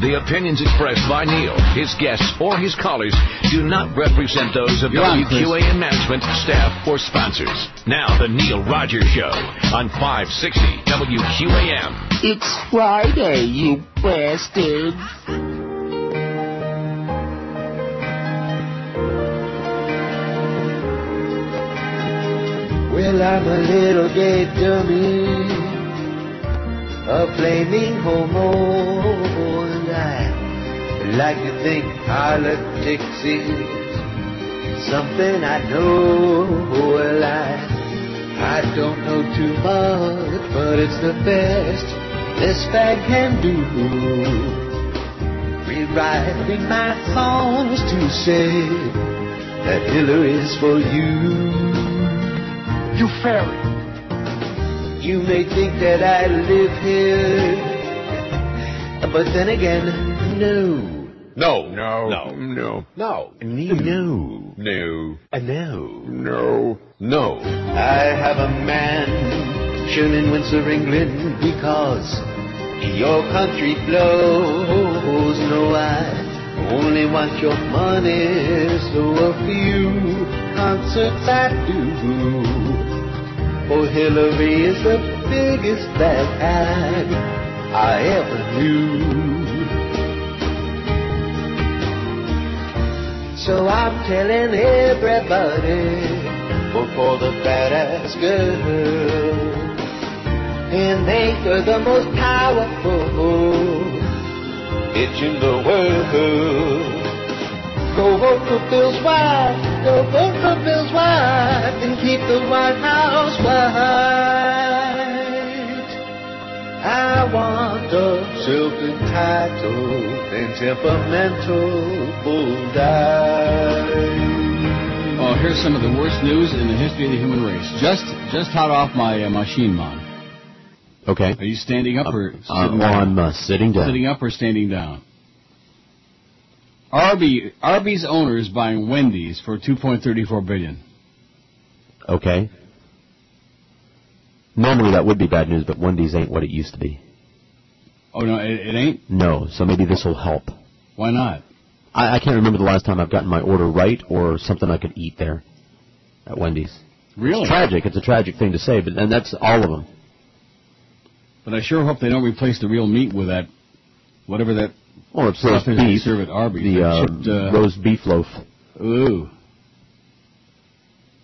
The opinions expressed by Neil, his guests, or his callers do not represent those of You're on, Chris. WQAM management, staff, or sponsors. Now, the Neil Rogers Show on 560 WQAM. It's Friday, you bastards. Well, I'm a little gay dummy, a flaming homo, and I like to think politics is something I know. Well, I, I don't know too much, but it's the best this fag can do. Rewriting my songs to say that Hillary's for you. You fairy. You may think that I live here, but then again, no. No. No. No. No. No. No. No. Uh, no. No. No. I have a mansion in Windsor, England, because your country blows. No, I only want your money, so a few concerts I do. Oh, Hillary is the biggest bad I ever knew. So I'm telling everybody, vote for the badass girl. And make her the most powerful bitch in the world. Go vote for Bill's wife, go vote for Bill's wife, and keep the White House white. I want a self-entitled and temperamental bull die. Oh, here's some of the worst news in the history of the human race. Just just hot off my uh, machine mon. Okay. Are you standing up or Uh, sitting well, down? I'm uh, sitting down. Sitting up or standing down? Arby Arby's owners buying Wendy's for 2.34 billion. Okay. Normally that would be bad news, but Wendy's ain't what it used to be. Oh no, it, it ain't. No, so maybe this will help. Why not? I, I can't remember the last time I've gotten my order right or something I could eat there at Wendy's. Really? It's tragic. It's a tragic thing to say, but and that's all of them. But I sure hope they don't replace the real meat with that, whatever that Well, it's roast beef. serve at Arby's. The uh, chipped, uh, roast beef loaf. Ooh.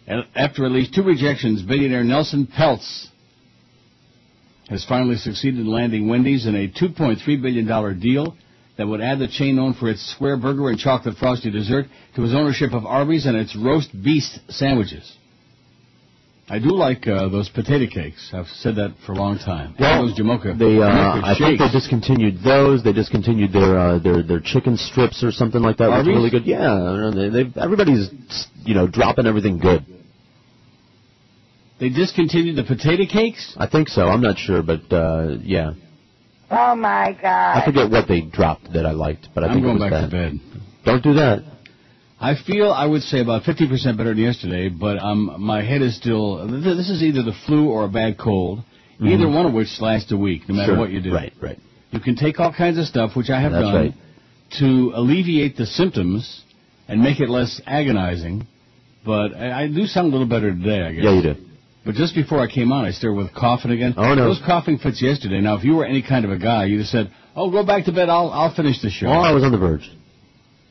And after at least two rejections, billionaire Nelson Peltz has finally succeeded in landing Wendy's in a $2.3 billion deal that would add the chain known for its square burger and chocolate frosty dessert to his ownership of Arby's and its roast beast sandwiches. I do like uh, those potato cakes. I've said that for a long time. Well, those Jamocha, They, uh, I think they discontinued those. They discontinued their uh, their their chicken strips or something like that. Arby's? really good. Yeah, they everybody's you know dropping everything good. They discontinued the potato cakes? I think so. I'm not sure, but uh, yeah, Oh my God. I forget what they dropped that I liked, but I I'm think going it was back that. to bed. Don't do that. I feel I would say about 50% better than yesterday, but um, my head is still. This is either the flu or a bad cold, either Mhm. one of which lasts a week, no matter Sure. what you do. Right, right. You can take all kinds of stuff, which I have That's done, right. to alleviate the symptoms and make it less agonizing. But I, I do sound a little better today, I guess. Yeah, you do. But just before I came on, I started with coughing again. Oh, no. Those coughing fits yesterday. Now, if you were any kind of a guy, you'd have said, "Oh, go back to bed. I'll I'll finish the show." Oh, I was on the verge.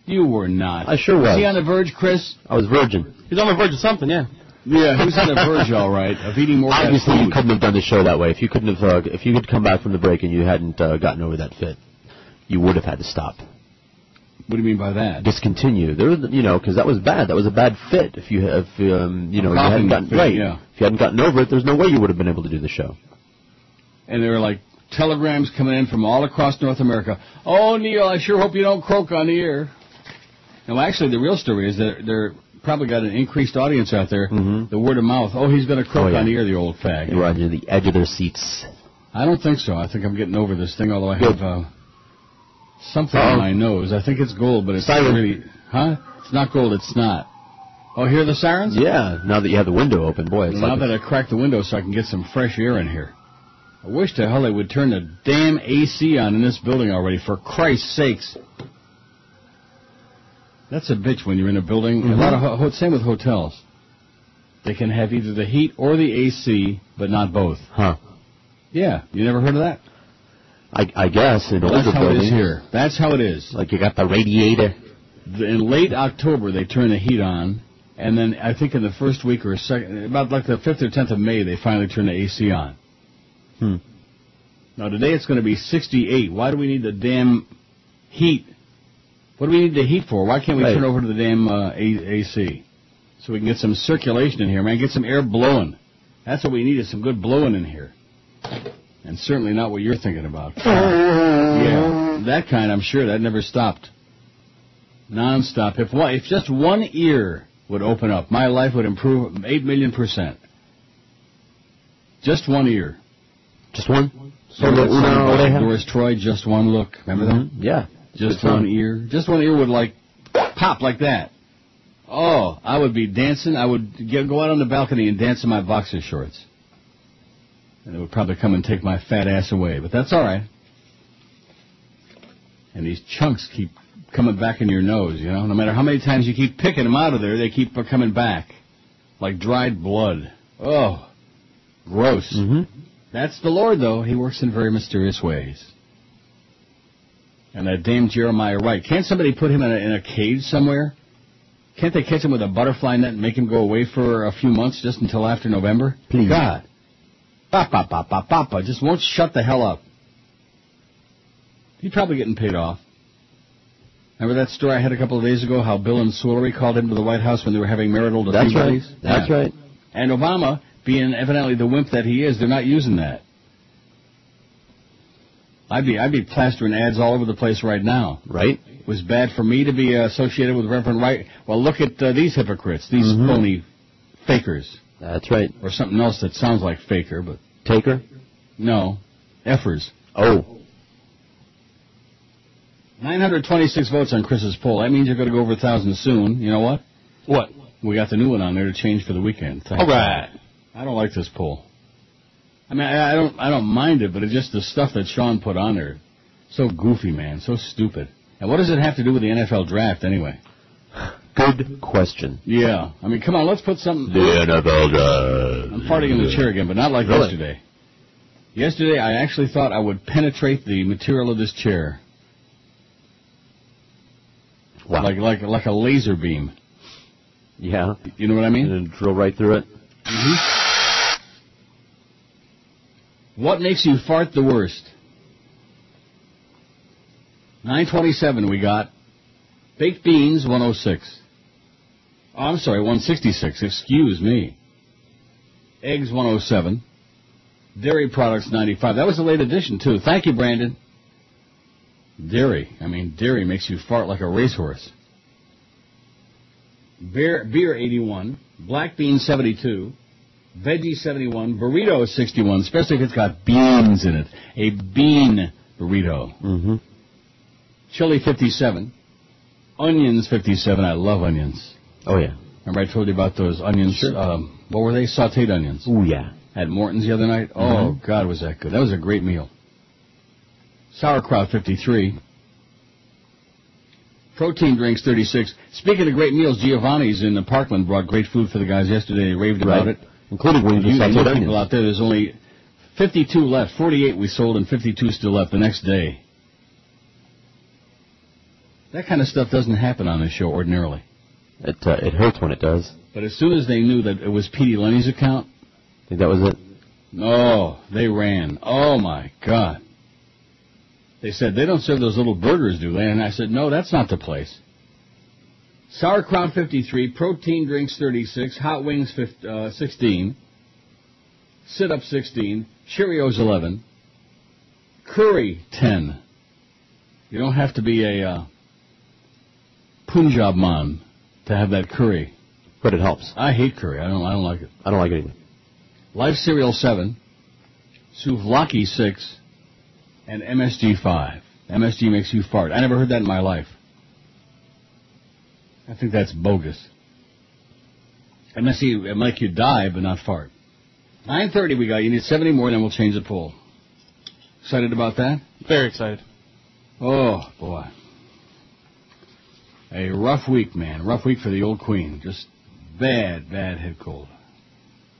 You were not. I sure was. he on the verge, Chris? I was virgin. He's on the verge of something, yeah. Yeah, he was on the verge, all right, of eating more fast Obviously, you couldn't have done the show that way. If you couldn't have, uh, if you had come back from the break and you hadn't uh, gotten over that fit, you would have had to stop, What do you mean by that? discontinue. There, was, you know, because that was bad. That was a bad fit. If you, if um, you know, you hadn't gotten fit, right. yeah. If you hadn't gotten over it, there's no way you would have been able to do the show. And there were like telegrams coming in from all across North America. Oh, Neil, I sure hope you don't croak on the air. Now, actually, the real story is that they're probably got an increased audience out there. Mm-hmm. The word of mouth. Oh, he's going to croak Oh, yeah. on the air, the old fag. Were on the edge of their seats. I don't think so. I think I'm getting over this thing, although I have uh, something Uh-oh. on my nose. I think it's gold, but it's Siren. not really. Huh? It's not gold. It's not. Oh, hear the sirens? Yeah. Now that you have the window open, boy, it's now like that I cracked the window so I can get some fresh air in here. I wish to hell they would turn the damn AC on in this building already, for Christ's sakes. That's a bitch when you're in a building. A lot of mm-hmm. ho- ho- same with hotels. They can have either the heat or the AC, but not both. Huh. Yeah, you never heard of that? I, I guess in That's older how buildings, is here. That's how it is. like you got the radiator. In late October, they turn the heat on, and then I think in the first week or second, about like the fifth or tenth of May, they finally turn the AC on. Hmm. Now today it's going to be 68. Why do we need the damn heat? What do we need the heat for? Why can't we Right. turn over to the damn uh, A- AC so we can get some circulation in here, man? Get some air blowing. That's what we need is some good blowing in here, and certainly not what you're thinking about. Yeah, that kind. I'm sure that never stopped. Non-stop. If one, if just one ear would open up, my life would improve eight million percent. Just one ear. Just one. Remember that song by? Doris Troy, just one look. Remember that? Mhm. Yeah. Just Good song. one ear. Just one ear would like pop like that. Oh, I would be dancing. I would get, go out on the balcony and dance in my boxer shorts. And it would probably come and take my fat ass away, but that's all right. And these chunks keep coming back in your nose, you know. No matter how many times you keep picking them out of there, they keep coming back like dried blood. Oh, gross. Mm-hmm. That's the Lord, though. He works in very mysterious ways. And that damn Jeremiah Wright. Can't somebody put him in a, in a cage somewhere? Can't they catch him with a butterfly net and make him go away for a few months just until after November? Please. God. Papa, papa, papa. Just won't shut the hell up. He's probably getting paid off. Remember that story I had a couple of days ago how Bill and Swillery called him to the White House when they were having marital That's right. difficulties? That's Yeah. right. And Obama, being evidently the wimp that he is, they're not using that. I'd be I'd be plastering ads all over the place right now. Right. It was bad for me to be associated with Reverend Wright. Well, look at uh, these hypocrites, these Mhm. phony fakers, That's right. or something else that sounds like faker, but Taker. no, effers. Oh. 926 votes on Chris's poll. That means you're going to go over a thousand soon. You know what? What? We got the new one on there to change for the weekend. Thanks. All right. I don't like this poll. I mean, I, I don't, I don't mind it, but it's just the stuff that Sean put on there. So goofy, man. So stupid. And what does it have to do with the NFL draft anyway? Good question. Yeah. I mean, come on, let's put something. The NFL draft. I'm farting in the chair again, but not like Really? yesterday. Yesterday, I actually thought I would penetrate the material of this chair, Wow. like like like a laser beam. yeah. You know what I mean? And drill right through it. Mm-hmm. What makes you fart the worst? 927 we got. Baked beans 106. Oh, I'm sorry, 166. Excuse me. Eggs 107. Dairy products 95. That was a late addition too. Thank you, Brandon. Dairy. I mean, dairy makes you fart like a racehorse. Beer, beer 81. Black bean 72. Veggie 71, burrito 61, especially if it's got beans in it. A bean burrito. Mm-hmm. Chili 57, onions 57. I love onions. Oh yeah. Remember I told you about those onions? Sure. Um, what were they? Sauteed onions Oh, yeah. at Morton's the other night. Oh Mhm. God, was that good? That was a great meal. Sauerkraut 53. Protein drinks 36. Speaking of great meals, Giovanni's in the Parkland brought great food for the guys yesterday. They raved about it. Including wings You, sauteed people onions. out there, there's only 52 left. 48 we sold and 52 still left the next day. That kind of stuff doesn't happen on this show ordinarily. It uh, it hurts when it does. But as soon as they knew that it was Petey Lenny's account, think that was it. oh, they ran. Oh my God. They said, they don't serve those little burgers, do they? And I said, no, that's not the place. Sauerkraut 53, protein drinks 36, hot wings 15, uh, 16, sit up 16, Cheerios 11, curry 10. You don't have to be a uh, Punjab man to have that curry. But it helps. I hate curry. I don't. I don't like it. I don't like it either. Life cereal seven, souvlaki six, and MSG five. MSG makes you fart. I never heard that in my life. I think that's bogus. MSG will make you die, but not fart. Nine thirty we got. You need seventy more, then we'll change the poll. Excited about that? Very excited. Oh, boy. A rough week, man. Rough week for the old queen. Just bad, bad head cold.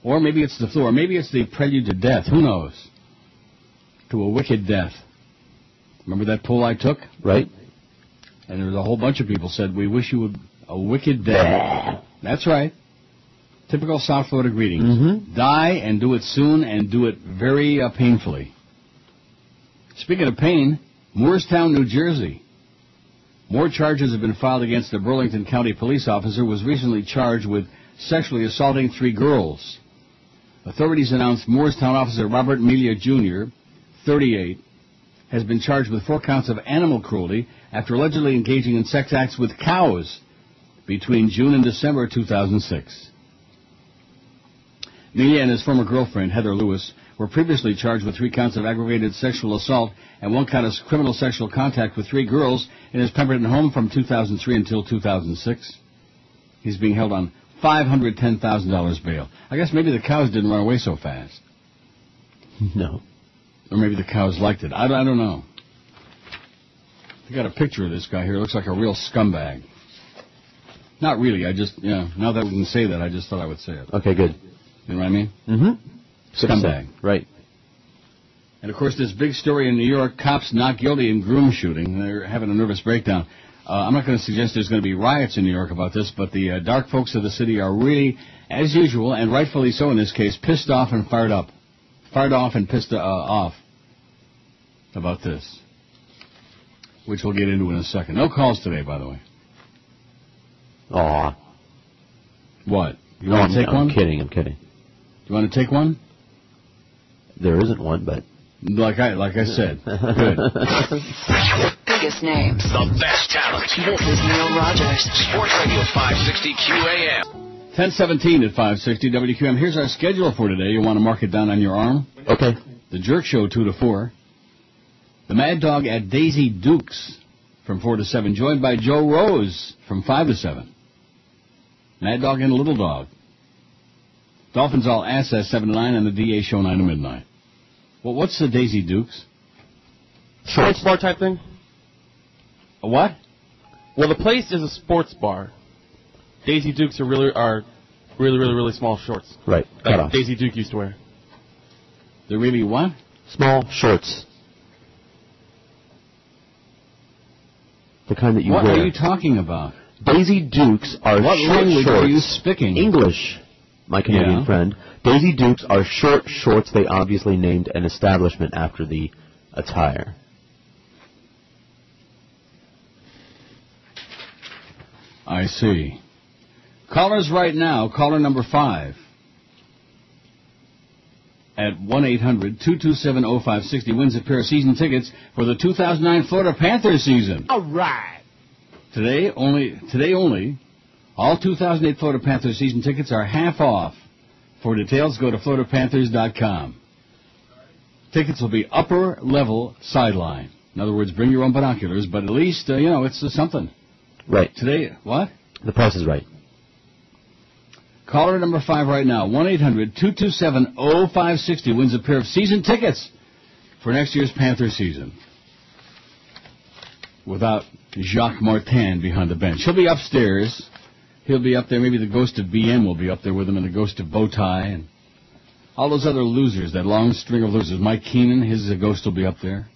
Or maybe it's the flu, or maybe it's the prelude to death. Who knows? To a wicked death. Remember that poll I took? Right? And there was a whole bunch of people said, we wish you would a wicked death. That's right. Typical South Florida greetings. Mhm. Die and do it soon and do it very uh, painfully. Speaking of pain, Moorestown, New Jersey. More charges have been filed against a Burlington County police officer who was recently charged with sexually assaulting three girls. Authorities announced Moorestown officer Robert Melia Jr., 38, has been charged with four counts of animal cruelty after allegedly engaging in sex acts with cows between June and December 2006. Melia and his former girlfriend, Heather Lewis, were previously charged with three counts of aggravated sexual assault and one count of criminal sexual contact with three girls in his Pemberton home from 2003 until 2006. He's being held on $510,000 bail. I guess maybe the cows didn't run away so fast. No. Or maybe the cows liked it. I, I don't know. I got a picture of this guy here. Looks like a real scumbag. Not really. I just, yeah, now that we can say that, I just thought I would say it. Okay, good. You know what I mean? Mm-hmm. Scumbag. Right. And of course, this big story in New York: cops not guilty in groom shooting. They're having a nervous breakdown. Uh, I'm not going to suggest there's going to be riots in New York about this, but the uh, dark folks of the city are really, as usual, and rightfully so in this case, pissed off and fired up, fired off and pissed uh, off about this, which we'll get into in a second. No calls today, by the way. Aw. What? You No, want I'm, to take one? I'm kidding. I'm kidding. You want to take one? There isn't one, but. Like I like I said. Good. Biggest names. The best talent. This is Neil Rogers. Sports Radio 560 QAM. 1017 at 560 WQM. Here's our schedule for today. You want to mark it down on your arm? Okay. The Jerk Show 2 to 4. The Mad Dog at Daisy Dukes from 4 to 7. Joined by Joe Rose from 5 to 7. Mad Dog and Little Dog. Dolphins All Access 7 to 9 and the DA Show 9 to midnight. Well, what's the Daisy Dukes? Sports bar type thing? A what? Well, the place is a sports bar. Daisy Dukes are really are really really really small shorts. Right. Cut Like off. Daisy Duke used to wear. They're really what? Small shorts. The kind that you what wear. are you talking about? Daisy Dukes are What short language shorts. are you speaking? English, my Canadian Yeah. friend. Daisy Dukes are short shorts. They obviously named an establishment after the attire. I see. Callers right now, caller number five. At 1-800-227-0560 wins a pair of season tickets for the 2009 Florida Panthers season. All right. Today only, today only, all 2008 Florida Panthers season tickets are half off. For details, go to floridapanthers.com. Tickets will be upper level sideline. In other words, bring your own binoculars, but at least, uh, you know, it's uh, something. Right. Today, what? The price is right. Caller number five right now, 1-800-227-0560 wins a pair of season tickets for next year's Panther season. Without Jacques Martin behind the bench. He'll be upstairs. He'll be up there. Maybe the ghost of BM will be up there with him and the ghost of Bowtie and all those other losers, that long string of losers. Mike Keenan, his uh, ghost will be up there.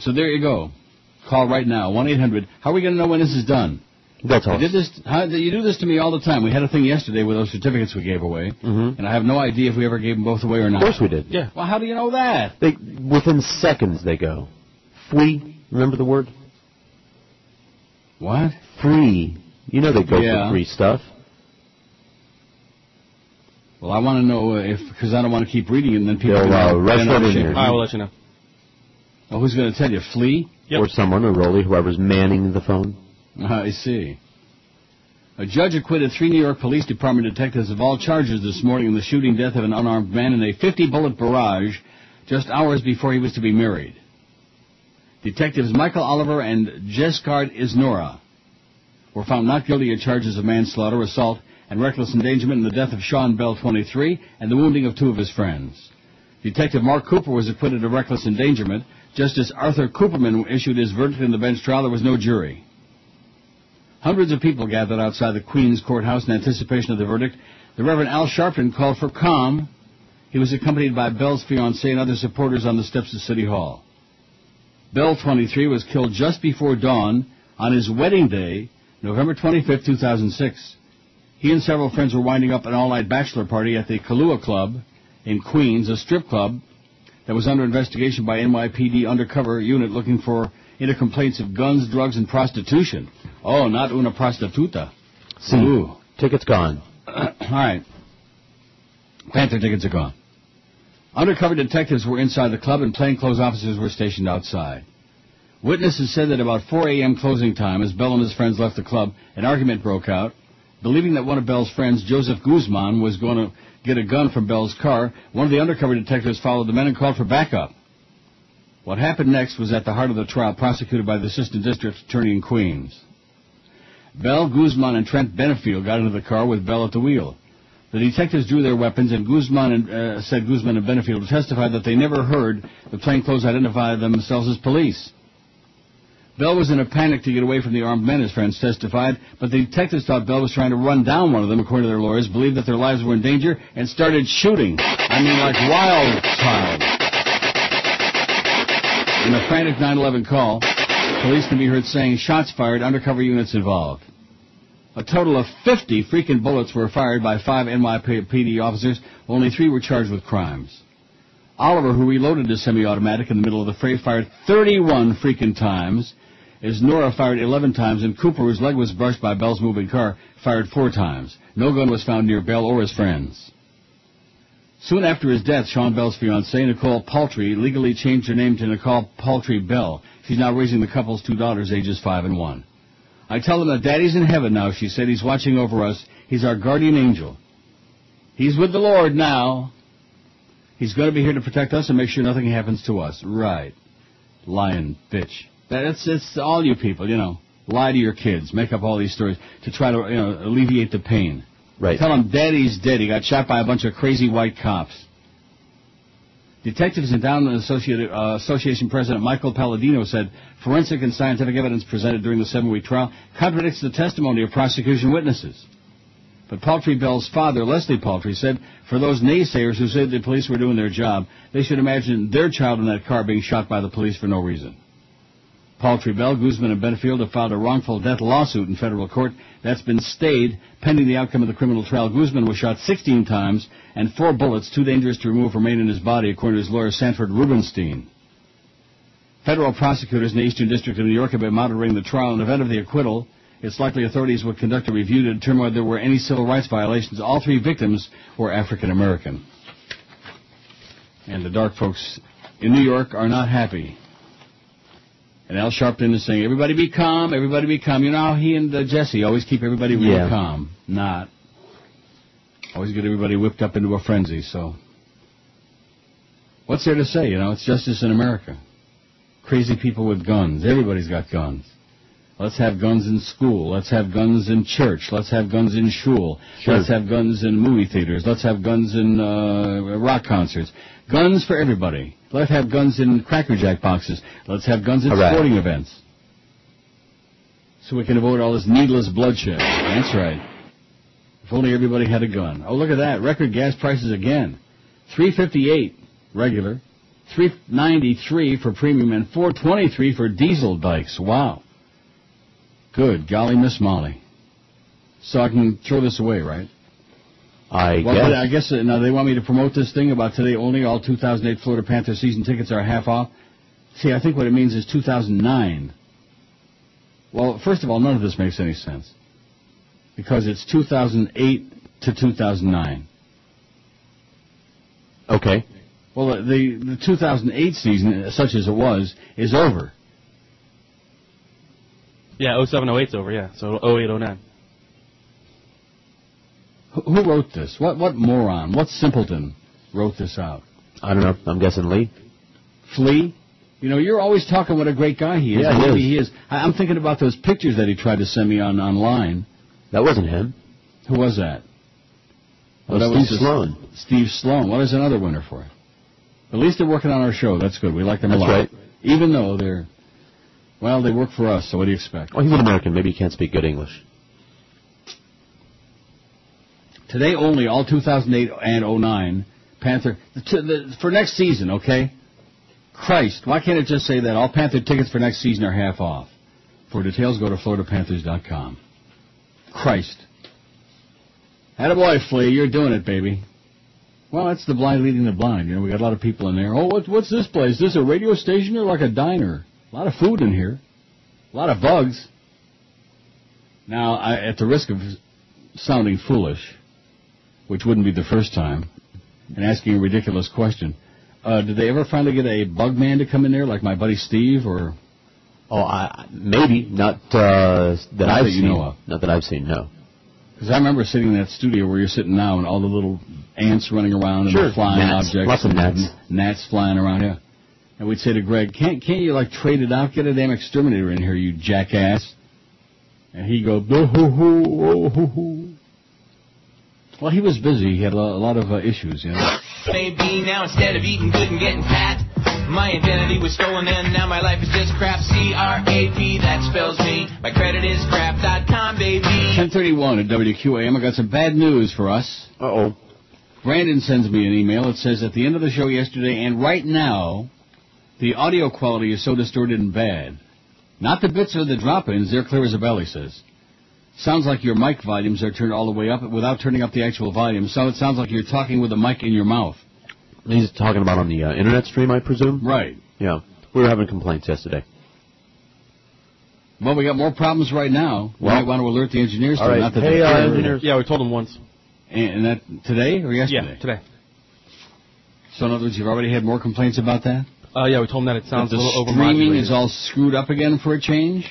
So there you go. Call right now, 1-800. How are we going to know when this is done? That's I all. did this. How, you do this to me all the time. We had a thing yesterday with those certificates we gave away, Mhm. and I have no idea if we ever gave them both away or not. Of course we did. Yeah. Well, how do you know that? They within seconds they go. Free. Remember the word? What? Free. You know they go Yeah. for free stuff. Well, I want to know if because I don't want to keep reading and then people They'll, are uh, gonna- rush right I'm in ashamed. I will let you know. Well, who's going to tell you? Flea? Yep. Or someone, or Rolly, whoever's manning the phone. I see. A judge acquitted three New York Police Department detectives of all charges this morning in the shooting death of an unarmed man in a 50-bullet barrage just hours before he was to be married. Detectives Michael Oliver and Gescard Isnora were found not guilty of charges of manslaughter, assault, and reckless endangerment in the death of Sean Bell, 23, and the wounding of two of his friends. Detective Mark Cooper was acquitted of reckless endangerment. Justice Arthur Cooperman issued his verdict in the bench trial. There was no jury. Hundreds of people gathered outside the Queen's Courthouse in anticipation of the verdict. The Reverend Al Sharpton called for calm. He was accompanied by Bell's fiancée and other supporters on the steps of City Hall. Bell, 23, was killed just before dawn on his wedding day, November 25, 2006. He and several friends were winding up an all-night bachelor party at the Kalua Club in Queens, a strip club that was under investigation by NYPD undercover unit looking for into complaints of guns, drugs, and prostitution. Oh, not una prostituta. See, Ooh. tickets gone. All right. Panther tickets are gone. Undercover detectives were inside the club and plainclothes officers were stationed outside. Witnesses said that about 4 a.m. closing time, as Bell and his friends left the club, an argument broke out. Believing that one of Bell's friends, Joseph Guzman, was going to get a gun from Bell's car, one of the undercover detectives followed the men and called for backup. What happened next was at the heart of the trial prosecuted by the Assistant District Attorney in Queens. Bell, Guzman, and Trent Benefield got into the car with Bell at the wheel. The detectives drew their weapons, and Guzman and, uh, said Guzman and Benefield testified that they never heard the plainclothes identify themselves as police. Bell was in a panic to get away from the armed men, his friends testified, but the detectives thought Bell was trying to run down one of them, according to their lawyers, believed that their lives were in danger, and started shooting. I mean, like wildchild. In a frantic 911 call, police can be heard saying, shots fired, undercover units involved. A total of 50 freaking bullets were fired by five NYPD officers. Only three were charged with crimes. Oliver, who reloaded his semi-automatic in the middle of the fray, fired 31 freaking times. Isnora fired 11 times, and Cooper, whose leg was brushed by Bell's moving car, fired four times. No gun was found near Bell or his friends. Soon after his death, Sean Bell's fiancée, Nicole Paultre, legally changed her name to Nicole Paultre Bell. She's now raising the couple's two daughters, ages five and one. I tell them that Daddy's in heaven now, she said. He's watching over us. He's our guardian angel. He's with the Lord now. He's going to be here to protect us and make sure nothing happens to us. Right. Lying bitch. That's it's all you people, you know. Lie to your kids. Make up all these stories to try to, you know, alleviate the pain. Right. Tell them Daddy's dead. He got shot by a bunch of crazy white cops. Detectives Endowment Associated, uh, Association President Michael Palladino said forensic and scientific evidence presented during the seven-week trial contradicts the testimony of prosecution witnesses. But Paultre Bell's father, Leslie Paultre, said for those naysayers who said the police were doing their job, they should imagine their child in that car being shot by the police for no reason. Paultre Bell, Guzman, and Benefield have filed a wrongful death lawsuit in federal court that's been stayed pending the outcome of the criminal trial. Guzman was shot 16 times, and four bullets, too dangerous to remove, remain in his body, according to his lawyer Sanford Rubenstein. Federal prosecutors in the Eastern District of New York have been monitoring the trial. In the event of the acquittal, it's likely authorities would conduct a review to determine whether there were any civil rights violations. All three victims were African American. And the dark folks in New York are not happy. And Al Sharpton is saying, everybody be calm, everybody be calm. You know how he and uh, Jesse always keep everybody really Yeah. calm. Not. Always get everybody whipped up into a frenzy, so. What's there to say, you know? It's justice in America. Crazy people with guns. Everybody's got guns. Let's have guns in school. Let's have guns in church. Let's have guns in shul. Sure. Let's have guns in movie theaters. Let's have guns in uh, rock concerts. Guns for everybody. Let's have guns in Cracker Jack boxes. Let's have guns at Hooray. sporting events. So we can avoid all this needless bloodshed. That's right. If only everybody had a gun. Oh, look at that. Record gas prices again. 358 regular, 393 for premium, and 423 for diesel bikes. Wow. Good golly, Miss Molly. So I can throw this away, right? I Well, guess. I guess uh, now they want me to promote this thing about today only. All 2008 Florida Panther season tickets are half off. See, I think what it means is 2009. Well, first of all, none of this makes any sense because it's 2008 to 2009. okay. Well, the the 2008 season, uh, such as it was, is over. Yeah, 0708's over, yeah. So 0809. Who wrote this? What what moron? What simpleton wrote this out? I don't know. I'm guessing Lee. Flea? You know, you're always talking what a great guy he is. Yeah, he is. he is. I, I'm thinking about those pictures that he tried to send me on online. That wasn't him. Who was that? That was that Steve the- Sloan. Steve Sloan. What is another winner for it? At least they're working on our show. That's good. We like them That's a lot. right. Even though they're, well, they work for us. So what do you expect? Well, he's an American. Maybe he can't speak good English. Today only, all 2008 and 09, Panther, to the, for next season, okay? Christ, why can't it just say that all Panther tickets for next season are half off? For details, go to floridapanthers.com. Christ. Attaboy, Flea, you're doing it, baby. Well, that's the blind leading the blind. You know, we got a lot of people in there. Oh, what, what's this place? Is this a radio station or like a diner? A lot of food in here. A lot of bugs. Now, I, at the risk of sounding foolish, which wouldn't be the first time, and asking a ridiculous question, uh, did they ever finally get a bug man to come in there, like my buddy Steve, or Oh, I, maybe not uh, that Not I've that you seen. know of. Not that I've seen. No. Because I remember sitting in that studio where you're sitting now, and all the little ants running around and Sure. the flying Gnats. objects, Lots of and gnats. gnats flying around. Yeah, and we'd say to Greg, "Can't can't you like trade it out? Get a damn exterminator in here, you jackass!" And he'd go, "Boo hoo hoo, oh hoo hoo." Well, he was busy. He had a lot, of uh, issues, you know. Maybe now instead of eating good and getting fat, my identity was stolen and now my life is just crap. C-R-A-P, that spells me. My credit is crap.com, baby. 1031 at WQAM. I got some bad news for us. Uh oh. Brandon sends me an email. It says at the end of the show yesterday and right now, the audio quality is so distorted and bad. Not the bits or the drop-ins. They're clear as a bell, he says. Sounds like your mic volumes are turned all the way up without turning up the actual volume. So it sounds like you're talking with a mic in your mouth. He's talking about on the uh, internet stream, I presume. Right. Yeah. We were having complaints yesterday. Well, we got more problems right now. We Well- might want to alert the engineers to All not that Hey, uh, engineers. Yeah, we told them once. And, and that today or yesterday? Yeah, today. So in other words, you've already had more complaints about that? Uh, yeah, we told them that it sounds that a the little streaming overmodulated. is all screwed up again for a change?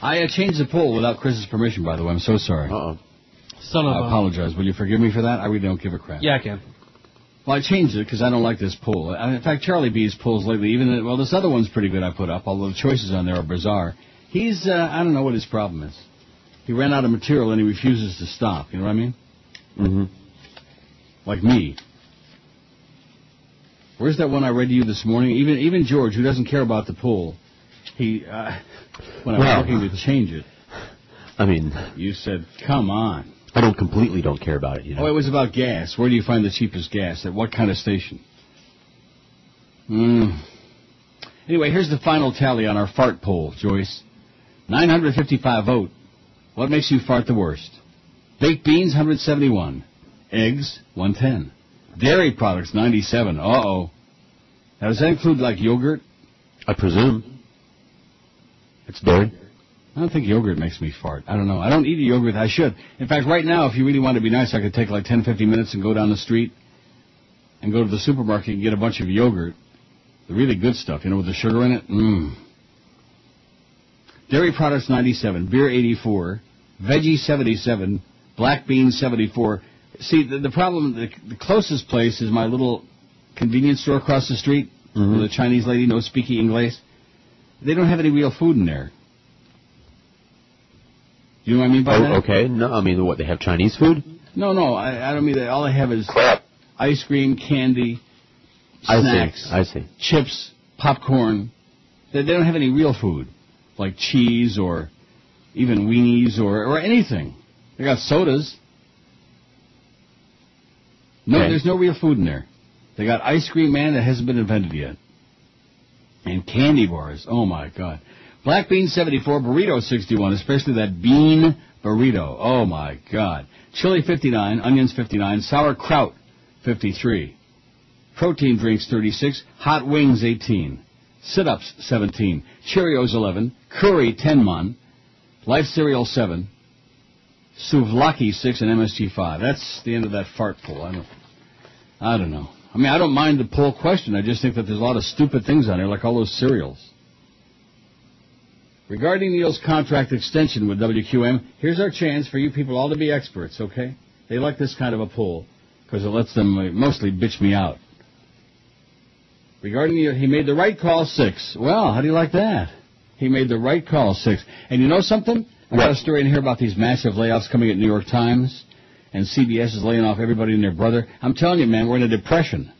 I uh, changed the poll without Chris's permission, by the way. I'm so sorry. Uh-oh. Son of I a. apologize. Will you forgive me for that? I really don't give a crap. Yeah, I can. Well, I changed it because I don't like this poll. Uh, In fact, Charlie B's polls lately, even well, this other one's pretty good. I put up, although the choices on there are bizarre. He's uh, I don't know what his problem is. He ran out of material and he refuses to stop. You know what I mean? Mm-hmm. Like me. Where's that one I read to you this morning? Even even George, who doesn't care about the poll, he uh, when I was Well. looking to change it, I mean, you said, "Come on." I don't completely don't care about it, you know. Oh, it was about gas. Where do you find the cheapest gas? At what kind of station? Hmm. Anyway, here's the final tally on our fart poll, Joyce. 955 vote. What makes you fart the worst? Baked beans, 171. Eggs, 110. Dairy products, 97. Uh-oh. Now, does that include, like, yogurt? I presume. It's dairy. I don't think yogurt makes me fart. I don't know. I don't eat yogurt. I should. In fact, right now, if you really want to be nice, I could take like 10, 15 minutes and go down the street and go to the supermarket and get a bunch of yogurt. The really good stuff, you know, with the sugar in it. Mmm. Dairy products 97, beer 84, veggie 77, black beans 74. See, the, the problem, the, the closest place is my little convenience store across the street Mhm. with a Chinese lady, no speaking English. They don't have any real food in there. You know what I mean by Oh, that? okay. No, I mean, what, they have Chinese food? No, no, I, I don't mean that. All I have is ice cream, candy, I snacks, see. I see. chips, popcorn. They, they don't have any real food, like cheese or even weenies or, or anything. They got sodas. No, Okay. there's no real food in there. They got ice cream, man, that hasn't been invented yet. And candy bars. Oh, my God. Black bean 74, burrito 61, especially that bean burrito. Oh, my God. Chili 59, onions 59, sauerkraut 53. Protein drinks 36, hot wings 18, sit-ups 17, Cheerios 11, curry 10 mon, life cereal 7, souvlaki 6, and MSG 5. That's the end of that fart poll. I don't, I don't know. I mean, I don't mind the poll question. I just think that there's a lot of stupid things on there, like all those cereals. Regarding Neil's contract extension with WQM, here's our chance for you people all to be experts, okay? They like this kind of a poll because it lets them mostly bitch me out. Regarding the, he made the right call six. Well, how do you like that? He made the right call six. And you know something? I got a story in here about these massive layoffs coming at New York Times, and CBS is laying off everybody and their brother. I'm telling you, man, we're in a depression.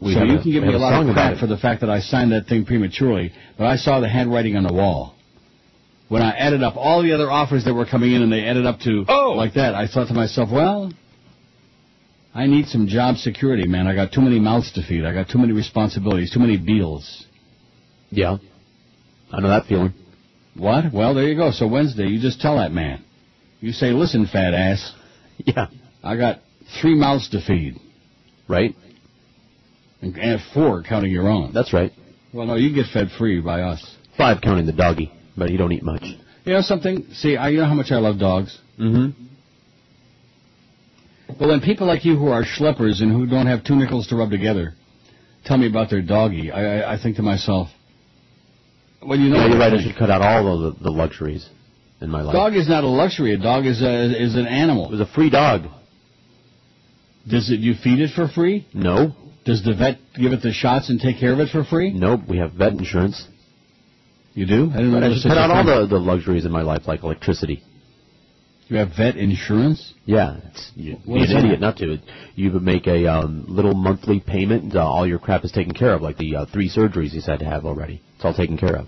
We so you a- can give me a lot of crap for the fact that I signed that thing prematurely, but I saw the handwriting on the wall. When I added up all the other offers that were coming in and they added up to Oh. like that, I thought to myself, well, I need some job security, man. I got too many mouths to feed. I got too many responsibilities, too many bills. Yeah. I know that feeling. What? Well, there you go. So Wednesday, you just tell that man. You say, listen, fat ass, Yeah. I got three mouths to feed, Right? and, and four counting your own. That's right. Well, no, you get fed free by us. Five counting the doggy, but he don't eat much. You know something? See, I, you know how much I love dogs. Mm-hmm. But when people like you who are schleppers and who don't have two nickels to rub together tell me about their doggy, I, I, I think to myself, well, you know, Yeah, you're right. I should cut out all of the, the luxuries in my life. Dog is not a luxury. A dog is a, is an It animal. was a free dog. Does it? You feed it for free? No. Does the vet give it the shots and take care of it for free? Nope. We have vet insurance. You do? I didn't know I was should such cut a out all the, the luxuries in my life, like electricity. You have vet insurance? Yeah, it's, you'd What be an that? idiot not to. You would make a um, little monthly payment. Uh, all your crap is taken care of, like the uh, three surgeries he's had to have already. It's all taken care of.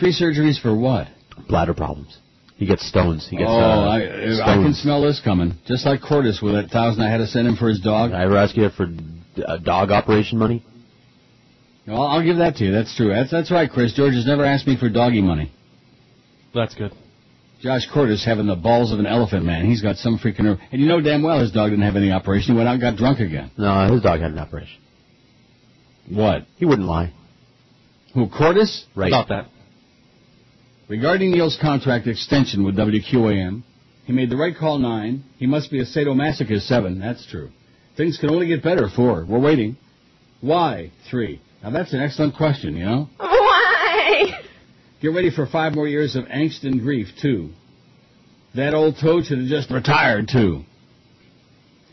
Three surgeries for what? Bladder problems. He gets stones. He gets oh, uh, I, I can smell this coming. Just like Cordis with that thousand I had to send him for his dog. I ever ask you for uh, dog operation money? Well, I'll give that to you. That's true. That's that's right, Chris. George has never asked me for doggy money. That's good. Josh Cordes having the balls of an elephant man. He's got some freaking nerve. And you know damn well his dog didn't have any operation. He went out and got drunk again. No, his dog had an operation. What? He wouldn't lie. Who, Cordes? Right. About that. Regarding Neil's contract extension with WQAM, he made the right call nine. He must be a sadomasochist seven. That's true. Things can only get better four. We're waiting. Why three? Now that's an excellent question, you know? Why? Get ready for five more years of angst and grief, too. That old toad should have just retired, too.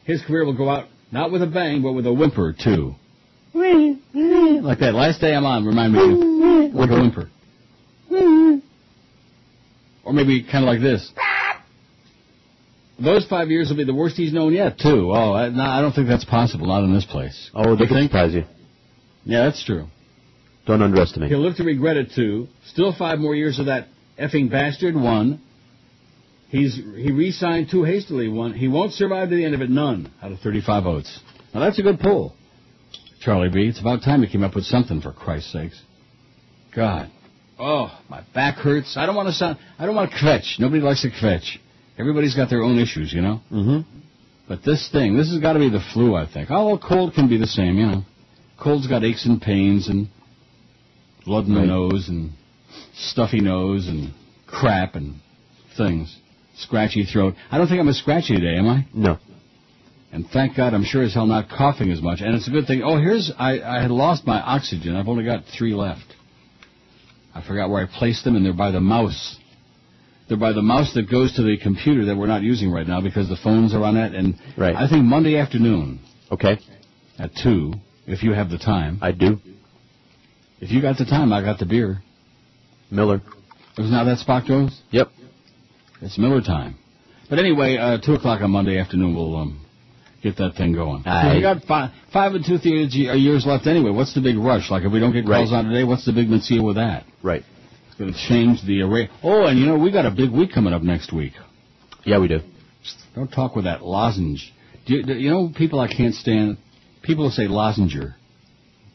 His career will go out not with a bang, but with a whimper, too. Like that last day I'm on, remind me of like a whimper. Or maybe kind of like this. Those five years will be the worst he's known yet, too. Oh, I, no, I don't think that's possible, not in this place. Oh, they can surprise you. Yeah, that's true. Don't underestimate. He'll live to regret it too. Still five more years of that effing bastard. One. He's he re-signed too hastily. One. He won't survive to the end of it. None out of 35 votes. Now that's a good pull, Charlie B. It's about time you came up with something for Christ's sakes. God. Oh, my back hurts. I don't want to sound. I don't want to kvetch. Nobody likes to kvetch. Everybody's got their own issues, you know. Mm-hmm. But this thing, this has got to be the flu, I think. Oh, well, cold can be the same, you know. Cold's got aches and pains and blood in the Right. nose and stuffy nose and crap and things. Scratchy throat. I don't think I'm as scratchy today, am I? No. And thank God I'm sure as hell not coughing as much. And it's a good thing. Oh, here's, I, I had lost my oxygen. I've only got three left. I forgot where I placed them and they're by the mouse. They're by the mouse that goes to the computer that we're not using right now because the phones are on it. And Right. I think Monday afternoon Okay. at 2, if you have the time. I do. If you got the time, I got the beer. Miller. Isn't that that spot goes? Yep. It's Miller time. But anyway, uh, 2 o'clock on Monday afternoon, we'll um, get that thing going. Aye. We got five, five and two thirds ye- uh, years left anyway. What's the big rush? Like, if we don't get calls Right. on today, what's the big deal with that? Right. It's going to change the array. Oh, and you know, we got a big week coming up next week. Yeah, we do. Don't talk with that lozenge. Do you, do you know people I can't stand? People say lozenger.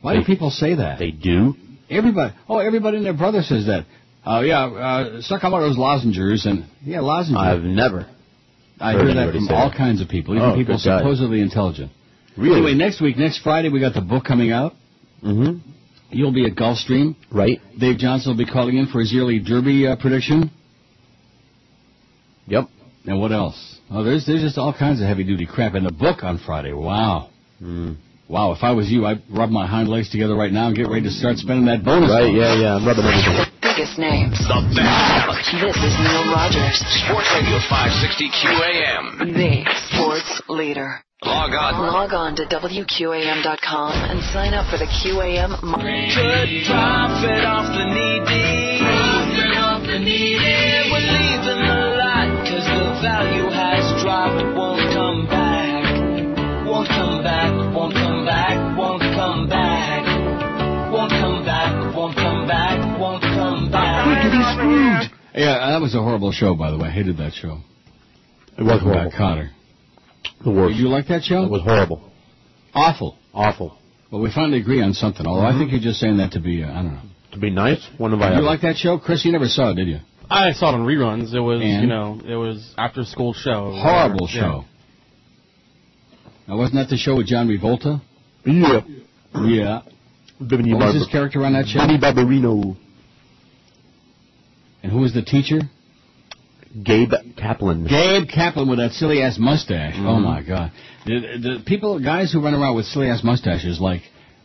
Why do people say that? They do. Everybody, oh, everybody and their brother says that. Oh, yeah, uh, suck on one of those lozengers and, yeah, lozenger. I've never. I heard hear that from all that. kinds of people, even Oh, people good God. supposedly intelligent. Really? Anyway, next week, next Friday, we got the book coming out. Mm-hmm. You'll be at Gulfstream. Right. Dave Johnson will be calling in for his yearly Derby uh, prediction. Yep. And what else? Oh, there's there's just all kinds of heavy duty crap in the book on Friday. Wow, Mm. Wow. If I was you, I'd rub my hind legs together right now and get ready to start spending that bonus. Right. fund. Yeah. Yeah. I'm rubbing everything. The biggest names. The best talent. This is Neil Rogers, Sports Radio 560 QAM. the sports leader. Log on. Log on to WQAM.com and sign up for the QAM. Mo- Good profit off the needy. Profit off the needy. We're leaving the lot because the value has dropped. Won't come back. Won't come back. Won't come back back, won't come back, won't come back, won't come back. Quick, screwed. Yeah, that was a horrible show, by the way. I hated that show. It was Welcome horrible. Back, Kotter. The worst. Did you like that show? It was horrible. Awful. Awful. Well, we finally agree on something, although mm -hmm. I think you're just saying that to be, uh, I don't know. To be nice? One of my. You like that show? Chris, you never saw it, did you? I saw it on reruns. It was, and? you know, it was after school show. Horrible show. Yeah. Now, wasn't that the show with John Travolta? Yeah. Yeah. Bimini What was his character on that show? Vinnie Barbarino. And who was the teacher? Gabe Kaplan. Gabe Kaplan with that silly ass mustache. Oh Mhm. my god. The, the people, guys who run around with silly ass mustaches like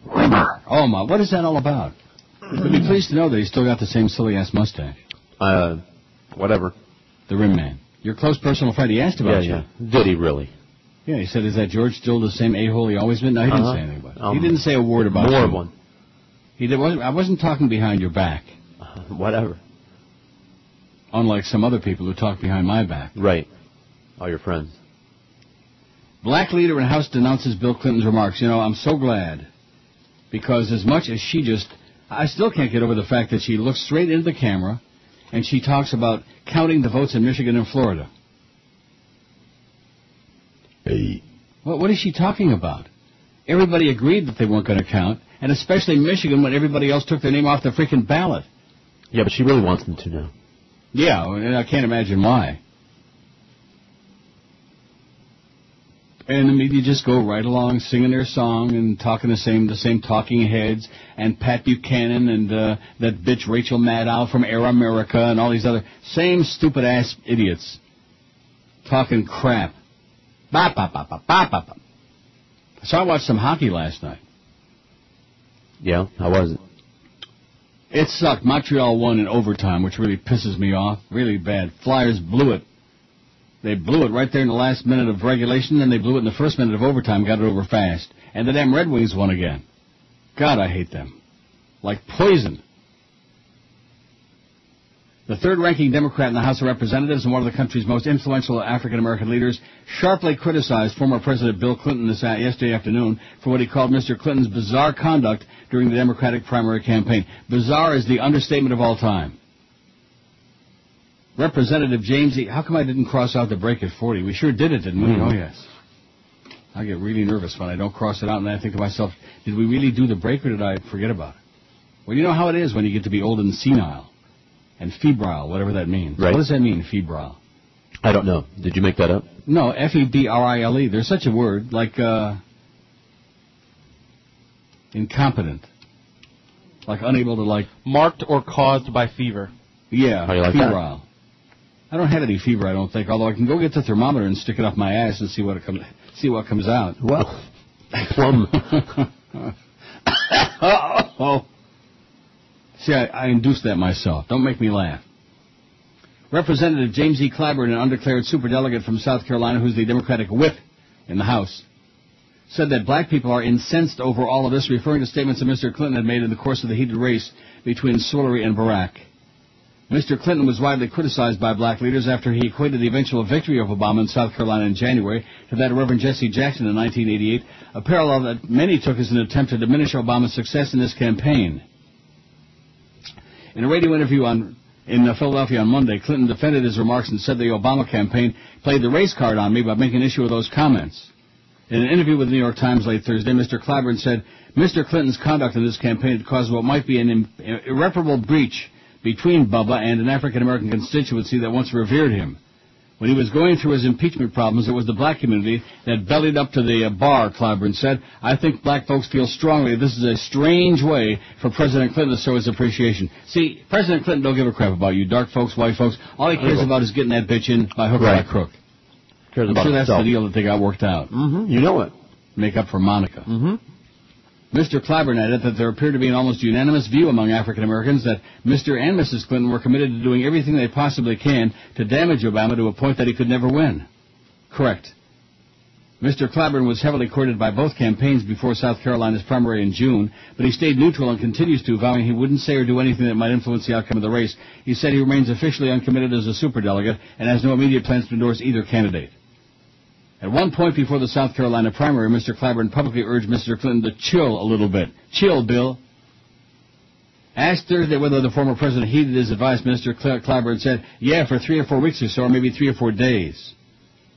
Oh my, what is that all about? But be pleased to know that he's still got the same silly ass mustache. Uh, whatever. The Rim Man. Your close personal friend. He asked Yeah, about you. yeah. Did he really? Yeah, he said, "Is that George still the same a hole he always been?" No, he didn't Uh-huh. say anything about it. Um, he didn't say a word about More one. He did, wasn't, I wasn't talking behind your back, Uh, whatever. unlike some other people who talk behind my back. Right. All your friends. Black leader in House denounces Bill Clinton's remarks. You know, I'm so glad. Because as much as she just, I still can't get over the fact that she looks straight into the camera and she talks about counting the votes in Michigan and Florida. Hey. What, what is she talking about? Everybody agreed that they weren't going to count, and especially Michigan when everybody else took their name off the freaking ballot. Yeah, but she really wants them to now. Yeah, and I can't imagine why. And the media just go right along singing their song and talking the same the same talking heads and Pat Buchanan and uh, that bitch Rachel Maddow from Air America and all these other same stupid ass idiots talking crap. Ba ba ba ba ba ba. ba. So I watched some hockey last night. Yeah, how was it? It sucked. Montreal won in overtime, which really pisses me off. Really bad. Flyers blew it. They blew it right there in the last minute of regulation, then they blew it in the first minute of overtime, got it over fast. And the damn Red Wings won again. God, I hate them. Like poison. The third ranking Democrat in the House of Representatives and one of the country's most influential African American leaders sharply criticized former President Bill Clinton this uh, yesterday afternoon for what he called Mr. Clinton's bizarre conduct during the Democratic primary campaign. Bizarre is the understatement of all time. Representative James E. How come I didn't cross out the break at 40? We sure did it, didn't we? Mhm. Oh, yes. I get really nervous when I don't cross it out, and I think to myself, did we really do the break or did I forget about it? Well, you know how it is when you get to be old and senile and febrile, whatever that means. Right. What does that mean, febrile? I don't know. Did you make that up? No, F E B R I L E. There's such a word like uh, incompetent, like unable to like. Marked or caused by fever. Yeah, How do you like that? febrile. I don't have any fever, I don't think. Although I can go get the thermometer and stick it up my ass and see what it comes see what comes out. Well, plum. oh. See, I, I induced that myself. Don't make me laugh. Representative James E. Clyburn, an undeclared superdelegate from South Carolina, who's the Democratic whip in the House, said that black people are incensed over all of this, referring to statements that Mr. Clinton had made in the course of the heated race between Swillery and Barack. Mr. Clinton was widely criticized by black leaders after he equated the eventual victory of Obama in South Carolina in January to that of Reverend Jesse Jackson in 1988, a parallel that many took as an attempt to diminish Obama's success in this campaign. In a radio interview on in uh, Philadelphia on Monday, Clinton defended his remarks and said the Obama campaign played the race card on me by making an issue of those comments. In an interview with the New York Times late Thursday, Mr. Clyburn said Mr. Clinton's conduct in this campaign had caused what might be an irreparable breach between Bubba and an African American constituency that once revered him. When he was going through his impeachment problems, it was the black community that bellied up to the uh, bar, Clyburn said. I think black folks feel strongly this is a strange way for President Clinton to show his appreciation. See, President Clinton don't give a crap about you, dark folks, white folks. All he cares about is getting that bitch in by hook or by crook. Cares I'm sure that's himself. the deal that they got worked out. Mm-hmm. You know it. Make up for Monica. Mm-hmm. Mr. Clyburn added that there appeared to be an almost unanimous view among African Americans that Mr. and Mrs. Clinton were committed to doing everything they possibly can to damage Obama to a point that he could never win. Correct. Mr. Clyburn was heavily courted by both campaigns before South Carolina's primary in June, but he stayed neutral and continues to, vowing he wouldn't say or do anything that might influence the outcome of the race. He said he remains officially uncommitted as a superdelegate and has no immediate plans to endorse either candidate. At one point before the South Carolina primary, Mr. Clyburn publicly urged Mr. Clinton to chill a little bit. Chill, Bill. Asked Thursday whether the former president heeded his advice, Mr. Cl- Clyburn said, yeah, for three or four weeks or so, or maybe three or four days.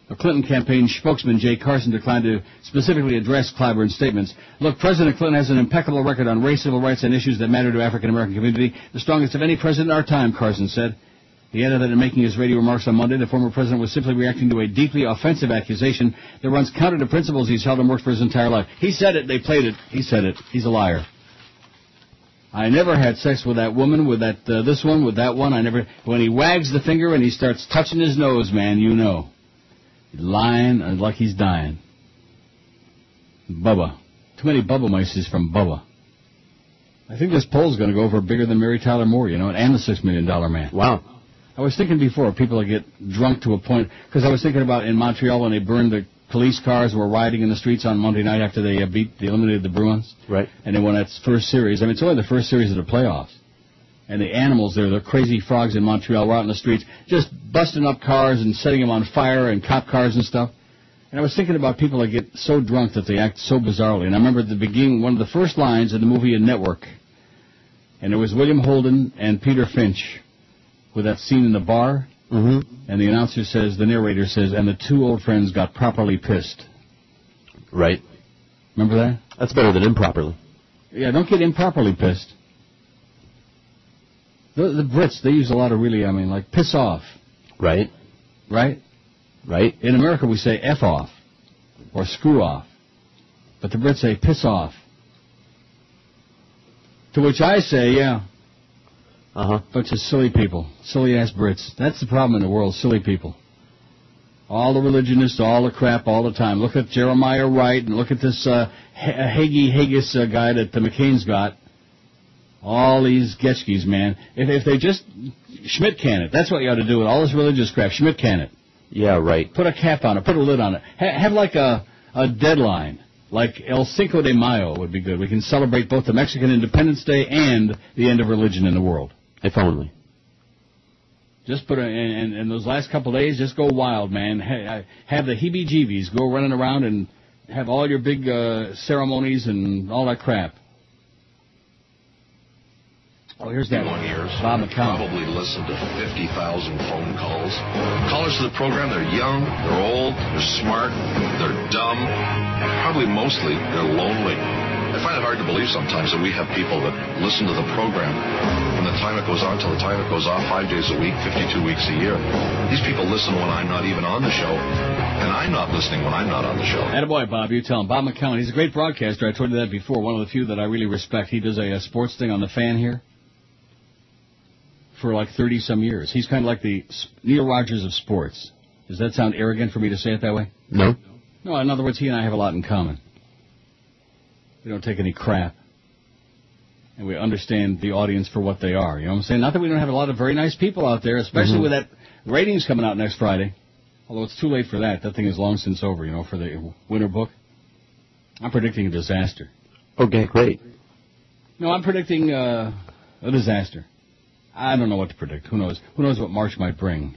The Clinton campaign spokesman Jay Carson declined to specifically address Clyburn's statements. Look, President Clinton has an impeccable record on race, civil rights, and issues that matter to African American community, the strongest of any president in our time, Carson said. He added that in making his radio remarks on Monday, the former president was simply reacting to a deeply offensive accusation that runs counter to principles he's held and worked for his entire life. He said it, they played it, he said it, he's a liar. I never had sex with that woman, with that, uh, this one, with that one, I never, when he wags the finger and he starts touching his nose, man, you know. He's lying uh, like he's dying. Bubba. Too many Bubba mices from Bubba. I think this poll's going to go over bigger than Mary Tyler Moore, you know, and the Six Million Dollar Man. Wow. I was thinking before, people that get drunk to a point, because I was thinking about in Montreal when they burned the police cars were riding in the streets on Monday night after they uh, beat, they eliminated the Bruins. Right. And they won that first series. I mean, it's only the first series of the playoffs. And the animals there, the crazy frogs in Montreal were out in the streets, just busting up cars and setting them on fire and cop cars and stuff. And I was thinking about people that get so drunk that they act so bizarrely. And I remember at the beginning, one of the first lines in the movie A Network, and it was William Holden and Peter Finch with that scene in the bar. Mm-hmm. And the announcer says, the narrator says, and the two old friends got properly pissed. Right. Remember that? That's better than improperly. Yeah, don't get improperly pissed. The, the Brits, they use a lot of really, I mean, like piss off, Right. right? Right. In America, we say F off or screw off. But the Brits say piss off. To which I say, yeah, Uh huh. bunch of silly people, silly ass Brits. That's the problem in the world, silly people. All the religionists, all the crap, all the time. Look at Jeremiah Wright and look at this uh, Hagee Haggis uh, guy that the McCain's got. All these Getchkis, man. If, if they just Schmidt can it, that's what you ought to do with all this religious crap. Schmidt can it. Yeah. Right. Put a cap on it. Put a lid on it. Ha- have like a a deadline. Like El Cinco de Mayo would be good. We can celebrate both the Mexican Independence Day and the end of religion in the world. If only. Just put a, and, and those last couple of days, just go wild, man. Ha- Have the heebie-jeebies. Go running around and have all your big uh, ceremonies and all that crap. Oh, here's that One years. Bob McCown. Probably listened to 50,000 phone calls. Callers to the program, they're young, they're old, they're smart, they're dumb, and probably mostly they're lonely. I find it hard to believe sometimes that we have people that listen to the program from the time it goes on till the time it goes off, five days a week, 52 weeks a year. These people listen when I'm not even on the show, and I'm not listening when I'm not on the show. Attaboy, Bob. You tell him. Bob McCown. He's a great broadcaster. I told you that before. One of the few that I really respect. He does a, a sports thing on the fan here for like 30 some years. He's kind of like the Neil Rogers of sports. Does that sound arrogant for me to say it that way? No. No, in other words, he and I have a lot in common. We don't take any crap. And we understand the audience for what they are. You know what I'm saying? Not that we don't have a lot of very nice people out there, especially Mhm. with that ratings coming out next Friday. Although it's too late for that. That thing is long since over, you know, for the winter book. I'm predicting a disaster. Okay. Great. No, I'm predicting uh, a disaster. I don't know what to predict. Who knows? Who knows what March might bring?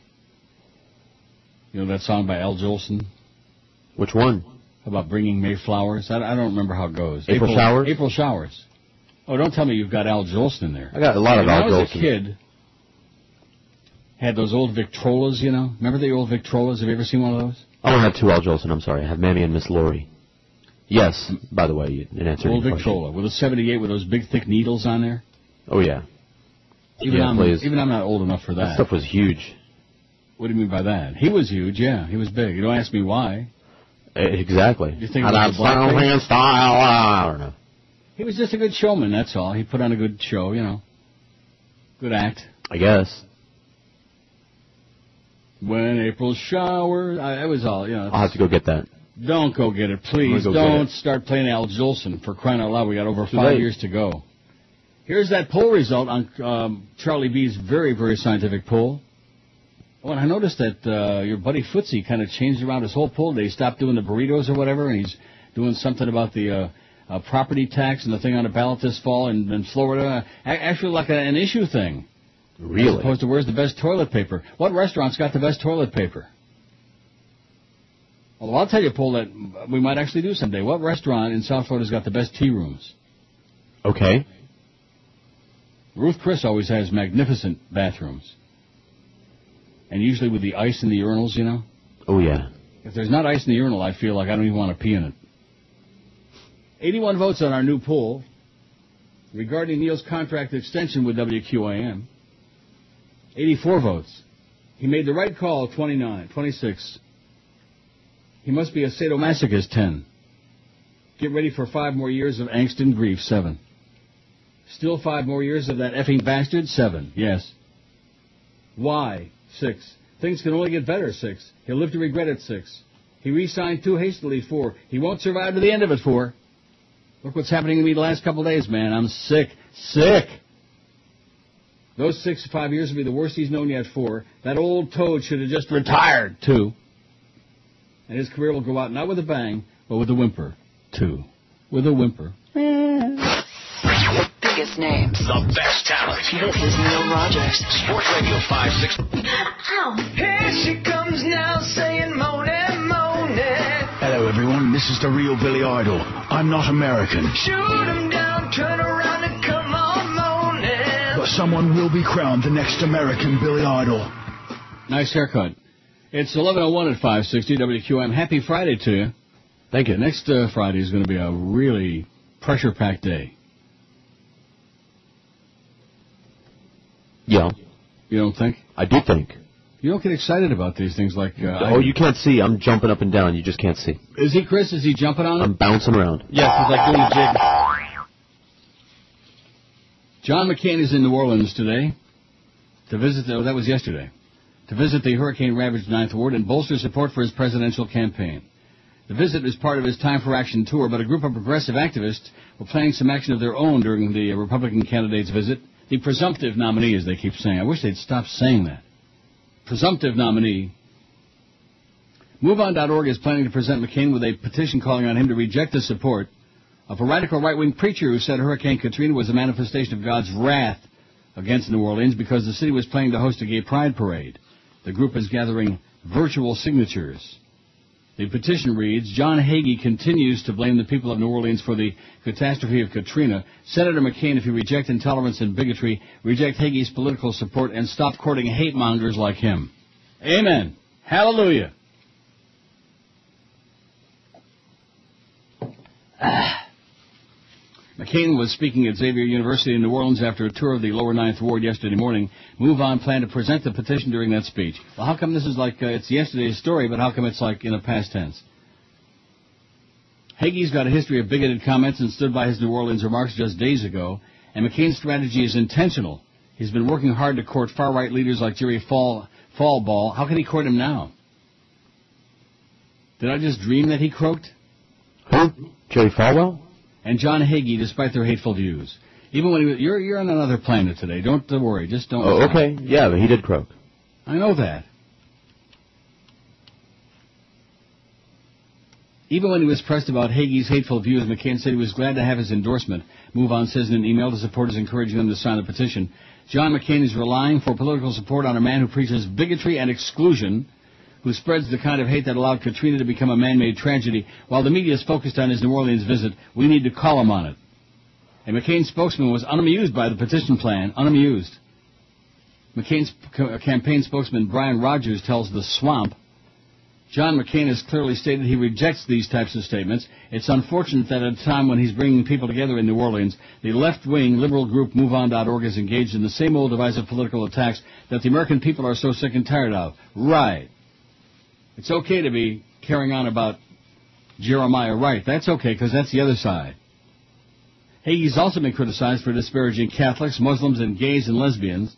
You know that song by Al Jolson Which one? About bringing May flowers? I, I don't remember how it goes. April showers? April showers. Oh, don't tell me you've got Al Jolson in there. I got a lot of when Al I was Jolson. a kid, had those old Victrolas, you know? Remember the old Victrolas? Have you ever seen one of those? I don't have two Al Jolson. I'm sorry. I have Mammy and Miss Laurie. Yes. By the way, in answer to old question. Victrola with a 78 with those big thick needles on there. Oh yeah. Even yeah, I'm please. even I'm not old enough for That that. stuff was huge. What do you mean by that? He was huge, yeah. He was big. You don't ask me why. Eh, Exactly. You think And it that was a black sound thing? hand style. I don't know. He was just a good showman, that's all. He put on a good show, you know. Good act. I guess. When April showers, I, that was all, you know. I'll have to go get that. Don't go get it, please. Go Don't get start playing Al Jolson for crying out loud. We got over Too five late. years to go. Here's that poll result on um, Charlie B's very, very scientific poll. And I noticed that uh, your buddy Footsie kind of changed around his whole poll. They stopped doing the burritos or whatever, and he's doing something about the uh, uh, property tax and the thing on the ballot this fall in, in Florida. Actually, like a, an issue thing. As Really? opposed to where's the best toilet paper. What restaurant's got the best toilet paper? Well, I'll tell you, Paul, that we might actually do someday. What restaurant in South Florida's got the best tea rooms? Okay. Ruth Chris always has magnificent bathrooms. And usually with the ice in the urinals, you know? Oh yeah. If there's not ice in the urinal, I feel like I don't even want to pee in it. 81 votes on our new poll regarding Neil's contract extension with WQAM. 84 votes. He made the right call, 29, 26. He must be a sadomasochist, 10. Get ready for five more years of angst and grief, 7. Still five more years of that effing bastard, 7. Yes. Why? 6. Things can only get better, 6. He'll live to regret it, 6. He re-signed too hastily, 4. He won't survive to the end of it, 4. Look what's happening to me the last couple of days, man. I'm sick. Sick! Those six to five years will be the worst he's known yet, 4. That old toad should have just retired, 2. And his career will go out not with a bang, but with a whimper, 2. With a whimper. The biggest names. The best talent. This is Neil Rogers. Sports Radio 56. Here she comes now saying moaning, moaning. Hello, everyone. This is the real Billy Idol. I'm not American, Shoot him down, turn around and come on moaning. but someone will be crowned the next American Billy Idol. Nice haircut. It's 11.01 at 560 WQAM. Happy Friday to you. Thank you. Next uh, Friday is going to be a really pressure-packed day. Yeah. You don't think? I do think. You don't get excited about these things like. Uh, oh, you can't see. I'm jumping up and down. You just can't see. Is he Chris? Is he jumping on it? I'm bouncing around. Yes, he's like doing the jig. John McCain is in New Orleans today to visit. The, oh, that was yesterday. To visit the hurricane-ravaged Ninth Ward and bolster support for his presidential campaign. The visit is part of his Time for Action tour, but a group of progressive activists were planning some action of their own during the Republican candidate's visit. The presumptive nominee, as they keep saying. I wish they'd stop saying that. Presumptive nominee. MoveOn.org is planning to present McCain with a petition calling on him to reject the support of a radical right-wing preacher who said Hurricane Katrina was a manifestation of God's wrath against New Orleans because the city was planning to host a gay pride parade. The group is gathering virtual signatures. The petition reads, John Hagee continues to blame the people of New Orleans for the catastrophe of Katrina. Senator McCain, if you reject intolerance and bigotry, reject Hagee's political support and stop courting hate mongers like him. Amen. Hallelujah. McCain was speaking at Xavier University in New Orleans after a tour of the lower ninth ward yesterday morning. Move On planned to present the petition during that speech. Well, how come this is like, uh, it's yesterday's story, but how come it's like in a past tense? Hagee's got a history of bigoted comments and stood by his New Orleans remarks just days ago, and McCain's strategy is intentional. He's been working hard to court far-right leaders like Jerry Fall, Fallball. How can he court him now? Did I just dream that he croaked? Who? Jerry Falwell? And John Hagee, despite their hateful views. Even when he was, you're you're on another planet today. Don't worry. Just don't. Oh, okay. Yeah, but he did croak. I know that. Even when he was pressed about Hagee's hateful views, McCain said he was glad to have his endorsement. Move On says in an email to supporters encouraging them to sign the petition. John McCain is relying for political support on a man who preaches bigotry and exclusion, who spreads the kind of hate that allowed Katrina to become a man-made tragedy. While the media is focused on his New Orleans visit, we need to call him on it. A McCain spokesman was unamused by the petition plan, unamused. McCain's campaign spokesman Brian Rogers tells The Swamp, John McCain has clearly stated he rejects these types of statements. It's unfortunate that at a time when he's bringing people together in New Orleans, the left-wing liberal group MoveOn.org is engaged in the same old divisive political attacks that the American people are so sick and tired of. Right. It's okay to be carrying on about Jeremiah Wright. That's okay because that's the other side. Hagee's also been criticized for disparaging Catholics, Muslims, and gays and lesbians.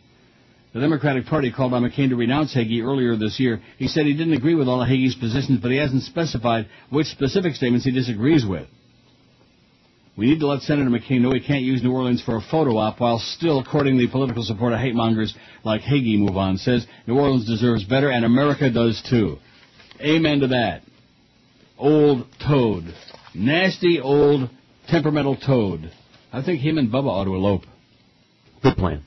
The Democratic Party called on McCain to renounce Hagee earlier this year. He said he didn't agree with all of Hagee's positions, but he hasn't specified which specific statements he disagrees with. We need to let Senator McCain know he can't use New Orleans for a photo op while still courting the political support of hate mongers like Hagee. Move on says New Orleans deserves better, and America does too. Amen to that. Old toad. Nasty old temperamental toad. I think him and Bubba ought to elope. Good plan.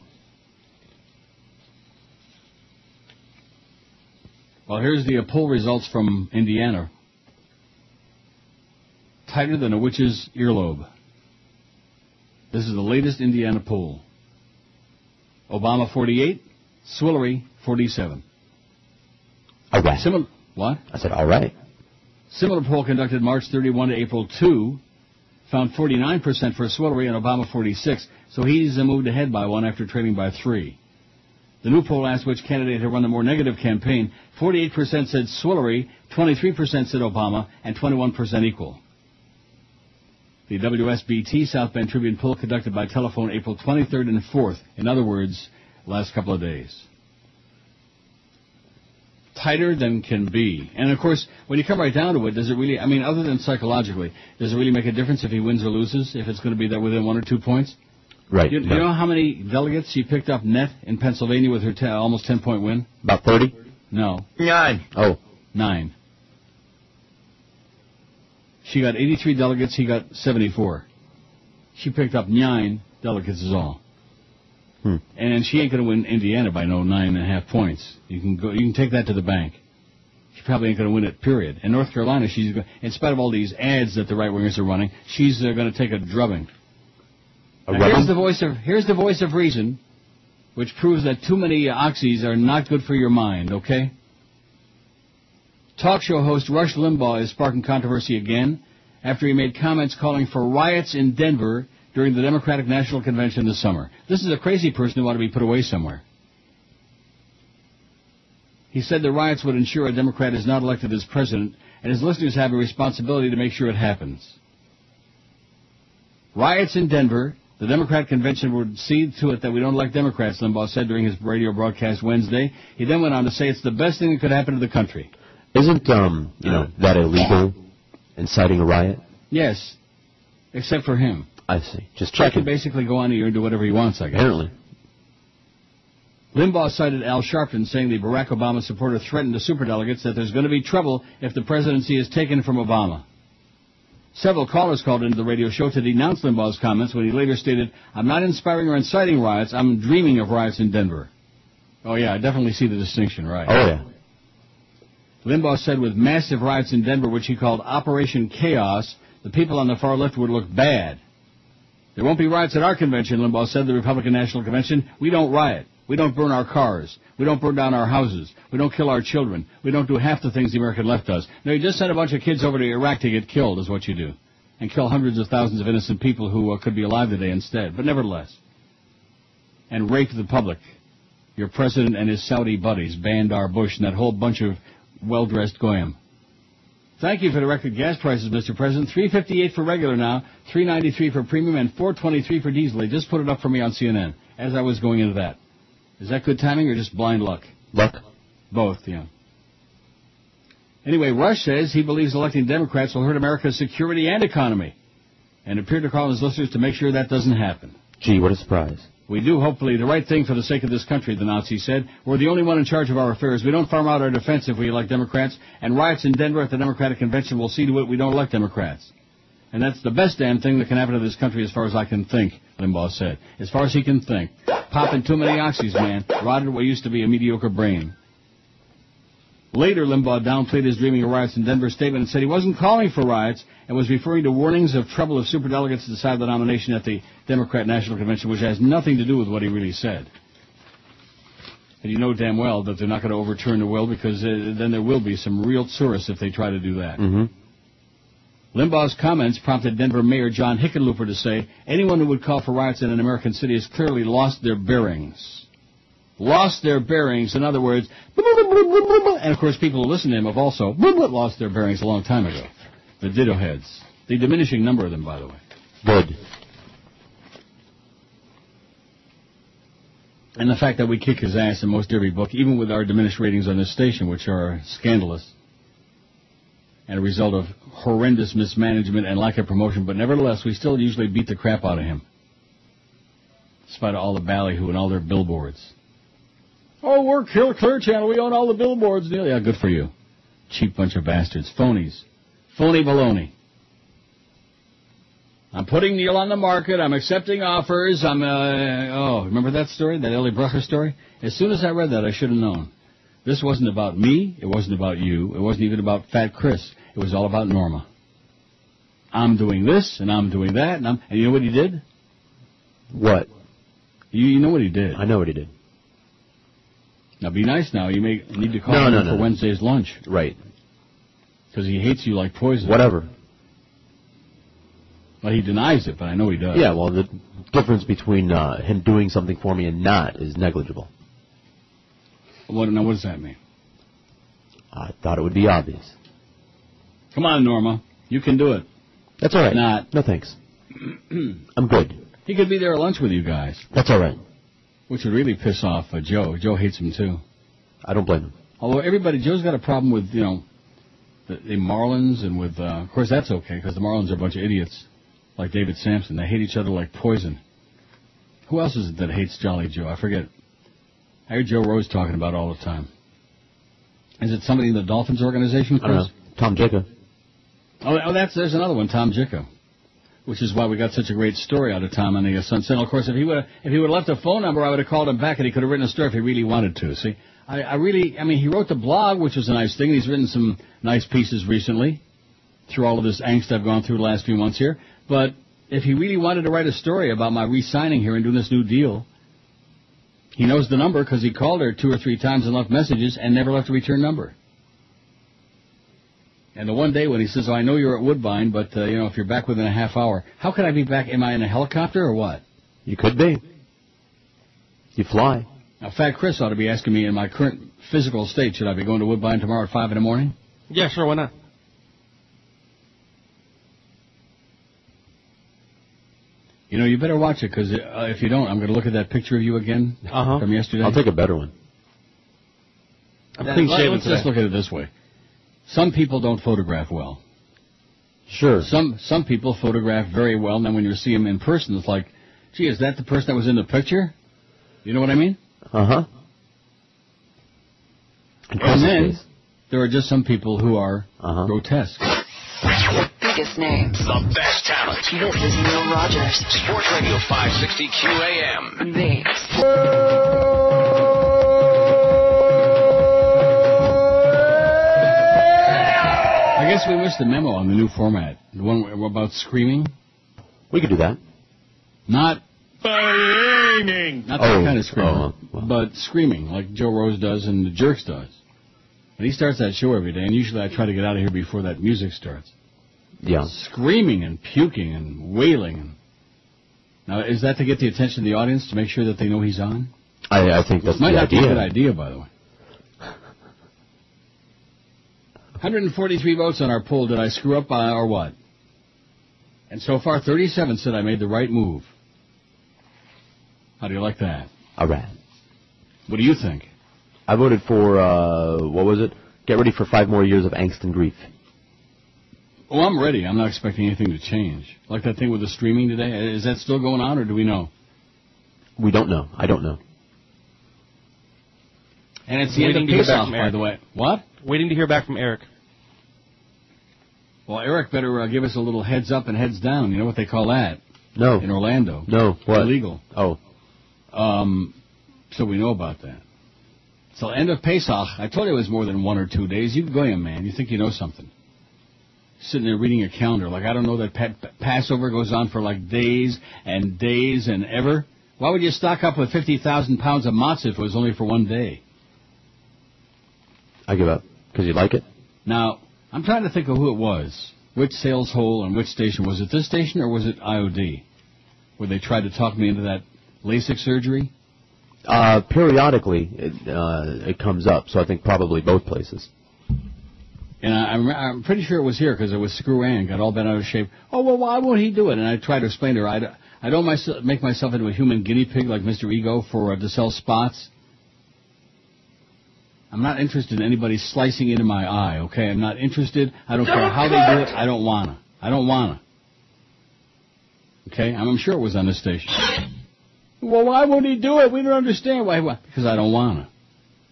Well, here's the uh, poll results from Indiana. Tighter than a witch's earlobe. This is the latest Indiana poll. Obama 48, Swillery 47. All right. What? I said, all right. Similar poll conducted March 31 to April 2 found 49% for Swillery and Obama 46, so he's moved ahead by one after trailing by three. The new poll asked which candidate had run the more negative campaign. 48% said Swillery, 23% said Obama, and 21% equal. The WSBT South Bend Tribune poll conducted by telephone April 23rd and 4th. In other words, last couple of days. Tighter than can be. And of course, when you come right down to it, does it really, I mean, other than psychologically, does it really make a difference if he wins or loses, if it's going to be that within one or two points? Right. Do you, do you know how many delegates she picked up net in Pennsylvania with her te- almost 10 point win? About 30? No. Nine. Oh. Nine. She got 83 delegates, he got 74. She picked up nine delegates is all. Hmm. And she ain't going to win Indiana by no nine and a half points. You can go, you can take that to the bank. She probably ain't going to win it, period. In North Carolina, she's, in spite of all these ads that the right wingers are running, she's uh, going to take a drubbing. A Now, here's the voice of here's the voice of reason, which proves that too many oxys are not good for your mind. Okay. Talk show host Rush Limbaugh is sparking controversy again after he made comments calling for riots in Denver during the Democratic National Convention this summer. This is a crazy person who ought to be put away somewhere. He said the riots would ensure a Democrat is not elected as president, and his listeners have a responsibility to make sure it happens. Riots in Denver. The Democrat convention would see to it that we don't elect Democrats, Limbaugh said during his radio broadcast Wednesday. He then went on to say it's the best thing that could happen to the country. Isn't, um, you know, that illegal? Inciting a riot? Yes, except for him. I see. Just check. He can basically go on here and do whatever he wants, I guess. Apparently. Limbaugh cited Al Sharpton saying the Barack Obama supporter threatened the superdelegates that there's going to be trouble if the presidency is taken from Obama. Several callers called into the radio show to denounce Limbaugh's comments when he later stated, I'm not inspiring or inciting riots, I'm dreaming of riots in Denver. Oh yeah, I definitely see the distinction, right. Oh, yeah. Limbaugh said with massive riots in Denver, which he called Operation Chaos, the people on the far left would look bad. There won't be riots at our convention, Limbaugh said, the Republican National Convention. We don't riot. We don't burn our cars. We don't burn down our houses. We don't kill our children. We don't do half the things the American left does. No, you just send a bunch of kids over to Iraq to get killed is what you do. And kill hundreds of thousands of innocent people who uh, could be alive today instead. But nevertheless. And rape the public. Your president and his Saudi buddies, Bandar Bush, and that whole bunch of well-dressed goyim. Thank you for the record gas prices, Mr. President. Three fifty-eight for regular now, three ninety-three for premium, and four twenty-three for diesel. They just put it up for me on CNN as I was going into that. Is that good timing or just blind luck? Luck? Both, yeah. Anyway, Rush says he believes electing Democrats will hurt America's security and economy, and appeared to call on his listeners to make sure that doesn't happen. Gee, what a surprise. We do hopefully the right thing for the sake of this country, the Nazi said. We're the only one in charge of our affairs. We don't farm out our defense if we elect Democrats, and riots in Denver at the Democratic convention will see to it we don't elect Democrats. And that's the best damn thing that can happen to this country as far as I can think, Limbaugh said. As far as he can think. Popping too many oxys, man. Rotted what used to be a mediocre brain. Later, Limbaugh downplayed his dreaming of riots in Denver statement and said he wasn't calling for riots and was referring to warnings of trouble if superdelegates decide the nomination at the Democrat National Convention, which has nothing to do with what he really said. And you know damn well that they're not going to overturn the will because uh, then there will be some real tourists if they try to do that. Mm-hmm. Limbaugh's comments prompted Denver Mayor John Hickenlooper to say, anyone who would call for riots in an American city has clearly lost their bearings. Lost their bearings. In other words, and of course people who listen to him have also lost their bearings a long time ago. The ditto heads. The diminishing number of them, by the way. Good. And the fact that we kick his ass in most every book, even with our diminished ratings on this station, which are scandalous and a result of horrendous mismanagement and lack of promotion, but nevertheless, we still usually beat the crap out of him. Despite all the ballyhoo and all their billboards. Oh, we're Clear Channel. We own all the billboards. Neil. Yeah, good for you. Cheap bunch of bastards. Phonies. Phony baloney. I'm putting Neil on the market. I'm accepting offers. I'm, uh, oh, remember that story? That Ellie Brucker story? As soon as I read that, I should have known. This wasn't about me. It wasn't about you. It wasn't even about Fat Chris. It was all about Norma. I'm doing this, and I'm doing that, and I'm, and you know what he did? What? You, you know what he did. I know what he did. Now be nice. Now you may need to call No, him no, for. Wednesday's lunch Right. Because he hates you like poison. Whatever. Well, he denies it, but I know he does. Yeah, well, the difference between uh, him doing something for me and not is negligible. What? Now what does that mean? I thought it would be obvious. Come on, Norma. You can do it. That's all right. Not. No thanks. I'm good. He could be there at lunch with you guys, That's all right. which would really piss off uh, Joe. Joe hates him too. I don't blame him. Although everybody, Joe's got a problem with you know the, the Marlins and with, uh, of course that's okay because the Marlins are a bunch of idiots like David Samson. They hate each other like poison. Who else is it that hates Jolly Joe? I forget. I hear Joe Rose talking about it all the time. Is it somebody in the Dolphins organization? I don't Chris? know. Tom Jacob. Oh, oh, that's there's another one, Tom Jicha, which is why we got such a great story out of Tom on the uh, Sun Sentinel. Of course, if he would if he would have left a phone number, I would have called him back and he could have written a story if he really wanted to. See, I, I really, I mean, he wrote the blog, which was a nice thing. He's written some nice pieces recently through all of this angst I've gone through the last few months here. But if he really wanted to write a story about my re-signing here and doing this new deal, he knows the number because he called her two or three times and left messages and never left a return number. And the one day when he says, "Oh, I know you're at Woodbine, but uh, you know, if you're back within a half hour, how can I be back? Am I in a helicopter or what?" You could be. You fly. Now, Fat Chris ought to be asking me in my current physical state, should I be going to Woodbine tomorrow at five in the morning? Yeah, sure, why not? You know, you better watch it because uh, if you don't, I'm going to look at that picture of you again Uh-huh. from yesterday. I'll take a better one. I'm Let- clean let- shaven let's Let's just look at it this way: some people don't photograph well. Sure. Some some people photograph very well, and then when you see them in person, it's like, gee, is that the person that was in the picture? You know what I mean? Uh huh. And then there are just some people who are Uh-huh. grotesque. Biggest names. The best talent. This is Neil Rogers. Sports Radio 560 QAM. The I guess we missed the memo on the new format. The one about screaming. We could do that. Not Screaming. not that Oh, kind of uh-huh. screaming, oh, well. but screaming like Joe Rose does and the Jerks does. And he starts that show every day, and usually I try to get out of here before that music starts. Yeah. Screaming and puking and wailing. And now, is that to get the attention of the audience to make sure that they know he's on? I, I think that's This might the not be a good idea. idea, by the way. 143 votes on our poll. Did I screw up by or what? And so far, 37 said I made the right move. How do you like that? All right. What do you think? I voted for uh, what was it? Get ready for five more years of angst and grief. Oh, I'm ready. I'm not expecting anything to change. Like that thing with the streaming today. Is that still going on, or do we know? We don't know. I don't know. And it's the Waiting end to of hear back Pesach, from by the way. What? Waiting to hear back from Eric. Well, Eric better uh, give us a little heads up and heads down. You know what they call that No. in Orlando? No. What? Illegal. Oh. Um, so we know about that. So end of Pesach. I told you it was more than one or two days. You go in, man. You think you know something. Sitting there reading a calendar. Like, I don't know that pa- Passover goes on for like days and days and ever. Why would you stock up with 50,000 pounds of matzah if it was only for one day? I give up. Because you like it? Now, I'm trying to think of who it was. Which sales hole and which station. Was it this station or was it IOD? Where they tried to talk me into that LASIK surgery? Uh, periodically, it, uh, it comes up, so I think probably both places. And I, I'm, I'm pretty sure it was here because it was Screw Ann, got all bent out of shape. Oh, well, why won't he do it? And I tried to explain to her, I, don't- I don't myself, make myself into a human guinea pig like Mr. Ego for uh, to sell spots. I'm not interested in anybody slicing into my eye, okay? I'm not interested. I don't care how they do it. I don't wanna. I don't wanna. Okay? I'm, I'm sure it was on this station. Well, why won't he do it? We don't understand why. why. Because I don't wanna.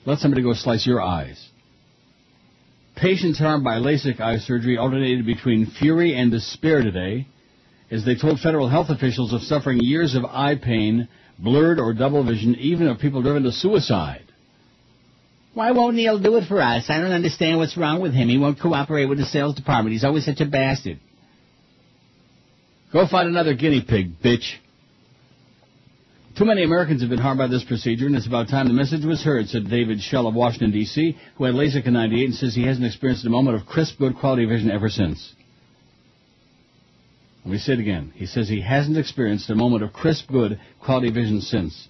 Let somebody go slice your eyes. Patients harmed by LASIK eye surgery alternated between fury and despair today as they told federal health officials of suffering years of eye pain, blurred or double vision, even of people driven to suicide. Why won't Neil do it for us? I don't understand what's wrong with him. He won't cooperate with the sales department. He's always such a bastard. Go find another guinea pig, bitch. Too many Americans have been harmed by this procedure, and it's about time the message was heard, said David Shell of Washington, D.C., who had LASIK in 98 and says he hasn't experienced a moment of crisp, good quality vision ever since. Let me say it again. He says he hasn't experienced a moment of crisp, good quality vision since.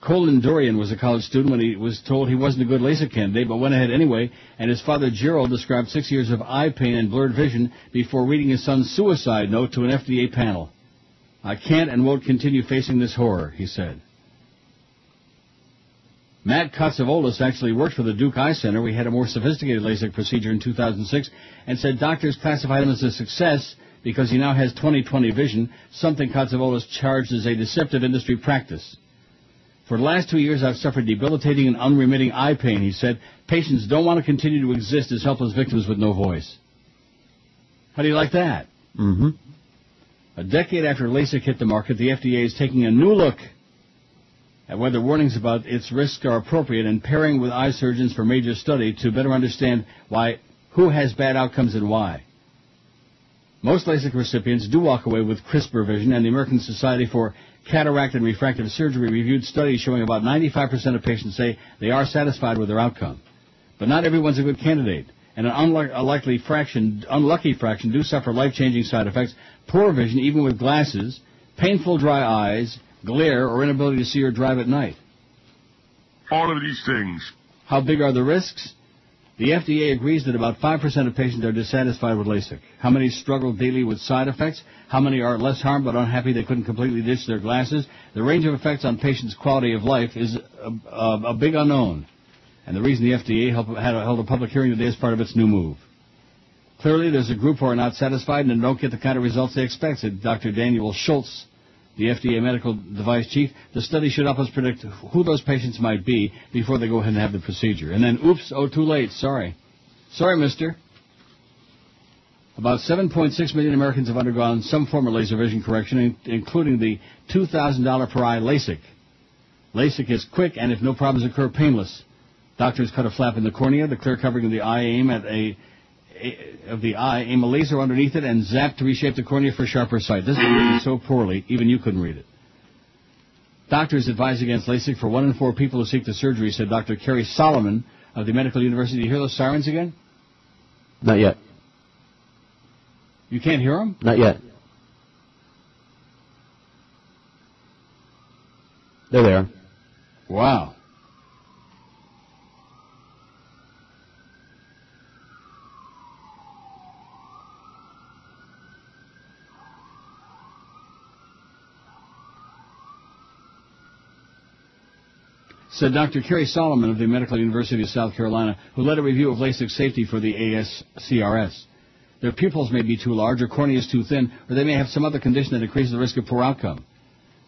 Colin Dorian was a college student when he was told he wasn't a good LASIK candidate, but went ahead anyway, and his father Gerald described six years of eye pain and blurred vision before reading his son's suicide note to an FDA panel. I can't and won't continue facing this horror, he said. Matt Kotsovolos actually worked for the Duke Eye Center. We had a more sophisticated LASIK procedure in 2006 and said doctors classified him as a success because he now has 20/20 vision, something Kotsovolos charged as a deceptive industry practice. For the last two years, I've suffered debilitating and unremitting eye pain, he said. Patients don't want to continue to exist as helpless victims with no voice. How do you like that? Mm-hmm. A decade after LASIK hit the market, the FDA is taking a new look at whether warnings about its risks are appropriate and pairing with eye surgeons for major study to better understand why who has bad outcomes and why. Most LASIK recipients do walk away with crisper vision, and the American Society for Cataract and Refractive Surgery reviewed studies showing about 95% of patients say they are satisfied with their outcome. But not everyone's a good candidate, and an unlikely fraction, unlucky fraction do suffer life-changing side effects poor vision even with glasses, painful dry eyes, glare, or inability to see or drive at night. All of these things. How big are the risks? The FDA agrees that about 5% of patients are dissatisfied with LASIK. How many struggle daily with side effects? How many are less harmed but unhappy they couldn't completely ditch their glasses? The range of effects on patients' quality of life is a, a, a big unknown. And the reason the FDA held, a, public hearing today is part of its new move. Clearly, there's a group who are not satisfied and don't get the kind of results they expect, said Dr. Daniel Schultz, the FDA medical device chief. The study should help us predict who those patients might be before they go ahead and have the procedure. And then, oops, oh, too late. Sorry. Sorry, mister. About 7.6 million Americans have undergone some form of laser vision correction, including the $2,000 per eye LASIK. LASIK is quick and, if no problems occur, painless. Doctors cut a flap in the cornea, the clear covering of the eye aim at a of the eye, aim a laser underneath it, and zap to reshape the cornea for sharper sight. This is written so poorly, even you couldn't read it. Doctors advise against LASIK for one in four people who seek the surgery, said Dr. Kerry Solomon of the Medical University. Do You hear those sirens again? Not yet. You can't hear them? Not yet. They're there. Wow. Said Dr. Kerry Solomon of the Medical University of South Carolina, who led a review of LASIK safety for the ASCRS. Their pupils may be too large, or cornea is too thin, or they may have some other condition that increases the risk of poor outcome.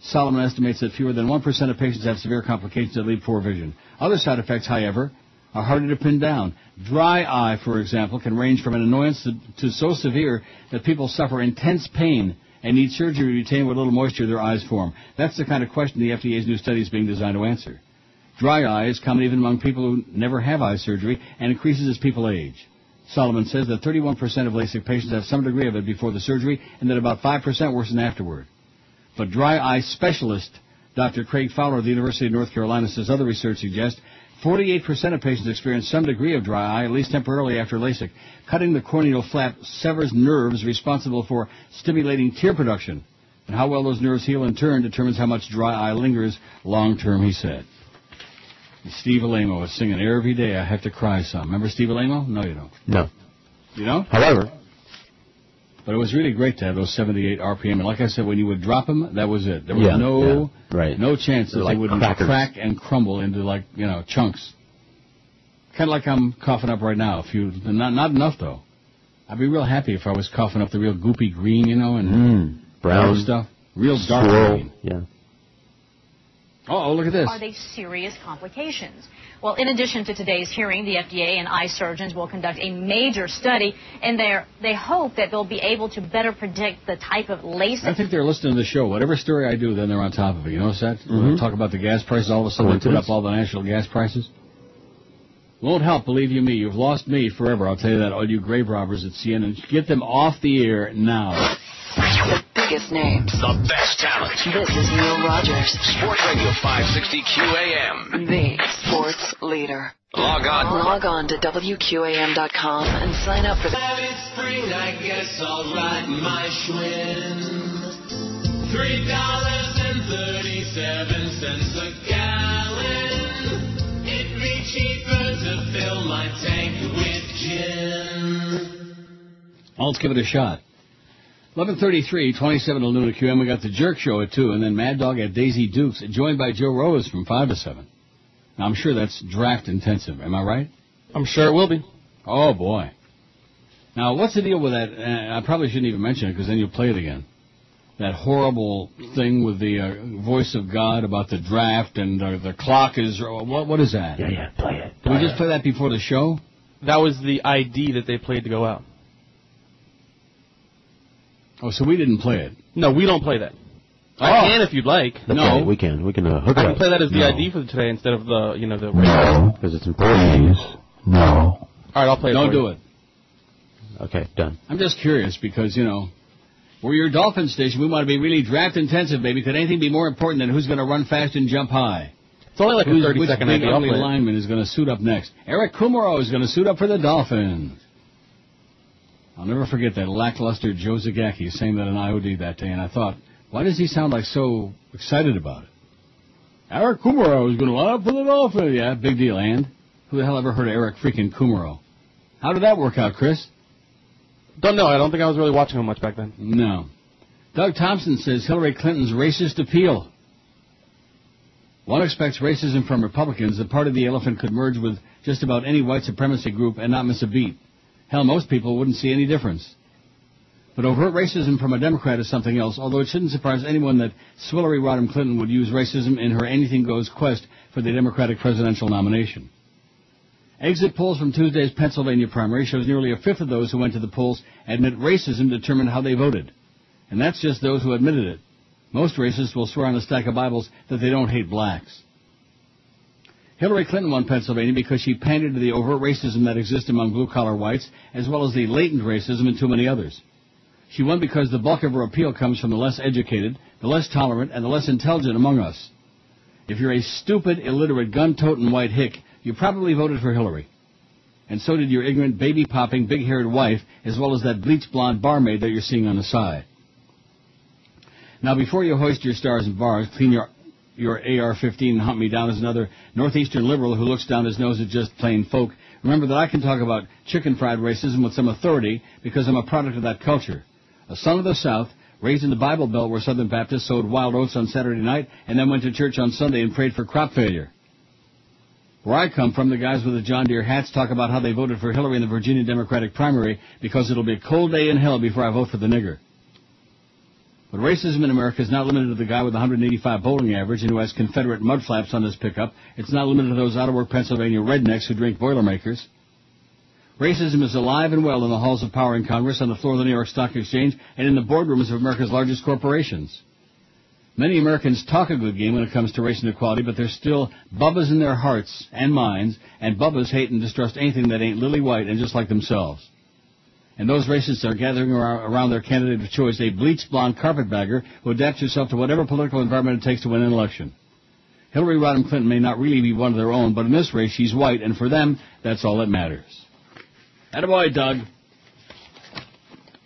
Solomon estimates that fewer than 1% of patients have severe complications that lead poor vision. Other side effects, however, are harder to pin down. Dry eye, for example, can range from an annoyance to, to so severe that people suffer intense pain and need surgery to retain what little moisture their eyes form. That's the kind of question the FDA's new study is being designed to answer. Dry eye is common even among people who never have eye surgery and increases as people age. Solomon says that 31% of LASIK patients have some degree of it before the surgery and that about 5% worsen afterward. But dry eye specialist Dr. Craig Fowler of the University of North Carolina says other research suggests 48% of patients experience some degree of dry eye, at least temporarily after LASIK. Cutting the corneal flap severs nerves responsible for stimulating tear production. And how well those nerves heal in turn determines how much dry eye lingers long term, he said. Steve Alaimo was singing every day. I have to cry some. Remember Steve Alaimo? No, you don't. No. You don't? However, but it was really great to have those 78 RPM. And like I said, when you would drop them, that was it. There was Yeah, no yeah, right. no chance that They're they wouldn't crackers. crack and crumble into like you know chunks. Kind of like I'm coughing up right now. If you not not enough though. I'd be real happy if I was coughing up the real goopy green, you know, and Mm, brown stuff. Real dark swirl. green. Yeah. Oh, look at this. Are they serious complications? Well, in addition to today's hearing, the FDA and eye surgeons will conduct a major study, and they they hope that they'll be able to better predict the type of lace. I think they're listening to the show. Whatever story I do, then they're on top of it. You notice that? When I Mhm. talk about the gas prices, all of a sudden they put up all the national gas prices. Won't help, believe you me. You've lost me forever. I'll tell you that. All you grave robbers at CNN, get them off the air now. The biggest names. The best talent. This is Neil Rogers, Sports Radio 560 QAM. the sports leader. Log on. Log on to WQAM.com and sign up for the. Spring, I guess I'll ride my Schwinn. Three dollars and thirty-seven cents a gallon. It'd be cheaper to fill my tank with gin. Well, let's give it a shot. 11:33, 27 till noon at QM. We got the Jerk Show at two, and then Mad Dog at Daisy Dukes, joined by Joe Rose from five to seven. Now I'm sure that's draft intensive. Am I right? I'm sure it will be. Oh boy. Now what's the deal with that? Uh, I probably shouldn't even mention it because then you'll play it again. That horrible thing with the uh, voice of God about the draft and uh, the clock is. uh, What what is that? Yeah, yeah, play it. Did we just play that before the show? That was the ID that they played to go out. Oh, so we didn't play it. No, we don't play that. Oh. I can if you'd like. That's right, we can. We can uh, hook it up. I can up. play that as the No. ID for the today instead of the, you know, the. No, because it's important. No. All right, I'll play it. Don't for do you. it. Okay, done. I'm just curious because, you know, we're your Dolphin station. We want to be really draft intensive, baby. Could anything be more important than who's going to run fast and jump high? It's only like a Who's, 30 which second big ID. Ugly lineman is going to suit up next? Eric Kumerow is going to suit up for the Dolphins. I'll never forget that lackluster Joe Zagacki saying that on IOD that day, and I thought, why does he sound like so excited about it? Eric Kumerow is going to line up for the Dolphins. Yeah, big deal. And who the hell ever heard of Eric freaking Kumerow? How did that work out, Chris? Don't know. I don't think I was really watching him much back then. No. Doug Thompson says Hillary Clinton's racist appeal. One expects racism from Republicans. The part of the elephant could merge with just about any white supremacy group and not miss a beat. Hell, most people wouldn't see any difference. But overt racism from a Democrat is something else, although it shouldn't surprise anyone that Swillery Rodham Clinton would use racism in her anything goes quest for the Democratic presidential nomination. Exit polls from Tuesday's Pennsylvania primary shows nearly a fifth of those who went to the polls admit racism determined how they voted. And that's just those who admitted it. Most racists will swear on a stack of Bibles that they don't hate blacks. Hillary Clinton won Pennsylvania because she pandered to the overt racism that exists among blue-collar whites, as well as the latent racism in too many others. She won because the bulk of her appeal comes from the less educated, the less tolerant, and the less intelligent among us. If you're a stupid, illiterate, gun-toting white hick, you probably voted for Hillary. And so did your ignorant, baby-popping, big-haired wife, as well as that bleach blonde barmaid that you're seeing on the side. Now, before you hoist your stars and bars, clean your your AR-15 and hunt me down as another northeastern liberal who looks down his nose at just plain folk. Remember that I can talk about chicken fried racism with some authority because I'm a product of that culture. A son of the South, raised in the Bible Belt where Southern Baptists sowed wild oats on Saturday night and then went to church on Sunday and prayed for crop failure. Where I come from, the guys with the John Deere hats talk about how they voted for Hillary in the Virginia Democratic primary because it'll be a cold day in hell before I vote for the nigger. But racism in America is not limited to the guy with 185 bowling average and who has Confederate mudflaps on his pickup. It's not limited to those out of work Pennsylvania rednecks who drink Boilermakers. Racism is alive and well in the halls of power in Congress, on the floor of the New York Stock Exchange, and in the boardrooms of America's largest corporations. Many Americans talk a good game when it comes to race and equality, but there's still bubbas in their hearts and minds, and bubbas hate and distrust anything that ain't lily white and just like themselves. And those racists are gathering around, their candidate of choice, a bleached blonde carpetbagger who adapts herself to whatever political environment it takes to win an election. Hillary Rodham Clinton may not really be one of their own, but in this race she's white, and for them, that's all that matters. Attaboy, Doug.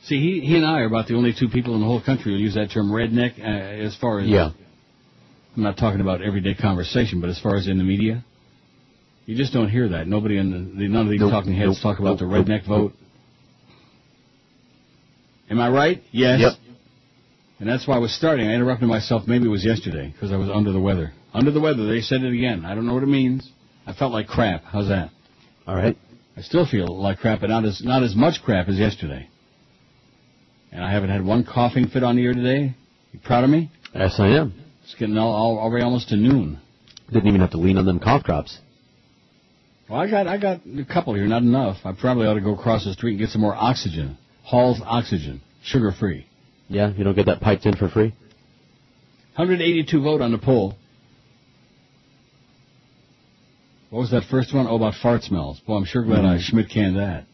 See, he, he and I are about the only two people in the whole country who use that term redneck uh, as far as... Yeah. I'm not talking about everyday conversation, but as far as in the media, you just don't hear that. Nobody in the, none of these Nope, talking heads nope, talk about the redneck nope, vote. Am I right? Yes. Yep. And that's why I was starting. I interrupted myself. Maybe it was yesterday because I was under the weather. Under the weather. They said it again. I don't know what it means. I felt like crap. How's that? All right. I still feel like crap, but not as not as much crap as yesterday. And I haven't had one coughing fit on the air today. You proud of me? Yes, I am. It's getting all, all, already almost to noon. Didn't even have to lean on them cough drops. Well, I got I got a couple here, not enough. I probably ought to go across the street and get some more oxygen. Hall's oxygen, sugar free. Yeah, you don't get that piped in for free? 182 vote on the poll. What was that first one? Oh, about fart smells. Boy, I'm sure glad I mm. Schmidt canned that.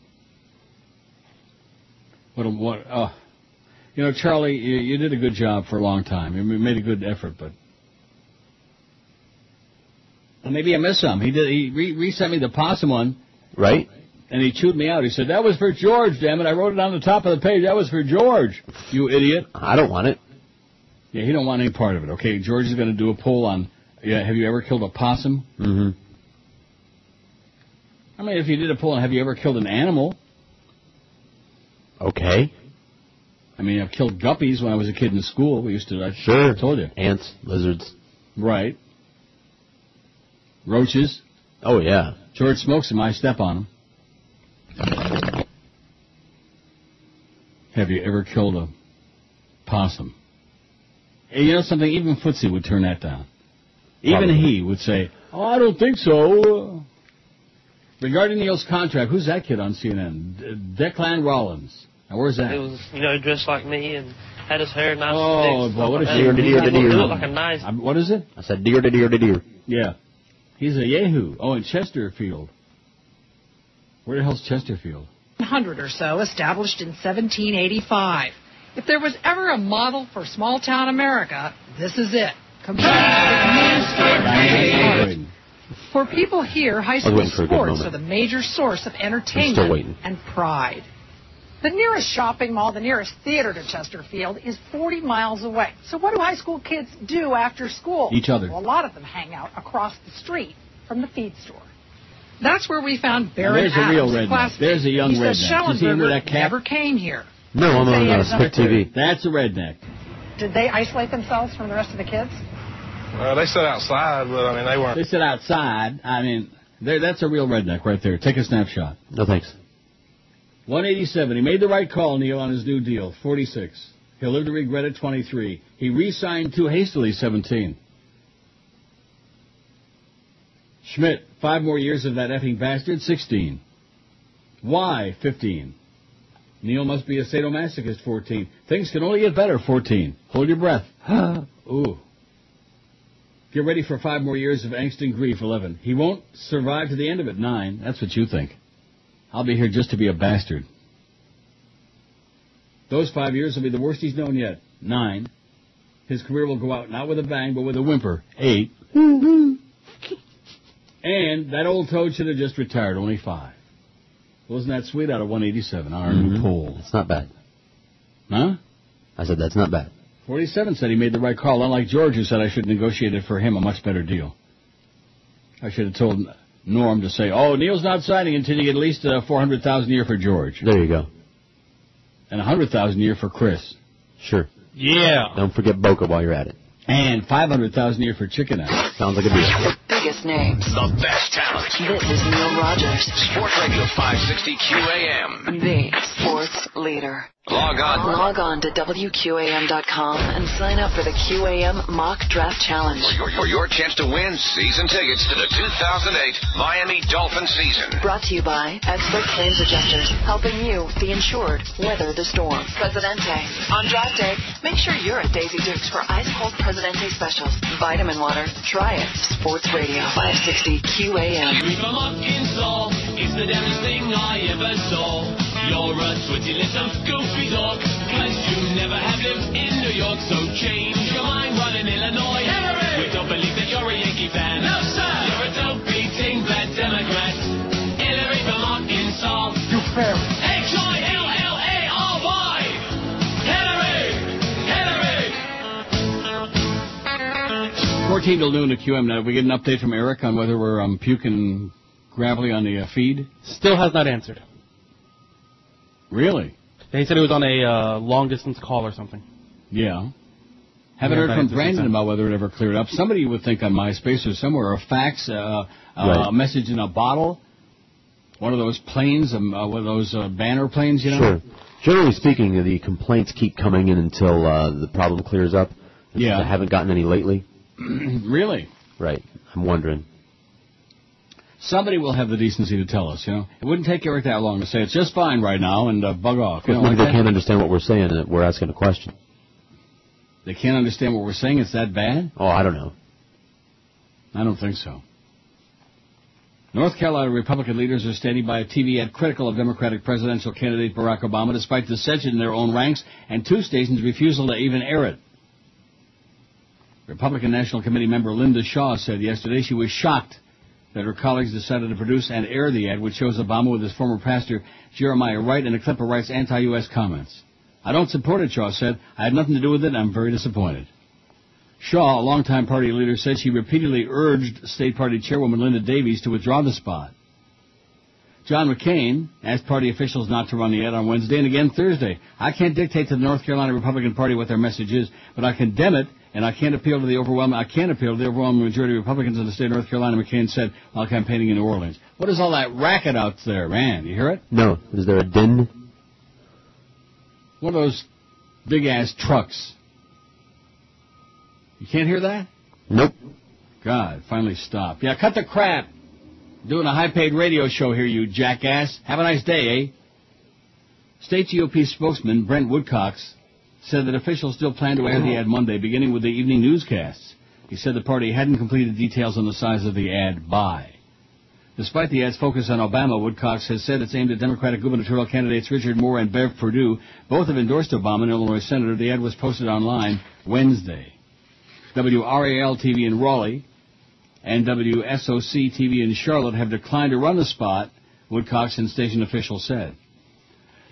What? a- What? Oh, You know, Charlie, you, you did a good job for a long time. You made a good effort, but well, maybe I missed some. He did. He re- resent me the possum one, Right? And he chewed me out. He said that was for George. Damn it! I wrote it on the top of the page. That was for George. You idiot. I don't want it. Yeah, he don't want any part of it. Okay, George is going to do a poll on. Yeah, have you ever killed a possum? Mm-hmm. I mean, if you did a poll on have you ever killed an animal? Okay. I mean, I've killed guppies when I was a kid in school. We used to. I Sure. told you. Ants, lizards. Right. Roaches. Oh yeah. George smokes them. I step on them. Have you ever killed a possum? Hey, you know something? Even Footsie would turn that down. Even Probably. he would say, "Oh, I don't think so." Uh, regarding Neil's contract, who's that kid on CNN? D- Declan Rollins. Now, where's that? He was, you know, dressed like me and had his hair nice Oh, and thick. boy, what a stuff shame. like that. Deer, deer, He deer. looked like a nice. What is it? I said deer to deer to deer. Yeah. He's a Yahoo. Oh, in Chesterfield. Where the hell's Chesterfield? 100 or so, established in 1785. If there was ever a model for small town America, this is it. For people here, high school waiting for a good sports are the major source of entertainment and pride. The nearest shopping mall, the nearest theater to Chesterfield is 40 miles away. So what do high school kids do after school? Each other. Well, a lot of them hang out across the street from the feed store. That's where we found Now, Baron there's a real redneck. There's a young he says redneck. You see him with that Schellenberger never came here. No, I'm on uh, Spit TV. That's a redneck. Did they isolate themselves from the rest of the kids? Well, they sit outside, but I mean, they weren't. They sit outside. I mean. That's a real redneck right there. Take a snapshot. No thanks. 187. He made the right call, Neil, on his new deal. 46. He'll live to regret it. 23. He re-signed too hastily. 17. Schmidt, five more years of that effing bastard. 16. Why? 15. Neil must be a sadomasochist. 14. Things can only get better. 14. Hold your breath. Ooh. Get ready for five more years of angst and grief. 11. He won't survive to the end of it. 9. That's what you think. I'll be here just to be a bastard. Those five years will be the worst he's known yet. Nine. His career will go out not with a bang, but with a whimper. Eight. Mm-hmm. And that old toad should have just retired. Only five. Wasn't that sweet out of 187 on our new Mhm. poll? That's not bad. Huh? I said that's not bad. 47 said he made the right call, unlike George, who said I should negotiate it for him a much better deal. I should have told Norm to say, "Oh, Neil's not signing until you get at least uh, 400,000 a year for George There you go. and 100,000 a year for Chris Sure. Yeah. Don't forget Boca while you're at it. And 500,000 a year for Chicken Ass." Sounds like a deal. The Biggest names. The best talent. This is Neil Rogers, Sports Radio 560 QAM. the sports leader. Log on. Log on to WQAM.com and sign up for the QAM Mock Draft Challenge. For your, for your chance to win season tickets to the 2008 Miami Dolphin season. Brought to you by Expert Claims Adjusters, helping you, the insured, weather the storm. Presidente. On draft day, make sure you're at Daisy Dukes for ice cold Presidente specials. Vitamin water. Try it. Sports Radio 560 QAM. From Arkansas, it's the damnedest thing I ever saw. You're a sweaty little goofy dog, cause you never have lived in New York, so change your mind while in Illinois. Hillary! We don't believe that you're a Yankee fan. No, sir! You're a dope-beating black Democrat. Hillary from Arkansas. You fair. H-I-L-L-A-R-Y! Hillary! Hillary! 14 till noon at QM. Now, we get an update from Eric on whether we're um, puking gravelly on the uh, feed. Still has not answered. Really? He said he was on a uh, long distance call or something. Yeah. Haven't Yeah, heard from Brandon about whether it ever cleared up. Somebody would think on MySpace or somewhere, a fax, uh, uh, Right. a message in a bottle, one of those planes, um, uh, one of those uh, banner planes, you know? Sure. Generally speaking, the complaints keep coming in until uh, the problem clears up. Yeah. I haven't gotten any lately. really? Right. I'm wondering. Somebody will have the decency to tell us, you know? It wouldn't take Eric that long to say it's just fine right now and uh, bug off. You know, like they that? can't understand what we're saying and we're asking a question. They can't understand what we're saying. It's that bad? Oh, I don't know. I don't think so. North Carolina Republican leaders are standing by a TV ad critical of Democratic presidential candidate Barack Obama despite dissension in their own ranks and two stations' refusal to even air it. Republican National Committee member Linda Shaw said yesterday she was shocked that her colleagues decided to produce and air the ad which shows Obama with his former pastor Jeremiah Wright in a clip of Wright's anti-U.S. comments. I don't support it, Shaw said. I had nothing to do with it and I'm very disappointed. Shaw, a longtime party leader, said she repeatedly urged state party chairwoman Linda Daves to withdraw the spot. John McCain asked party officials not to run the ad on Wednesday and again Thursday. I can't dictate to the North Carolina Republican Party what their message is, but I condemn it, and I can't appeal to the overwhelming. I can't appeal to the overwhelming majority of Republicans in the state of North Carolina. McCain said while campaigning in New Orleans. What is all that racket out there, man? You hear it? No. Is there a din? One of those big ass trucks. You can't hear that? Nope. God, finally stop. Yeah, cut the crap. Doing a high paid radio show here, you jackass. Have a nice day, eh? State GOP spokesman Brent Woodcox said that officials still plan to air the ad Monday, beginning with the evening newscasts. He said the party hadn't completed details on the size of the ad by. Despite the ad's focus on Obama, Woodcox has said it's aimed at Democratic gubernatorial candidates Richard Moore and Bev Perdue. Both have endorsed Obama, an Illinois senator. The ad was posted online Wednesday. WRAL TV in Raleigh and WSOC TV in Charlotte have declined to run the spot, Woodcox and station officials said.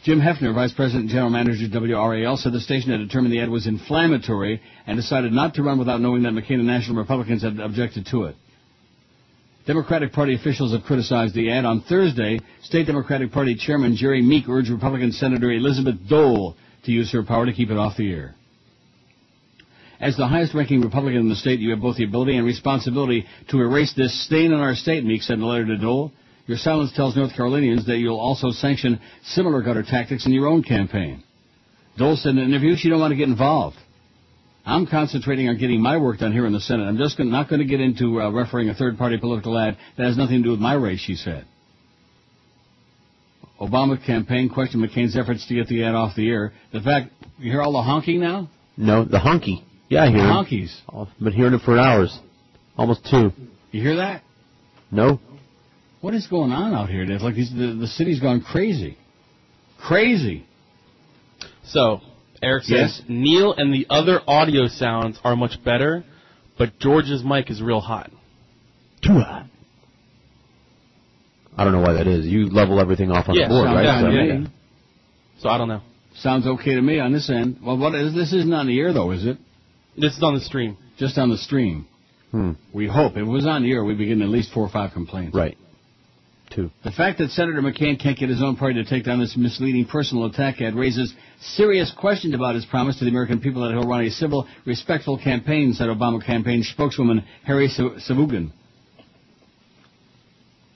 Jim Hefner, Vice President and General Manager of WRAL, said the station had determined the ad was inflammatory and decided not to run without knowing that McCain and National Republicans had objected to it. Democratic Party officials have criticized the ad. On Thursday, State Democratic Party Chairman Jerry Meek urged Republican Senator Elizabeth Dole to use her power to keep it off the air. As the highest ranking Republican in the state, you have both the ability and responsibility to erase this stain on our state, Meek said in a letter to Dole. Your silence tells North Carolinians that you'll also sanction similar gutter tactics in your own campaign. Dole said in an interview she don't want to get involved. I'm concentrating on getting my work done here in the Senate. I'm just not going to get into uh, refereeing a third-party political ad that has nothing to do with my race, she said. Obama campaign questioned McCain's efforts to get the ad off the air. The fact, you hear all the honking now? No, the honky. Yeah, I hear The it. honkies. I've been hearing it for hours. Almost two. You hear that? No? What is going on out here? It's like these, the, the city's gone crazy. Crazy. So, Eric says Yes? Neil and the other audio sounds are much better, but George's mic is real hot. Too hot. I don't know why that is. You level everything off on Yeah, the board, right? down, So- yeah, yeah. So I don't know. Sounds okay to me on this end. Well, what is this? Isn't on the air though, is it? This is on the stream. Just on the stream. Hmm. We hope. If it was on the air, we'd be getting at least four or five complaints. Right. Two. The fact that Senator McCain can't get his own party to take down this misleading personal attack ad raises serious questions about his promise to the American people that he'll run a civil, respectful campaign, said Obama campaign spokeswoman Hari Sevugan.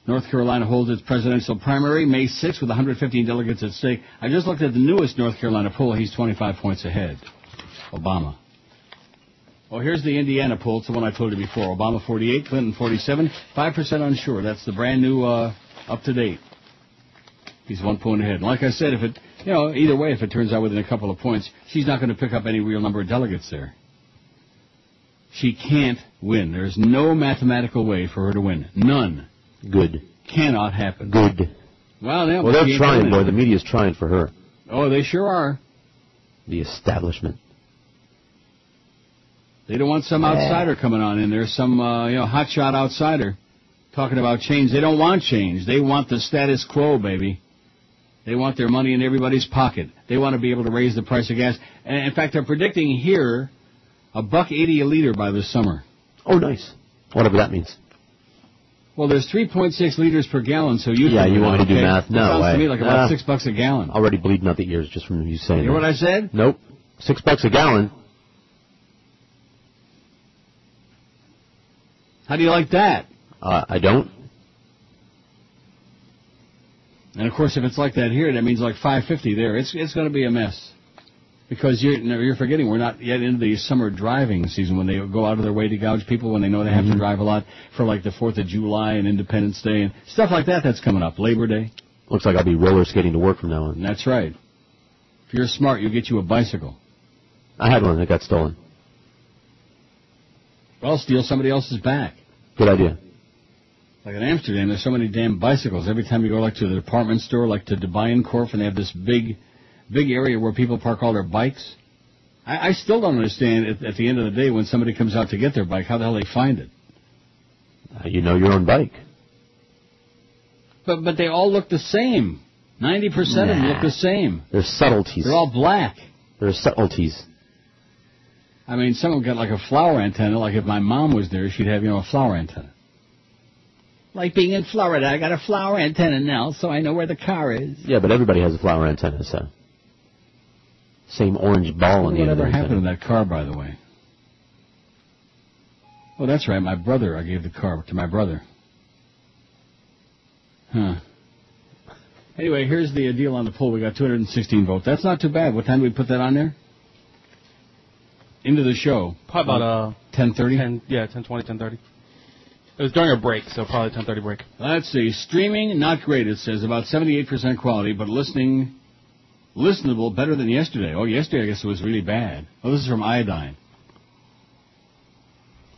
North Carolina holds its presidential primary May 6th with 115 delegates at stake. I just looked at the newest North Carolina poll. He's 25 points ahead. Obama. Oh, here's the Indiana poll. It's the one I told you before. Obama 48, Clinton 47, 5% unsure. That's the brand new, uh, up to date. He's one point ahead. And like I said, if it, you know, either way, if it turns out within a couple of points, she's not going to pick up any real number of delegates there. She can't win. There's no mathematical way for her to win. None. Good. Cannot happen. Good. Well, yeah, Well, they're trying, boy. The media's trying for her. Oh, they sure are. The establishment. They don't want some outsider coming on in there, some uh, you know hotshot outsider talking about change. They don't want change. They want the status quo, baby. They want their money in everybody's pocket. They want to be able to raise the price of gas. And in fact, they're predicting here a buck eighty a liter by this summer. Oh, nice. Whatever that means. Well, there's 3.6 liters per gallon, so you yeah, you want me to do okay? math? That No sounds way. to me like about Ah. six bucks a gallon. Already bleeding out the ears just from you saying You that. what I said? Nope. Six bucks a gallon. How do you like that? Uh, I don't. And of course, if it's like that here, that means like 550 there. It's it's going to be a mess because you're no, you're forgetting we're not yet into the summer driving season when they go out of their way to gouge people when they know they have to drive a lot for like the Fourth of July and Independence Day and stuff like that. That's coming up. Labor Day. Looks like I'll be roller skating to work from now on. That's right. If you're smart, you'll get you a bicycle. I had one that got stolen. Well, steal somebody else's back. Good idea. Like in Amsterdam, there's so many damn bicycles. Every time you go like to the department store, like to De Bijenkorf, and they have this big, big area where people park all their bikes. I, I still don't understand at, at the end of the day when somebody comes out to get their bike, how the hell they find it. Uh, you know your own bike. But but they all look the same. Ninety percent of them look the same. There's subtleties. They're all black. There's subtleties. I mean, someone got like a flower antenna. Like if my mom was there, she'd have you know a flower antenna. Like being in Florida, I got a flower antenna now, so I know where the car is. Yeah, but everybody has a flower antenna, so. Same orange ball on the end of Whatever happened to that car, by the way? Oh, that's right. My brother. I gave the car to my brother. Huh. Anyway, here's the deal on the poll. We got 216 votes. That's not too bad. What time did we put that on there? Into the show. Probably about uh 10:30. 10, yeah, 10:20, 10:30. It was during a break, so probably 10:30 break. Let's see. Streaming, not great, it says. About 78% quality, but listening, listenable, better than yesterday. Oh, yesterday I guess it was really bad. Oh, this is from Iodine.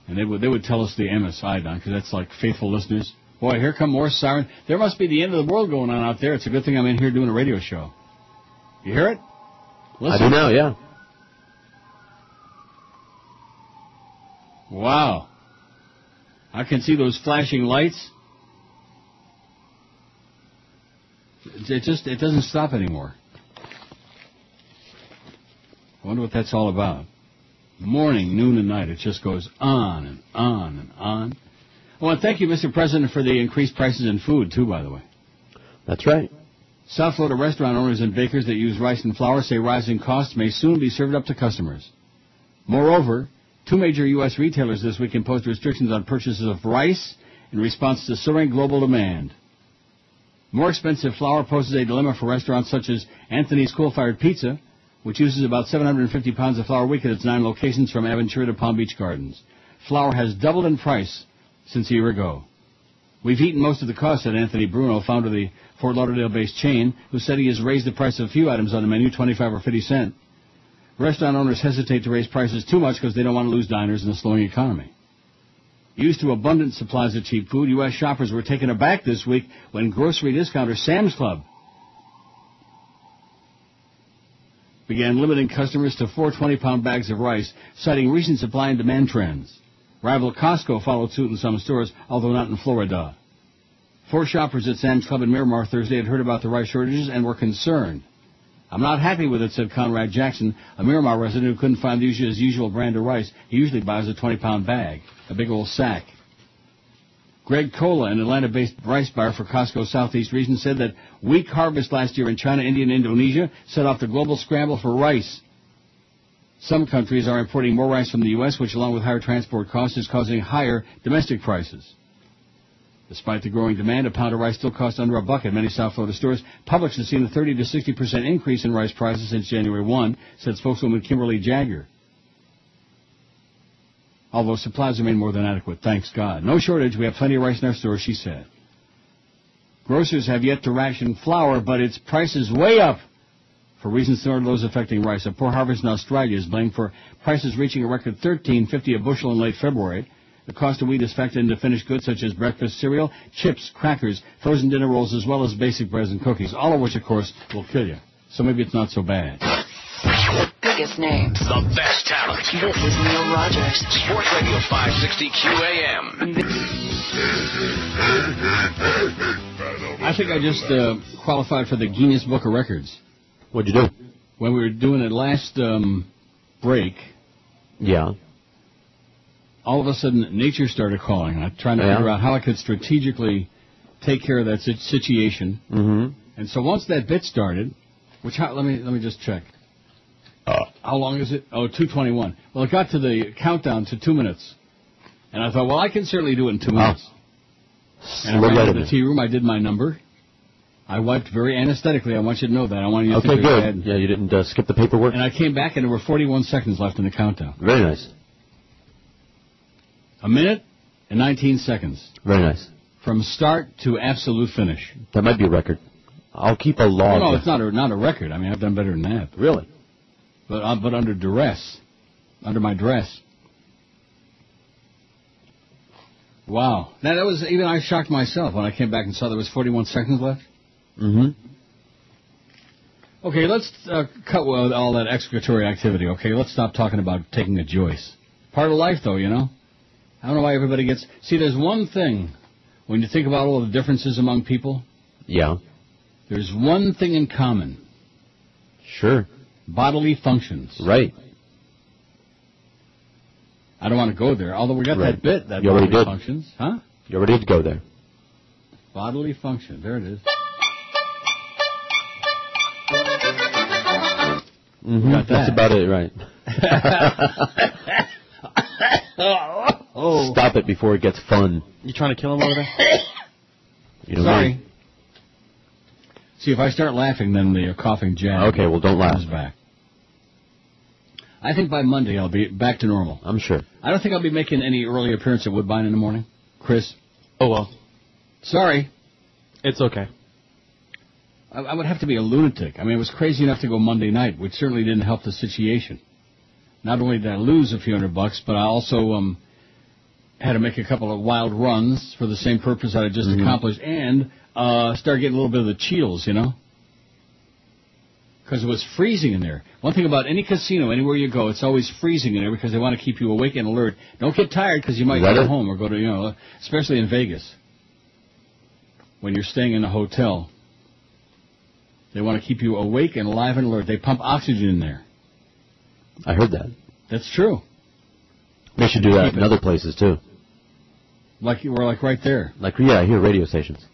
And they would, they would tell us the MS Iodine, because that's like faithful listeners. Boy, here come more sirens. There must be the end of the world going on out there. It's a good thing I'm in here doing a radio show. You hear it? Listen. I do now, yeah. Wow. I can see those flashing lights. It just it doesn't stop anymore. I wonder what that's all about. Morning, noon, and night. It just goes on and on and on. Oh, and thank you, Mr. President, for the increased prices in food too. By the way. That's right. South Florida restaurant owners and bakers that use rice and flour say rising costs may soon be served up to customers. Moreover, two major U.S. retailers this week imposed restrictions on purchases of rice in response to soaring global demand. More expensive flour poses a dilemma for restaurants such as Anthony's Coal Fired Pizza, which uses about 750 pounds of flour a week at its nine locations from Aventura to Palm Beach Gardens. Flour has doubled in price since a year ago. We've eaten most of the cost, said Anthony Bruno, founder of the Fort Lauderdale-based chain, who said he has raised the price of a few items on the menu 25 or 50 cent. Restaurant owners hesitate to raise prices too much because they don't want to lose diners in a slowing economy. Used to abundant supplies of cheap food, U.S. shoppers were taken aback this week when grocery discounter Sam's Club began limiting customers to four 20-pound bags of rice, citing recent supply and demand trends. Rival Costco followed suit in some stores, although not in Florida. Four shoppers at Sam's Club in Miramar Thursday had heard about the rice shortages and were concerned. I'm not happy with it, said Conrad Jackson, a Miramar resident who couldn't find his usual brand of rice. He usually buys a 20-pound bag, a big old sack. Greg Cola, an Atlanta-based rice buyer for Costco Southeast region, said that weak harvest last year in China, India, and Indonesia set off the global scramble for rice. Some countries are importing more rice from the U.S., which, along with higher transport costs, is causing higher domestic prices. Despite the growing demand, a pound of rice still costs under a buck at many South Florida stores. Publix has seen a 30 to 60 percent increase in rice prices since January 1, said spokeswoman Kimberly Jagger. Although supplies remain more than adequate, thanks God. No shortage, we have plenty of rice in our stores, she said. Grocers have yet to ration flour, but its price is way up for reasons similar to those affecting rice. A poor harvest in Australia is blamed for prices reaching a record 13.50 a bushel in late February. The cost of wheat is factored into finished goods such as breakfast cereal, chips, crackers, frozen dinner rolls, as well as basic breads and cookies, all of which, of course, will kill you. So maybe it's not so bad. The biggest names. The best talent. This is Neil Rogers. Sports Radio 560 QAM. I think I just uh, qualified for the Guinness Book of Records. What'd you do? When we were doing it last um, break, Yeah. All of a sudden nature started calling. I'm trying to Yeah. figure out how I could strategically take care of that situation. Mm-hmm. And so once that bit started, which how, let me let me just check. How long is it? Oh, 221. Well, it got to the countdown to two minutes, and I thought, well, I can certainly do it in two minutes. And I ran to the tea room. I did my number. I wiped very anesthetically. I want you to know that. I want you to Okay, think good. had- Yeah, you didn't uh, skip the paperwork. And I came back, and there were 41 seconds left in the countdown. Very nice. A minute and 19 seconds Very nice. from start to absolute finish. That might be a record. I'll keep a No, log. no, it's not a not a record. I mean, I've done better than that. Really? But uh, but under duress, under my dress. Wow. Now that was even I shocked myself when I came back and saw there was 41 seconds left. Mm-hmm. Okay, let's uh, cut all that excretory activity. Okay, let's stop talking about taking a Joyce. Part of life, though, you know. I don't know why everybody gets. See, there's one thing when you think about all the differences among people. Yeah. There's one thing in common: Sure. bodily functions. Right. I don't want to go there. Although we got Right. that bit that You already bodily did. functions, huh? You already did go there. Bodily function. There it is. Mm-hmm. That's about it, right? oh. Stop it before it gets fun. You trying to kill him over there? You know Sorry. me. See, if I start laughing, then the uh, coughing jag. Okay, well, don't laugh. comes back. I think by Monday I'll be back to normal. I'm sure. I don't think I'll be making any early appearance at Woodbine in the morning. Chris, Oh well, sorry. it's okay. I, I would have to be a lunatic. I mean, it was crazy enough to go Monday night, which certainly didn't help the situation. Not only did I lose a few hundred bucks, but I also um, had to make a couple of wild runs for the same purpose that I just Mhm. accomplished, and uh, start getting a little bit of the chills, you know, because it was freezing in there. One thing about any casino, anywhere you go, it's always freezing in there because they want to keep you awake and alert. Don't get tired because you might go home or go to, you know, especially in Vegas when you're staying in a hotel. They want to keep you awake and alive and alert. They pump oxygen in there. I heard that. That's true. They should do that in other places too. Like you were like right there. Like yeah, I hear radio stations.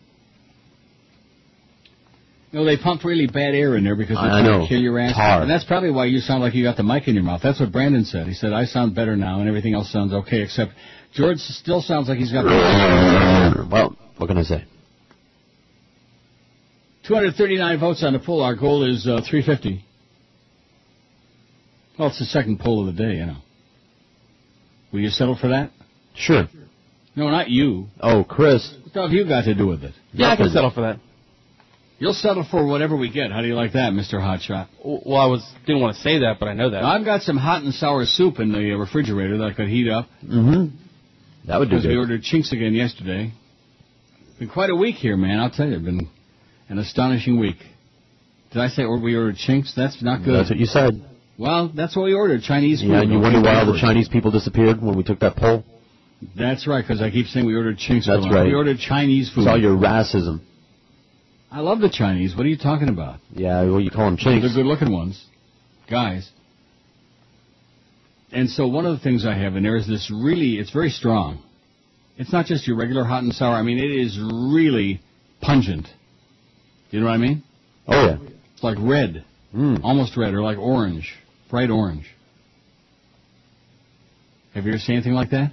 No, they pump really bad air in there because they're I- trying know. to kill your ass. Tar. And that's probably why you sound like you got the mic in your mouth. That's what Brandon said. He said, I sound better now and everything else sounds okay except George still sounds like he's got Well, what can I say? 239 votes on the poll. Our goal is uh, 350. Well, it's the second poll of the day, you know. Will you settle for that? Sure. No, not you. Oh, Chris. What the hell have you got to do with it? Yeah, I can settle for that. You'll settle for whatever we get. How do you like that, Mr. Hotshot? Well, I was didn't want to say that, but I know that. Now, I've got some hot and sour soup in the uh, refrigerator that I could heat up. Mm-hmm. That would do Because we ordered chinks again yesterday. Been quite a week here, man. I'll tell you, been an astonishing week. Did I say we ordered chinks? That's not good. That's what you said. Well, that's what we ordered. Chinese food. Yeah, and you wonder why all the. Chinese people disappeared when we took that poll? That's right, because I keep saying we ordered chinks. That's right. We ordered Chinese food. It's all your racism. I love the Chinese. What are you talking about? Yeah, well, you call them chinks. They're good-looking ones, guys. And so one of the things I have in there is this really, it's very strong. It's not just your regular hot and sour. I mean, it is really pungent. You know what I mean? Oh, yeah. It's like red, Mm. almost red, or like orange, bright orange. Have you ever seen anything like that?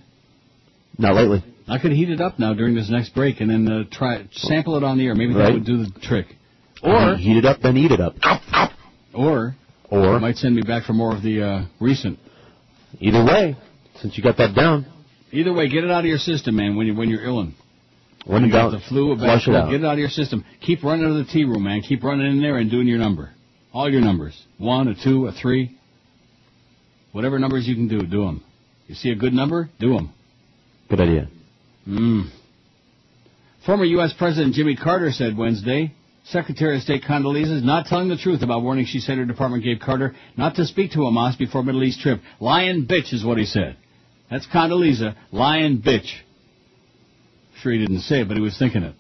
Not lately. I could heat it up now during this next break and then uh, try sample it on the air. Maybe that would do the trick. Or heat it up, then eat it up. Or Or it might send me back for more of the uh, recent. either way, since you got that down, Either way, get it out of your system, man. When you when you're illin. when you you got the flu, a bad flush it out. get it out of your system. Keep running to the tea room, man. Keep running in there and doing your number. All your numbers. One, a two, a three. Whatever numbers you can do, do them. You see a good number, do them. Good idea. Mm. Former U.S. President Jimmy Carter said Wednesday, Secretary of State Condoleezza is not telling the truth about warning she said her department gave Carter not to speak to Hamas before Middle East trip. Lying bitch is what he said. That's Condoleezza, lying bitch. Sure he didn't say it, but he was thinking it.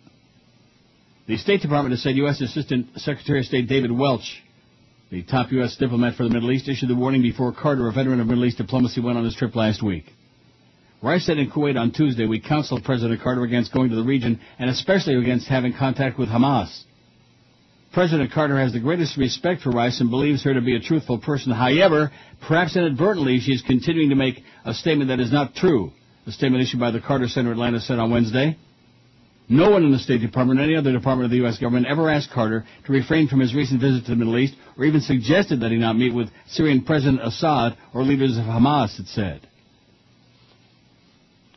The State Department has said U.S. Assistant Secretary of State David Welch, the top U.S. diplomat for the Middle East, issued the warning before Carter, a veteran of Middle East diplomacy, went on his trip last week. Rice said in Kuwait on Tuesday, we counseled President Carter against going to the region and especially against having contact with Hamas. President Carter has the greatest respect for Rice and believes her to be a truthful person. However, perhaps inadvertently, she is continuing to make a statement that is not true. The statement issued by the Carter Center Atlanta said on Wednesday. No one in the State Department or any other department of the U.S. government ever asked Carter to refrain from his recent visit to the Middle East or even suggested that he not meet with Syrian President Assad or leaders of Hamas, it said.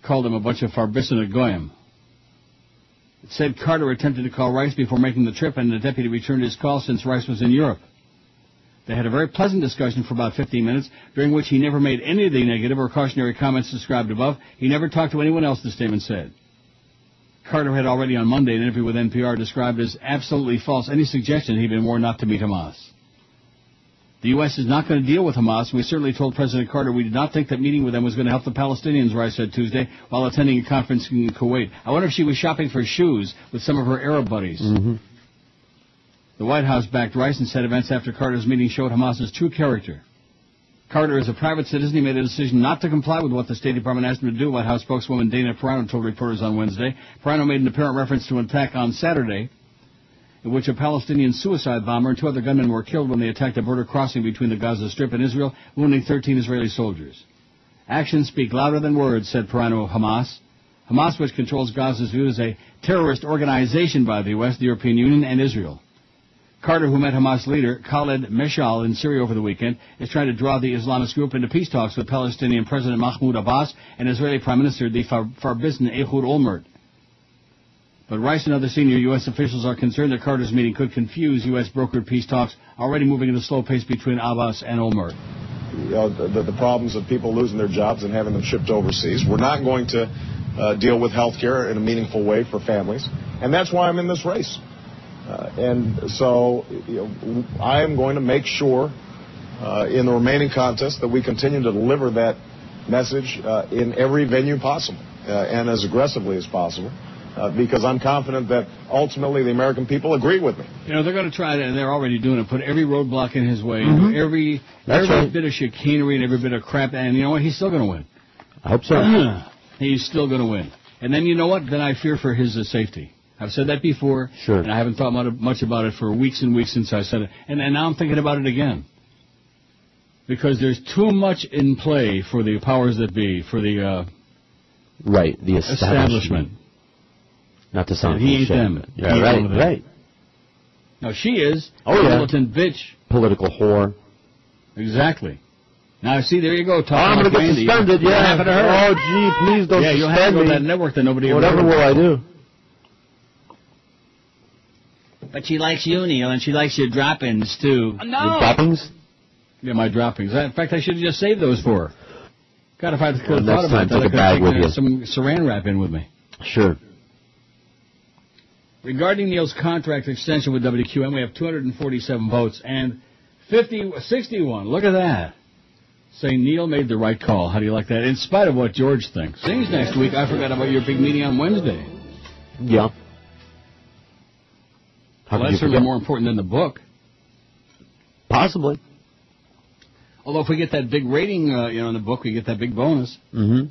Called them a bunch of Farbissina Goyim. It said Carter attempted to call Rice before making the trip and the deputy returned his call since Rice was in Europe. They had a very pleasant discussion for about 15 minutes, during which he never made any of the negative or cautionary comments described above. He never talked to anyone else, the statement said. Carter had already on Monday in an interview with NPR described as absolutely false any suggestion he'd been warned not to meet Hamas. The U.S. is not going to deal with Hamas. We certainly told President Carter we did not think that meeting with them was going to help the Palestinians, Rice said Tuesday while attending a conference in Kuwait. I wonder if she was shopping for shoes with some of her Arab buddies. Mm-hmm. The White House backed Rice and said events after Carter's meeting showed Hamas's true character. Carter is a private citizen. He made a decision not to comply with what the State Department asked him to do, White House spokeswoman Dana Perino told reporters on Wednesday. Perino made an apparent reference to an attack on Saturday in which a Palestinian suicide bomber and two other gunmen were killed when they attacked a border crossing between the Gaza Strip and Israel, wounding 13 Israeli soldiers. Actions speak louder than words, said Perino of Hamas. Hamas, which controls Gaza, is viewed as a terrorist organization by the U.S., the European Union, and Israel. Carter, who met Hamas leader Khaled Meshal in Syria over the weekend, is trying to draw the Islamist group into peace talks with Palestinian President Mahmoud Abbas and Israeli Prime Minister the Farbistan Ehud Olmert. But Rice and other senior U.S. officials are concerned that Carter's meeting could confuse U.S. brokered peace talks already moving at a slow pace between Abbas and Olmert. You know, the, the problems of people losing their jobs and having them shipped overseas. We're not going to uh, deal with health care in a meaningful way for families. And that's why I'm in this race. Uh, and so you know, I am going to make sure uh, in the remaining contest that we continue to deliver that message uh, in every venue possible uh, and as aggressively as possible. Uh, because I'm confident that ultimately the American people agree with me. You know, they're going to try to, and they're already doing it, put every roadblock in his way, Mhm. every, That's every right. bit of chicanery and every bit of crap, and you know what? He's still going to win. I hope so. He's still going to win. And then you know what? Then I fear for his uh, safety. I've said that before. Sure. And I haven't thought much about it for weeks and weeks since I said it. And, and now I'm thinking about it again. Because there's too much in play for the powers that be, for the uh, Right, the establishment. establishment. Not to sound And he ain't them. but- He right, them. right. Now she is Oh, a yeah. militant bitch. Political whore. Exactly. Now see, there you go. Talking Oh, I'm gonna get Randy. suspended, What yeah. happened to her? Oh, gee, please don't Yeah, you'll have to suspend go to that network that nobody ever Whatever will I do? But she likes you, Neil, and she likes your drop-ins too. Uh, no. Your droppings? Yeah, my droppings. In fact, I should have just saved those for her. God, if I could have Well, thought next about time, that, take I a could bag have with taken some saran wrap in with me. Sure. Regarding Neil's contract extension with WQM, we have 247 votes and 50, 61. Look at that. Saying Neil made the right call. How do you like that? In spite of what George thinks. Things next week. I forgot about your big meeting on Wednesday. Yeah. How well, that's certainly more important than the book. Possibly. Although if we get that big rating, uh, you know, in the book, we get that big bonus. Mm-hmm.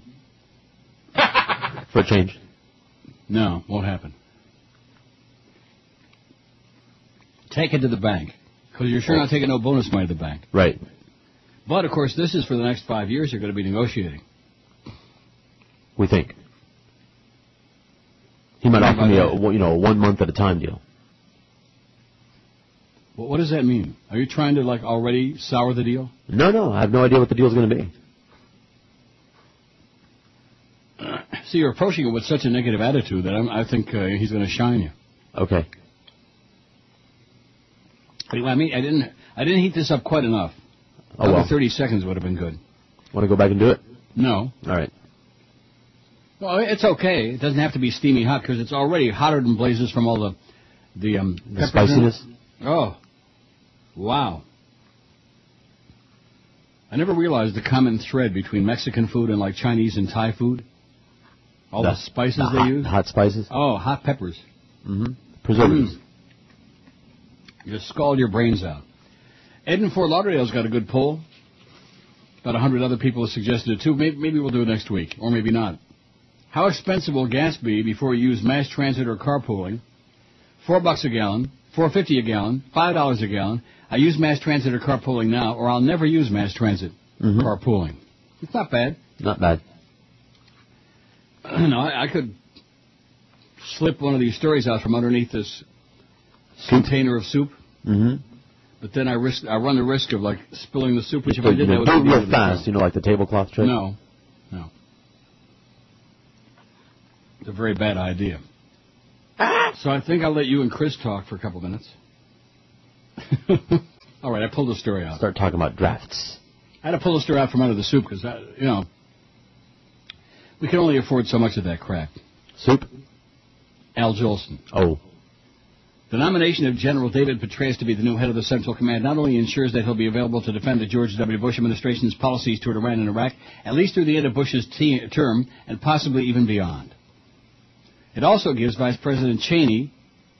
For a change. No, won't happen. Take it to the bank. Because you're sure not taking no bonus money to the bank. Right. But, of course, this is for the next five years you're going to be negotiating. We think. He might offer me a, you know, a one month at a time deal. What does that mean? Are you trying to, like, already sour the deal? No, no, I have no idea what the deal is going to be. See, you're approaching it with such a negative attitude that I'm, I think uh, he's going to shine you. Okay. Anyway, I mean, I didn't, I didn't heat this up quite enough. Oh, Another well. 30 seconds would have been good. Want to go back and do it? No. All right. Well, it's okay. It doesn't have to be steamy hot because it's already hotter than blazes from all the the um The peppers in it. spiciness? Oh, wow! I never realized the common thread between Mexican food and like Chinese and Thai food. All the, spices the they hot, use. Hot spices? Oh, hot peppers. Mm-hmm. Preservatives. Mm. Just scald your brains out. Ed in Fort Lauderdale's got a good poll. About a hundred other people have suggested it too. Maybe, maybe we'll do it next week, or maybe not. How expensive will gas be before you use mass transit or carpooling? Four bucks a gallon, four fifty a gallon, five dollars a gallon. I use mass transit or carpooling now, or I'll never use mass transit Mhm. carpooling. It's not bad. Not bad. no, I, I could slip one of these stories out from underneath this container of soup, Mm-hmm. but then I risk I run the risk of like spilling the soup, which if I did that know, would do be it the end real fast, you know, like the tablecloth trick? No, no. It's a very bad idea. So I think I'll let you and Chris talk for a couple minutes. All right, I pulled the story out. Start talking about drafts. I had to pull the story out from under the soup because, you know, we can only afford so much of that crap. Soup? Al Jolson. Oh. The nomination of General David Petraeus to be the new head of the Central Command not only ensures that he'll be available to defend the George W. Bush administration's policies toward Iran and Iraq, at least through the end of Bush's te- term, and possibly even beyond. It also gives Vice President Cheney,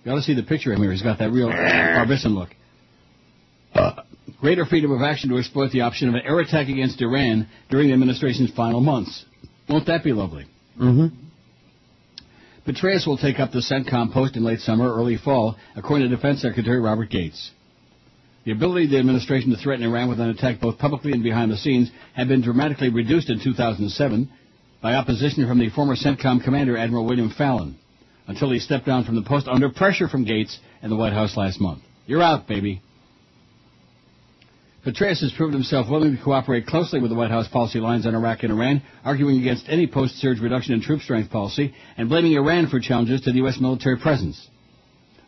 you ought to see the picture of him here, he's got that real Barbizon look, greater freedom of action to exploit the option of an air attack against Iran during the administration's final months. Won't that be lovely? Mm-hmm. Petraeus will take up the CENTCOM post in late summer early fall, according to Defense Secretary Robert Gates. The ability of the administration to threaten Iran with an attack both publicly and behind the scenes had been dramatically reduced in 2007 by opposition from the former CENTCOM commander, Admiral William Fallon, until he stepped down from the post under pressure from Gates and the White House last month. You're out, baby. Petraeus has proven himself willing to cooperate closely with the White House policy lines on Iraq and Iran, arguing against any post-surge reduction in troop strength policy and blaming Iran for challenges to the U.S. military presence.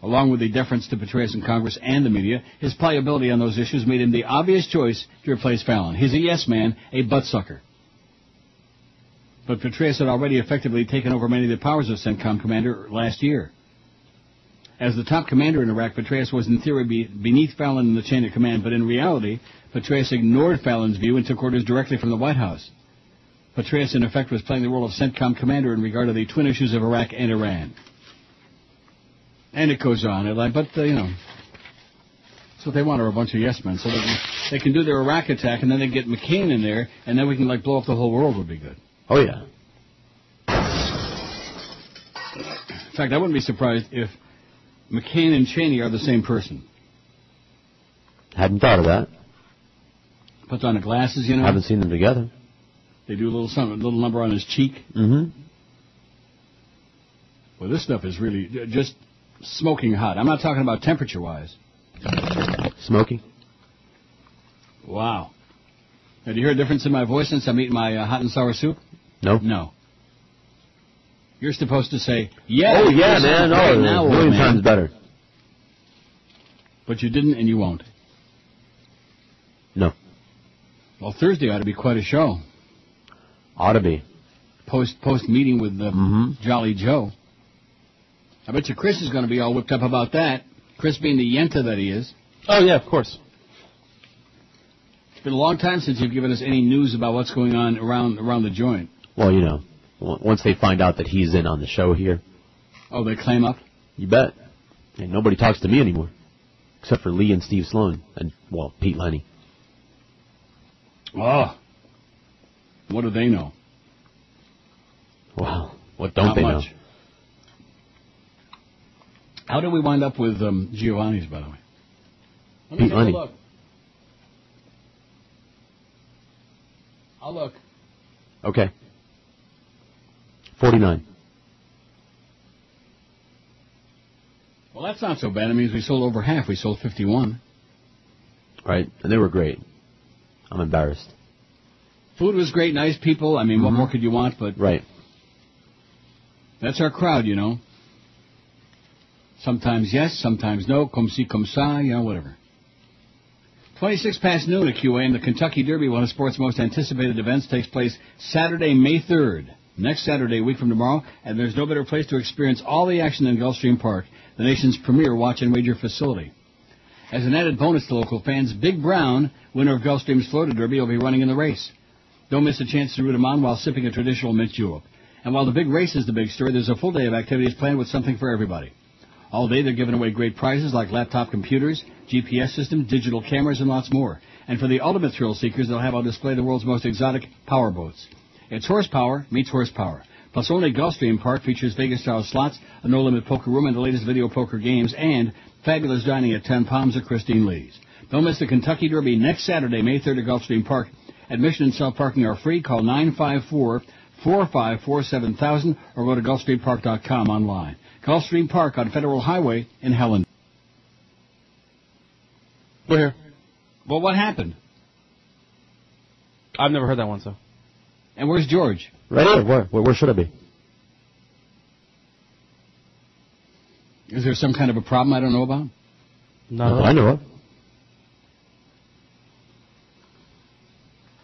Along with the deference to Petraeus in Congress and the media, his pliability on those issues made him the obvious choice to replace Fallon. He's a yes man, a buttsucker. But Petraeus had already effectively taken over many of the powers of CENTCOM commander last year. As the top commander in Iraq, Petraeus was in theory be beneath Fallon in the chain of command, but in reality, Petraeus ignored Fallon's view and took orders directly from the White House. Petraeus, in effect, was playing the role of CENTCOM commander in regard to the twin issues of Iraq and Iran. And it goes on. But, uh, you know, that's what they want are a bunch of yes men. So that they can do their Iraq attack, and then they get McCain in there, and then we can, like, blow up the whole world would be good. Oh, yeah. In fact, I wouldn't be surprised if McCain and Cheney are the same person. Hadn't thought of that. Puts on the glasses, you know. Haven't seen them together. They do a little something, a little number on his cheek. Mm-hmm. Well, this stuff is really just smoking hot. I'm not talking about temperature-wise. Smoking? Wow. Now, do you hear a difference in my voice since I'm eating my uh, hot and sour soup? No. No. You're supposed to say, yeah. oh, yeah, man. Oh, now, a million man. times better. But you didn't and you won't. No. Well, Thursday ought to be quite a show. Ought to be. Post post meeting with uh, Mm-hmm. Jolly Joe. I bet you Chris is going to be all whipped up about that. Chris being the yenta that he is. Oh yeah, of course. It's been a long time since you've given us any news about what's going on around around the joint. Well, you know, once they find out that he's in on the show here, Oh, they claim up? you bet. And nobody talks to me anymore. Except for Lee and Steve Sloan. And, well, Pete Lenny. Oh. What do they know? Wow. What don't Not they much. know? How did we wind up with um, Giovanni's, by the way? Let me Pete Lenny. look. I'll look. Okay. 49. Well, that's not so bad. It means we sold over half. We sold 51. Right? And they were great. I'm embarrassed. Food was great, nice people. I mean, what mm-hmm. more could you want? But Right. that's our crowd, you know. Sometimes yes, sometimes no. Comme si, comme ça, you know, whatever. 26 past noon at QA, and the Kentucky Derby, one of sports' most anticipated events, takes place Saturday, May 3rd. Next Saturday, a week from tomorrow, and there's no better place to experience all the action than Gulfstream Park, the nation's premier watch and wager facility. As an added bonus to local fans, Big Brown, winner of Gulfstream's Florida Derby, will be running in the race. Don't miss a chance to root him on while sipping a traditional mint julep. And while the big race is the big story, there's a full day of activities planned with something for everybody. All day they're giving away great prizes like laptop computers, GPS systems, digital cameras, and lots more. And for the ultimate thrill seekers, they'll have on display the world's most exotic power boats. It's horsepower meets horsepower. Plus, only Gulfstream Park features Vegas-style slots, a no-limit poker room, and the latest video poker games, and fabulous dining at 10 Palms at Christine Lee's. Don't miss the Kentucky Derby next Saturday, May 3rd at Gulfstream Park. Admission and self-parking are free. Call 954-454-7000 or go to GulfstreamPark.com online. Gulfstream Park on Federal Highway in Helen. We're here. Well, what happened? I've never heard that one, so. And where's George? Right there. Where, where, should I be? Is there some kind of a problem I don't know about? No, I know of.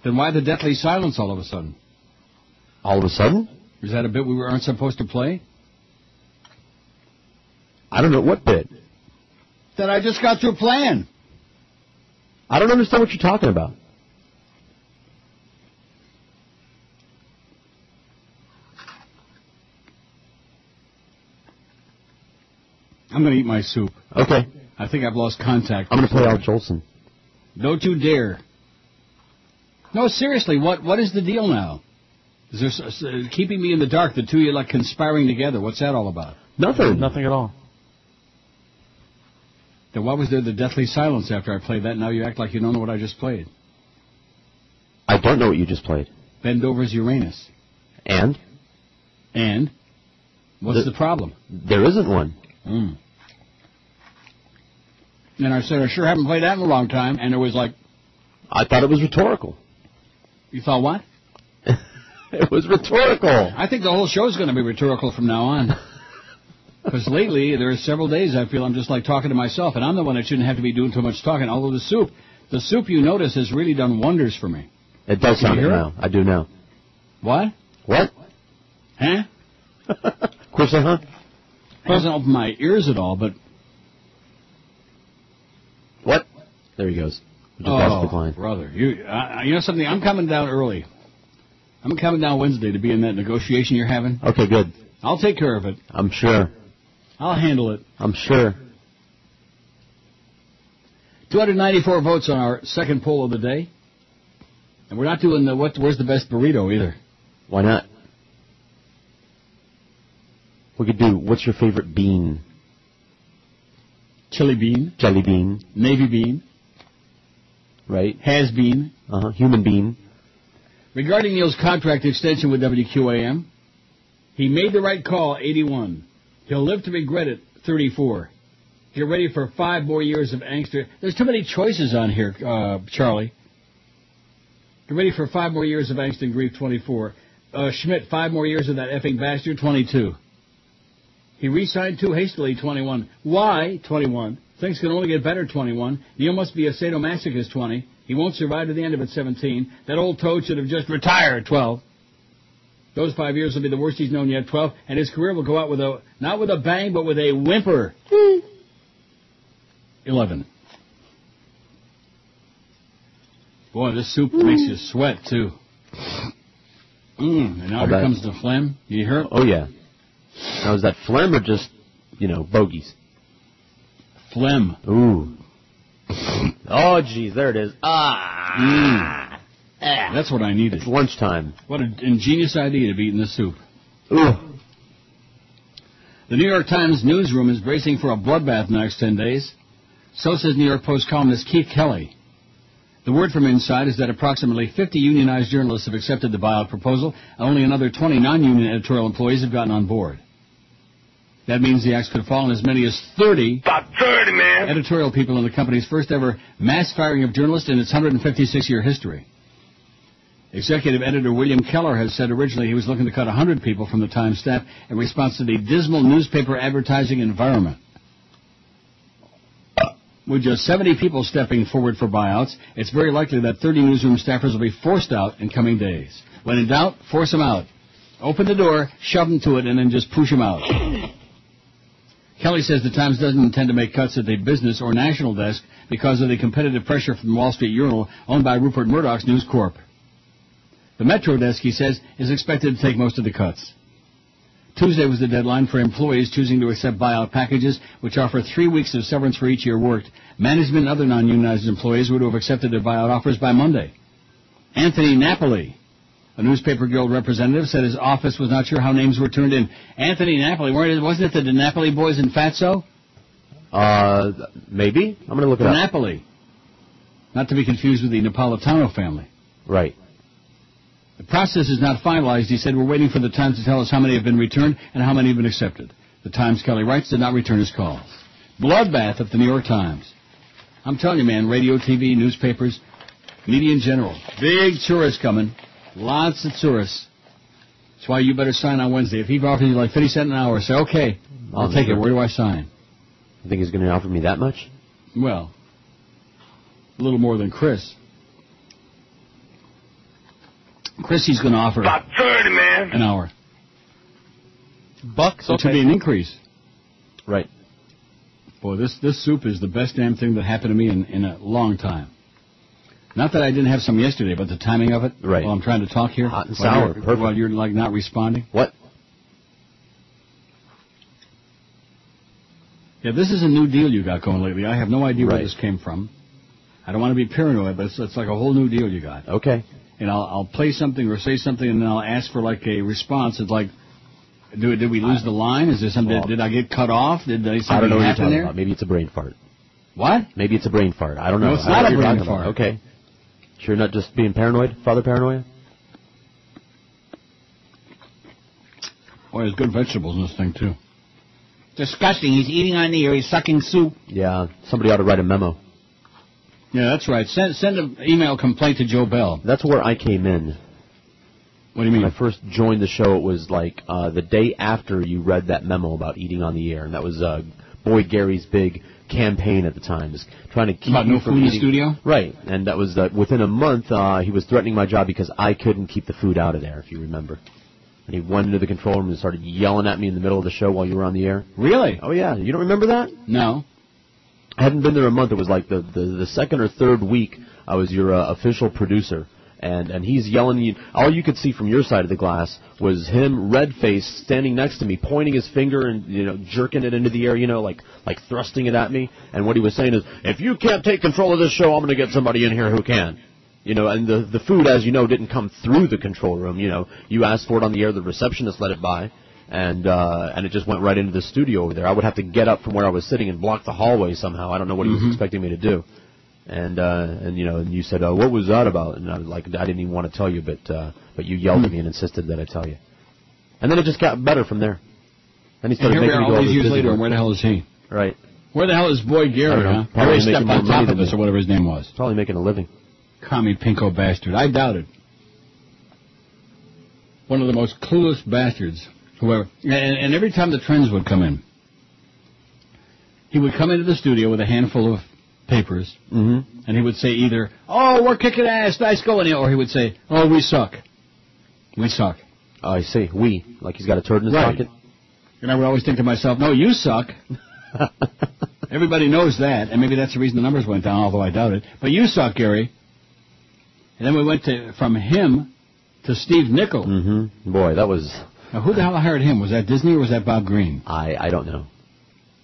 Then why the deathly silence all of a sudden? All of a sudden? Is that a bit we weren't supposed to play? I don't know what bit. That I just got through playing. I don't understand what you're talking about. I'm going to eat my soup. Okay. I think I've lost contact. I'm going to play Al Jolson. Don't you dare. No, seriously, what what is the deal now? Is there s- s- keeping me in the dark? The two of you like conspiring together. What's that all about? Nothing. Nothing at all. Then why was there the deathly silence after I played that? Now you act like you don't know what I just played. I don't know what you just played. Bend over's Uranus. And? And? What's The- the problem? There isn't one. Mm. And I said, I sure haven't played that in a long time. And it was like, I thought it was rhetorical. you thought what? It was rhetorical. I think the whole show's going to be rhetorical from now on. Because lately, there are several days I feel I'm just like talking to myself, and I'm the one that shouldn't have to be doing too much talking. Although the soup, the soup you notice has really done wonders for me. It does sound it now. I do now. What? What? Huh? Of course, huh? It doesn't open my ears at all, but What? There he goes. Just oh, brother, you, uh, you know something? I'm coming down early. I'm coming down Wednesday to be in that negotiation you're having. Okay, good. I'll take care of it. I'm sure. I'll handle it. I'm sure. 294 votes on our second poll of the day. And we're not doing the what? Where's the best burrito either? Why not? We could do. What's your favorite bean? Chili bean, Jelly bean, navy bean, right? has bean. Uh huh. Human bean. Regarding Neil's contract extension with WQAM, he made the right call, 81. He'll live to regret it, 34. Get ready for five more years of angst. There's too many choices on here, uh, Charlie. Get ready for five more years of angst and grief, 24. Uh, Schmidt, five more years of that effing bastard, 22. He re-signed too hastily, 21. Why, 21? Things can only get better, 21. Neil must be a sadomasochist, 20. He won't survive to the end of it, 17. That old toad should have just retired, 12. Those five years will be the worst he's known yet, 12. And his career will go out with a, not with a bang, but with a whimper. Hmm. 11. Boy, this soup hmm. makes you sweat, too. Mmm, and now I'll here bet. comes the phlegm. You hear it? Oh yeah. Now is that phlegm or just, you know, bogeys? Phlegm. Ooh. oh jeez, there it is. Ah. Mm. That's what I needed. It's lunchtime. What an ingenious idea to be eating this soup. Ooh. The New York Times newsroom is bracing for a bloodbath in the next 10 days. So says New York Post columnist Keith Kelly. The word from inside is that approximately 50 unionized journalists have accepted the buyout proposal, and only another 20 non-union editorial employees have gotten on board. That means the axe could fall on as many as 30 About 30, man. editorial people in the company's first ever mass firing of journalists in its 156-year history. Executive editor William Keller has said originally he was looking to cut 100 people from the Times staff in response to the dismal newspaper advertising environment. With just 70 people stepping forward for buyouts, it's very likely that 30 newsroom staffers will be forced out in coming days. When in doubt, force them out. Open the door, shove them to it, and then just push them out. Kelly says the Times doesn't intend to make cuts at the business or national desk because of the competitive pressure from Wall Street Journal, owned by Rupert Murdoch's News Corp. The Metro desk, he says, is expected to take most of the cuts. Tuesday was the deadline for employees choosing to accept buyout packages, which offer three weeks of severance for each year worked. Management and other non-unionized employees would have accepted their buyout offers by Monday. Anthony Napoli, a newspaper guild representative, said his office was not sure how names were turned in. Anthony Napoli, weren't it- wasn't it the Napoli boys in Fatso? Uh, maybe. I'm gonna look it The up. Napoli. Not to be confused with the Napolitano family. Right. The process is not finalized. He said, we're waiting for the Times to tell us how many have been returned and how many have been accepted. The Times, Kelly writes, did not return his call. Bloodbath at the New York Times. I'm telling you, man, radio, TV, newspapers, media in general. Big tourists coming. Lots of tourists. That's why you better sign on Wednesday. If he offers you like 50 cents an hour, say, okay, I'll take it. Where do I sign? You think he's gonna offer me that much? Well, a little more than Chris. Chris Chrissy's going to offer About 30, man. an hour. Bucks, Which to be an increase. Right. Boy, this this soup is the best damn thing that happened to me in, in a long time. Not that I didn't have some yesterday, but the timing of it. Right. While I'm trying to talk here. Hot and sour, perfect. While you're like not responding. What? Yeah, this is a new deal you got going lately. I have no idea where this came from. I don't want to be paranoid, but it's, it's like a whole new deal you got. Okay. And I'll, I'll play something or say something, and then I'll ask for like a response. It's like, do, did we lose the line? Is there something? Well, did I get cut off? Did something I don't know what you're happen talking there? about. Maybe it's a brain fart. What? Maybe it's a brain fart. I don't know. No, it's I don't know not a brain fart. Okay. Sure, not just being paranoid, father paranoia. Boy, there's good vegetables in this thing too. Disgusting. He's eating on the air. He's sucking soup. Yeah, somebody ought to write a memo. Yeah, that's right. Send send an email complaint to Joe Bell. That's where I came in. What do you mean? When I first joined the show, it was like uh, the day after you read that memo about eating on the air, and that was uh, Boy Gary's big campaign at the time, is trying to keep About no from food in the eating- studio? Right, and that was uh, within a month. Uh, he was threatening my job because I couldn't keep the food out of there, if you remember. And he went into the control room and started yelling at me in the middle of the show while you were on the air. Really? Oh yeah, you don't remember that? No. I hadn't been there a month. It was like the the, the second or third week. I was your uh, official producer, and and he's yelling. You, all you could see from your side of the glass was him, red faced, standing next to me, pointing his finger and you know jerking it into the air, you know, like like thrusting it at me. And what he was saying is, if you can't take control of this show, I'm going to get somebody in here who can. You know, and the the food, as you know, didn't come through the control room. You know, you asked for it on the air, the receptionist let it by, and uh, and it just went right into the studio over there. I would have to get up from where I was sitting and block the hallway somehow. I don't know what he was Mhm. expecting me to do. And uh, and you know, and you said, uh, what was that about? And I was like, I didn't even want to tell you, but uh, but you yelled at me and insisted that I tell you. And then it just got better from there. Then he And started here we making are me do all these years later, work. and where the hell is he? Right. Where the hell is Boy I Gary, don't know. huh? Probably stepped more on top of us, or whatever his name was. Probably making a living. Commie pinko bastard. I doubt it. One of the most clueless bastards. Whoever. And, and every time the trends would come in, he would come into the studio with a handful of papers, Mm-hmm. and he would say either, "Oh, we're kicking ass, nice going," or he would say, "Oh, we suck, we suck." Oh, I see. We like he's got a turd in his Right. pocket. And I would always think to myself, "No, you suck." Everybody knows that, and maybe that's the reason the numbers went down, although I doubt it. But you suck, Gary. And then we went to from him to Steve Nickel. Mm-hmm. Boy, that was. Now, who the hell hired him? Was that Disney or was that Bob Green? I I don't know.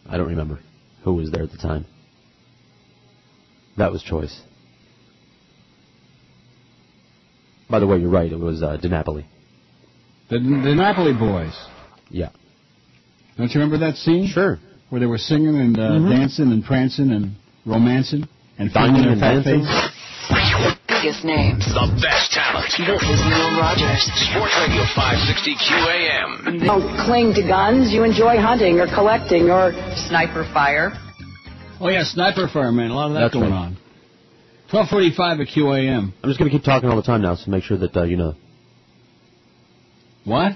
I don't remember who was there at the time. That was choice. By the way, you're right. It was uh, DiNapoli. The, the Napoli boys. Yeah. Don't you remember that scene? Sure. Where they were singing and uh, Mhm. dancing and prancing and romancing and Dining feeling their and fat dancing. face. The biggest names. The best talent. This is Neil Rogers. Sports Radio 560 QAM. You don't cling to guns. You enjoy hunting or collecting or sniper fire. Oh yeah, sniper fire, man. A lot of that That's going right. on. 12:45 at QAM. I'm just going to keep talking all the time now, so make sure that uh, you know. What?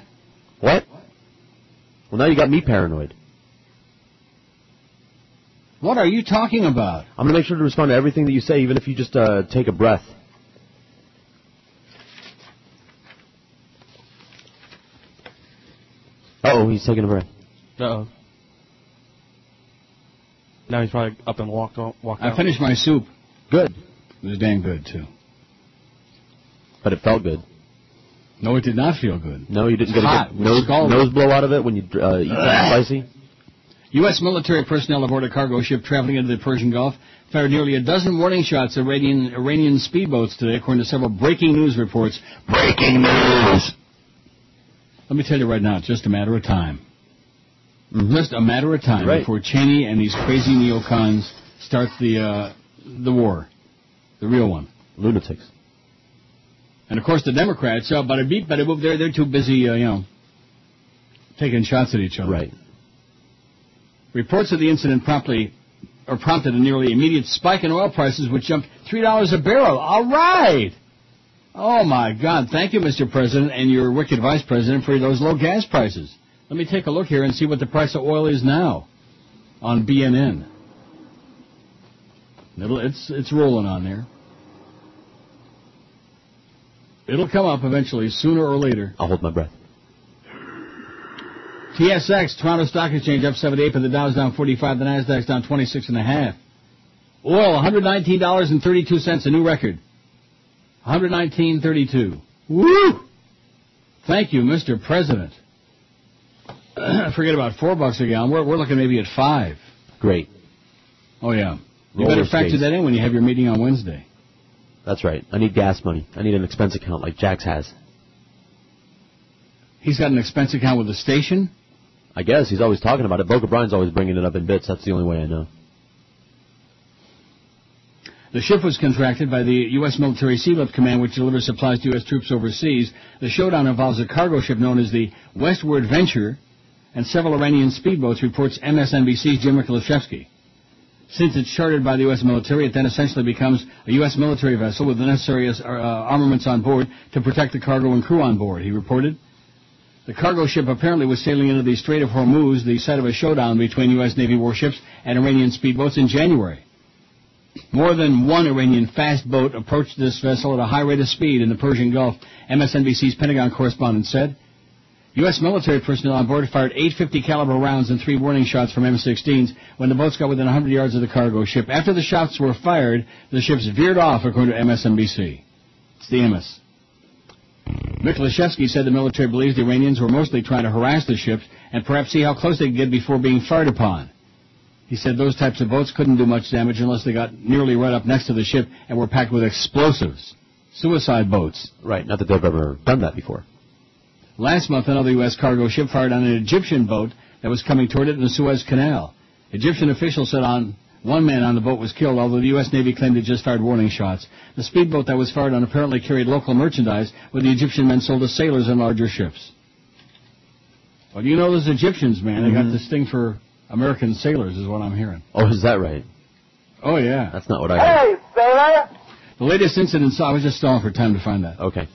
What? Well, now you got me paranoid. What are you talking about? I'm going to make sure to respond to everything that you say, even if you just uh, take a breath. Oh, he's taking a breath. Uh-oh. Now he's probably up and walked on, walked I out. finished my soup. Good. It was damn good too. But it felt good. No, it did not feel good. No, you didn't get Hot. a good nose, nose blow out of it when you uh, eat something spicy? U.S. military personnel aboard a cargo ship traveling into the Persian Gulf fired nearly a dozen warning shots at Iranian, Iranian speedboats today, according to several breaking news reports. Breaking news! Let me tell you right now, it's just a matter of time. Just a matter of time Right. before Cheney and these crazy neocons start the uh, the war, the real one. Lunatics. And of course, the Democrats, uh, bada beep, bada boop, they're they're too busy, uh, you know, taking shots at each other. Right. Reports of the incident promptly or prompted a nearly immediate spike in oil prices, which jumped three dollars a barrel. All right. Oh my God! Thank you, Mr. President, and your wicked Vice President for those low gas prices. Let me take a look here and see what the price of oil is now on BNN. It'll, it's it's rolling on there. It'll come up eventually, sooner or later. I'll hold my breath. TSX, Toronto Stock Exchange, up 78, but the Dow's down 45, the Nasdaq's down 26 and a half. Oil, $119.32, a new record. 119.32. Woo! Thank you, Mr. President. Forget about four bucks a gallon. We're, we're looking maybe at five. Great. Oh yeah. You Roller better factor skates. that in when you have your meeting on Wednesday. That's right. I need gas money. I need an expense account like Jax has. He's got an expense account with the station. I guess he's always talking about it. Boca Brian's always bringing it up in bits. That's the only way I know. The ship was contracted by the U.S. Military Sealift Command, which delivers supplies to U.S. troops overseas. The showdown involves a cargo ship known as the Westward Venture and several Iranian speedboats, reports MSNBC's Jim Miklaszewski. Since it's chartered by the U.S. military, it then essentially becomes a U.S. military vessel with the necessary uh, armaments on board to protect the cargo and crew on board, he reported. The cargo ship apparently was sailing into the Strait of Hormuz, the site of a showdown between U.S. Navy warships and Iranian speedboats in January. More than one Iranian fast boat approached this vessel at a high rate of speed in the Persian Gulf, MSNBC's Pentagon correspondent said. U.S. military personnel on board fired 850 caliber rounds and three warning shots from M16s when the boats got within 100 yards of the cargo ship. After the shots were fired, the ships veered off, according to MSNBC. It's the MS. Miklaszewski said the military believes the Iranians were mostly trying to harass the ships and perhaps see how close they could get before being fired upon. He said those types of boats couldn't do much damage unless they got nearly right up next to the ship and were packed with explosives. Suicide boats. Right, not that they've ever done that before. Last month, another U.S. cargo ship fired on an Egyptian boat that was coming toward it in the Suez Canal. Egyptian officials said on one man on the boat was killed, although the U.S. Navy claimed it just fired warning shots. The speedboat that was fired on apparently carried local merchandise, where the Egyptian men sold to sailors and larger ships. Well, you know those Egyptians, man. They got Mhm. this thing for American sailors, is what I'm hearing. Oh, is that right? Oh, yeah. That's not what I heard. sailor! The latest incident, I was just stalling for time to find that. Okay.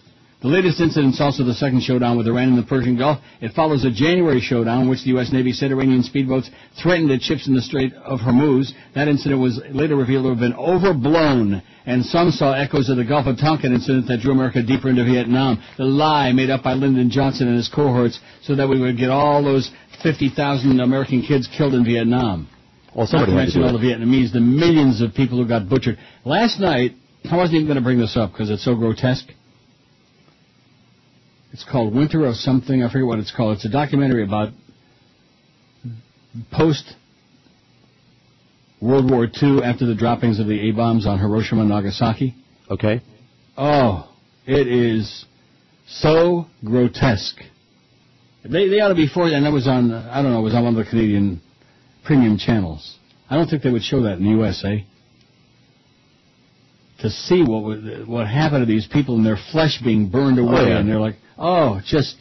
The latest incident is also the second showdown with Iran in the Persian Gulf. It follows a January showdown in which the U.S. Navy said Iranian speedboats threatened its ships in the Strait of Hormuz. That incident was later revealed to have been overblown, and some saw echoes of the Gulf of Tonkin incident that drew America deeper into Vietnam. The lie made up by Lyndon Johnson and his cohorts so that we would get all those 50,000 American kids killed in Vietnam. Well, Not somebody to had to mention all the Vietnamese, the millions of people who got butchered. Last night, I wasn't even going to bring this up because it's so grotesque. It's called Winter of Something. I forget what it's called. It's a documentary about post World War II after the droppings of the A bombs on Hiroshima and Nagasaki. Okay. Oh, it is so grotesque. They they ought to be for and that was on I don't know it was on one of the Canadian premium channels. I don't think they would show that in the USA. To see what would, what happened to these people and their flesh being burned oh, away, yeah. and they're like, oh, just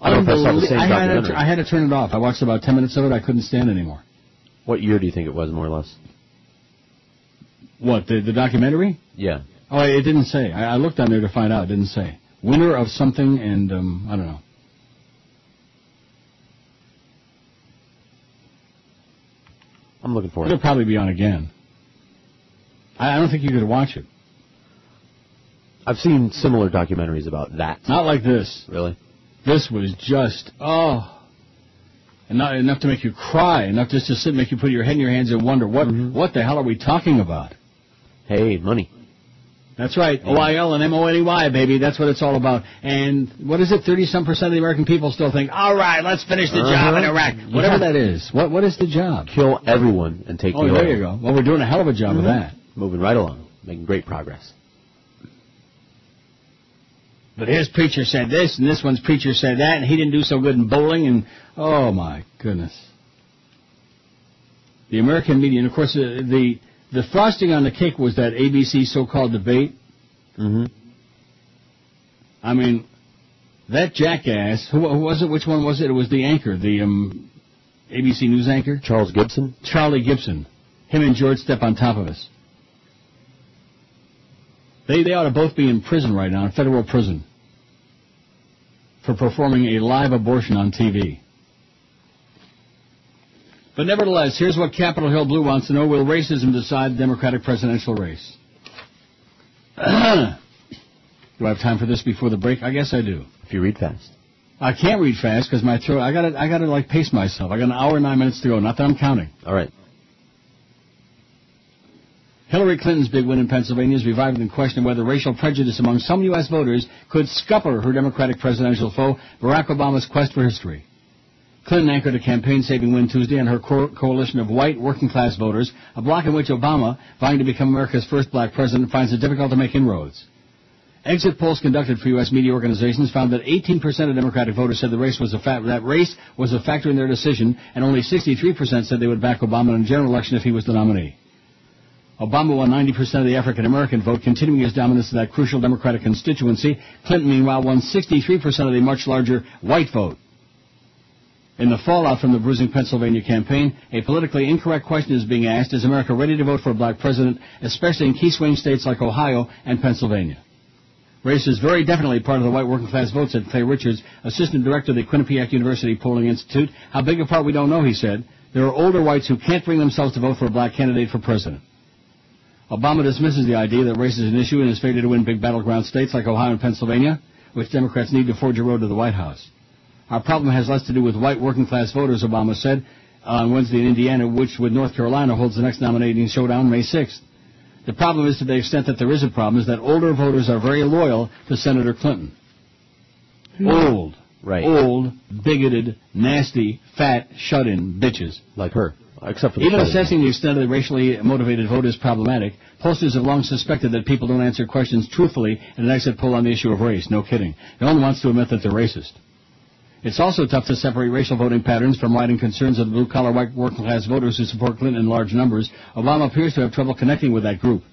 I don't know if I saw the same I had, to. I had to turn it off. I watched about ten minutes of it. I couldn't stand anymore. What year do you think it was, more or less? What the the documentary? Yeah. Oh, it didn't say. I, I looked on there to find out. It didn't say. Winner of something, and um, I don't know. I'm looking for it. It'll probably be on again. I, I don't think you could watch it. I've seen similar documentaries about that. Not like this. Really? This was just oh, and not enough to make you cry. Enough just to sit, and make you put your head in your hands and wonder what what the hell are we talking about? Hey, money. That's right. OIL and M-O-N-E-Y, baby. That's what it's all about. And what is it? Thirty-some percent of the American people still think, all right, let's finish the job in Uh-huh. Iraq. Whatever Yeah. that is. What What is the job? Kill everyone and take Oh, the there you go. Well, we're doing a hell of a job of Mhm. that. Moving right along, making great progress. But his preacher said this, and this one's preacher said that, and he didn't do so good in bowling, and oh my goodness. The American media, and of course, uh, the the frosting on the cake was that ABC so-called debate. Mm-hmm. I mean, that jackass. Who, who was it? Which one was it? It was the anchor, the um, ABC News anchor, Charles Gibson. Charlie Gibson. Him and George Stephanopoulos. They they ought to both be in prison right now, in federal prison, for performing a live abortion on TV. But nevertheless, here's what Capitol Hill Blue wants to know: Will racism decide the Democratic presidential race? Do I have time for this before the break? I guess I do. If you read fast. I can't read fast because my throat. I got to. I got to like pace myself. I got an hour and nine minutes to go. Not that I'm counting. All right. Hillary Clinton's big win in Pennsylvania is reviving the question of whether racial prejudice among some U.S. voters could scupper her Democratic presidential foe, Barack Obama's quest for history. Clinton anchored a campaign-saving win Tuesday on her co- coalition of white working-class voters, a bloc in which Obama, vying to become America's first black president, finds it difficult to make inroads. Exit polls conducted for U.S. media organizations found that 18% of Democratic voters said the race was a fa- that race was a factor in their decision, and only 63% said they would back Obama in a general election if he was the nominee. Obama won 90% of the African American vote, continuing his dominance of that crucial Democratic constituency. Clinton, meanwhile, won 63% of the much larger white vote. In the fallout from the bruising Pennsylvania campaign, a politically incorrect question is being asked, is America ready to vote for a black president, especially in key swing states like Ohio and Pennsylvania? Race is very definitely part of the white working class vote, said Clay Richards, assistant director of the Quinnipiac University Polling Institute. How big a part we don't know, he said. There are older whites who can't bring themselves to vote for a black candidate for president. Obama dismisses the idea that race is an issue in his failure to win big battleground states like Ohio and Pennsylvania, which Democrats need to forge a road to the White House. Our problem has less to do with white working class voters, Obama said uh, on Wednesday in Indiana, which with North Carolina holds the next nominating showdown May 6th. The problem is to the extent that there is a problem is that older voters are very loyal to Senator Clinton. Hmm. Old. Right. Old, bigoted, nasty, fat, shut-in bitches. Like her. Except for the Even assessing the extent of the racially motivated vote is problematic. Pollsters have long suspected that people don't answer questions truthfully in an exit poll on the issue of race. No kidding. No one wants to admit that they're racist. It's also tough to separate racial voting patterns from widening concerns of the blue-collar white working-class voters who support Clinton in large numbers. Obama appears to have trouble connecting with that group.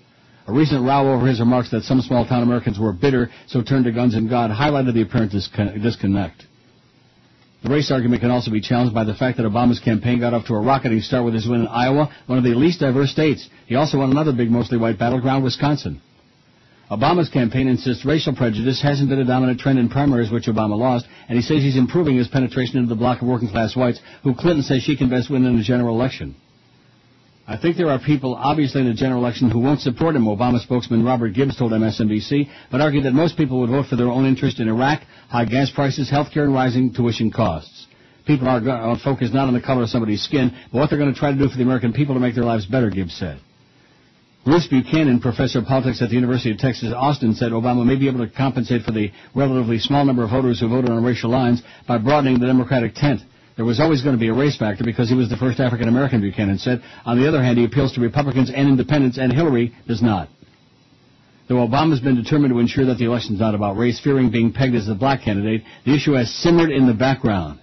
A recent row over his remarks that some small-town Americans were bitter, so turned to guns and God, highlighted the apparent disconnect. The race argument can also be challenged by the fact that Obama's campaign got off to a rocketing start with his win in Iowa, one of the least diverse states. He also won another big, mostly white battleground, Wisconsin. Obama's campaign insists racial prejudice hasn't been a dominant trend in primaries, which Obama lost, and he says he's improving his penetration into the block of working-class whites, who Clinton says she can best win in a general election. I think there are people, obviously in the general election, who won't support him, Obama spokesman Robert Gibbs told MSNBC, but argued that most people would vote for their own interest in Iraq, high gas prices, health care, and rising tuition costs. People are, focused not on the color of somebody's skin, but what they're going to try to do for the American people to make their lives better, Gibbs said. Bruce Buchanan, professor of politics at the University of Texas Austin, said Obama may be able to compensate for the relatively small number of voters who voted on racial lines by broadening the Democratic tent. There was always going to be a race factor because he was the first African American, Buchanan said. On the other hand, he appeals to Republicans and independents, and Hillary does not. Though Obama's been determined to ensure that the election's not about race, fearing being pegged as the black candidate, the issue has simmered in the background.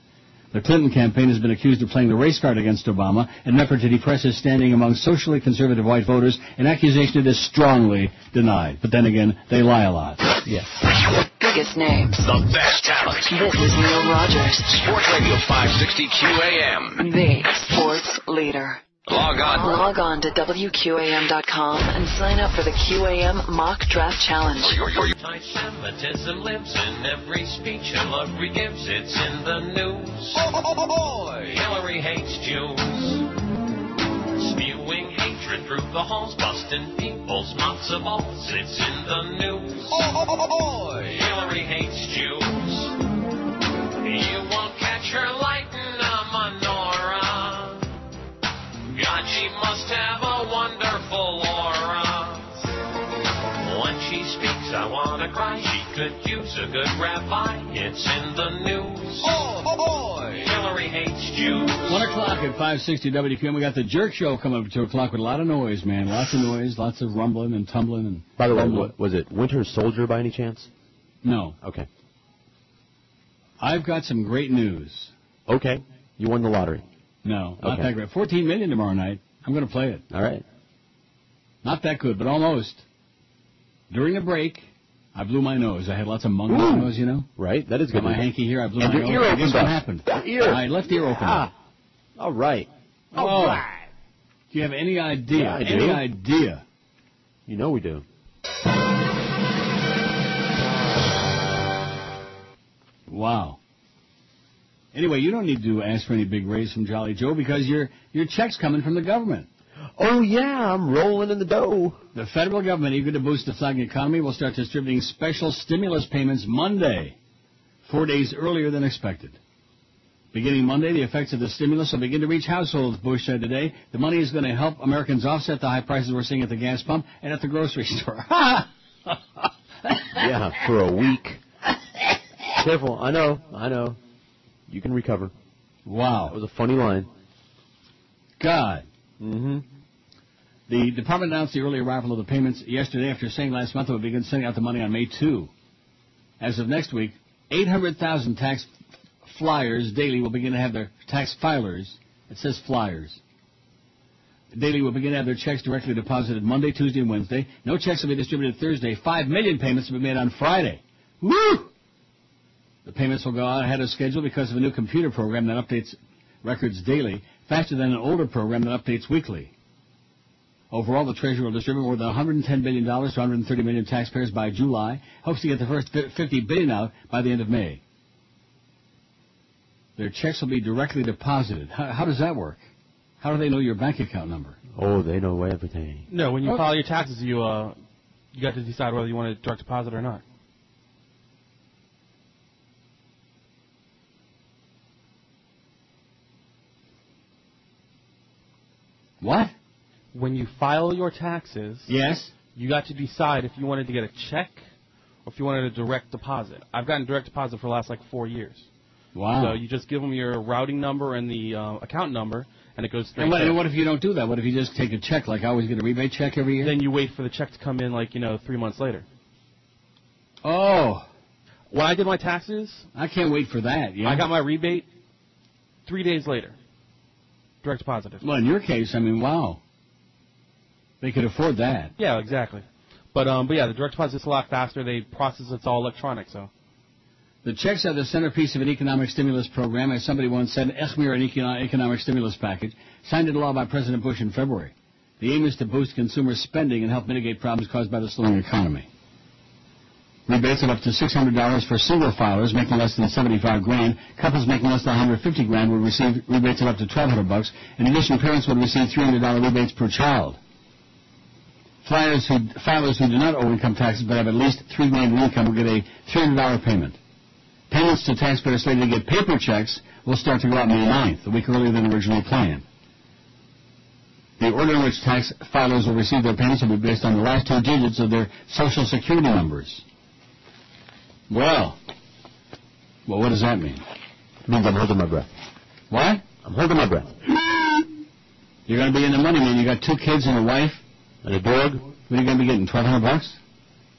The Clinton campaign has been accused of playing the race card against Obama in an effort to depress his standing among socially conservative white voters, an accusation that is strongly denied. But then again, they lie a lot. Yes. Biggest names. The best talent. This is Neil Rogers, Sports Radio 560 QAM. the sports leader. Log on. Log on to WQAM.com and sign up for the QAM Mock Draft Challenge. Anti-Semitism lives in every speech Hillary gives. It's in the news. Hillary hates Jews. Hatred through the halls, busting people's matzo balls. It's in the news. Oh, oh, oh, Hillary hates Jews. You won't catch her lighting a menorah. God, she must have a wonderful aura. When she speaks, I wanna cry. She could use a good rabbi. It's in the news. Oh, oh, Hillary hates Jews. One o'clock at 560 WQM. We got the Jerk Show coming up at 2 o'clock with a lot of noise, man. Lots of noise, lots of rumbling and tumbling. and. By the way, rumbling. wa- was it Winter Soldier by any chance? No. Okay. I've got some great news. Okay. You won the lottery. No, not Okay. that great. 14 million tomorrow night. I'm going to play it. All right. Not that good, but almost. During the break, I blew my nose. I had lots of mung in my nose, you know. Right. That is good. Got my hanky here. I blew And my your nose. ear Guess opened what happened? Your ear. My left ear opened. Ah. All right. Oh. All right. Do you have any idea? Yeah, I any do. idea? You know we do. Wow. Anyway, you don't need to ask for any big raise from Jolly Joe because your your check's coming from the government. Oh yeah, I'm rolling in the dough. The federal government, eager to boost the flagging economy, will start distributing special stimulus payments Monday, four days earlier than expected. Beginning Monday, the effects of the stimulus will begin to reach households, Bush said today. The money is going to help Americans offset the high prices we're seeing at the gas pump and at the grocery store. yeah, for a week. Careful. I know. I know. You can recover. Wow. That was a funny line. God. Mm-hmm. The department announced the early arrival of the payments yesterday after saying last month it would begin sending out the money on May 2. As of next week, 800,000 tax flyers daily will begin to have their tax filers. It says flyers. Daily will begin to have their checks directly deposited Monday, Tuesday, and Wednesday. No checks will be distributed Thursday. Five million payments will be made on Friday. Woo! The payments will go out ahead of schedule because of a new computer program that updates records daily, faster than an older program that updates weekly. Overall, the Treasury will distribute more than $110 billion to 130 million taxpayers by July. Hopes to get the first 50 billion out by the end of May. Their checks will be directly deposited. How, how does that work? How do they know your bank account number? Oh, they know everything. No, when you Oh. file your taxes, you uh, you got to decide whether you want a direct deposit or not. What? When you file your taxes, Yes. you got to decide if you wanted to get a check or if you wanted a direct deposit. I've gotten direct deposit for the last like four years. Wow. So you just give them your routing number and the uh, account number, and it goes straight. And what, and what if you don't do that? What if you just take a check, like I always get a rebate check every year? Then you wait for the check to come in, like you know, three months later. Oh. When I did my taxes, I can't wait for that. Yeah. I got my rebate three days later. Direct deposit. Well, in your case, I mean, wow. They could afford that. Yeah, exactly. But um, but yeah, the direct deposit's a lot faster. They process it's all electronic, so. The checks are the centerpiece of an economic stimulus program, as somebody once said, Echmir, an econo- economic stimulus package, signed into law by President Bush in February. The aim is to boost consumer spending and help mitigate problems caused by the slowing economy. Rebates of up to $600 for single filers making less than 75 grand. Couples making less than 150 grand would receive rebates of up to 1200 bucks. In addition, parents would receive $300 rebates per child. Flyers who, filers who do not owe income taxes but have at least three grand in income will get a $300 payment. Payments to taxpayers slated to get paper checks will start to go out May 9th, a week earlier than originally planned. The order in which tax filers will receive their payments will be based on the last two digits of their social security numbers. Well, well, what does that mean? It means I'm holding my breath. What? I'm holding my breath. You're going to be in the money, man. You got two kids and a wife. And a dog? What are you going to be getting? Twelve hundred bucks?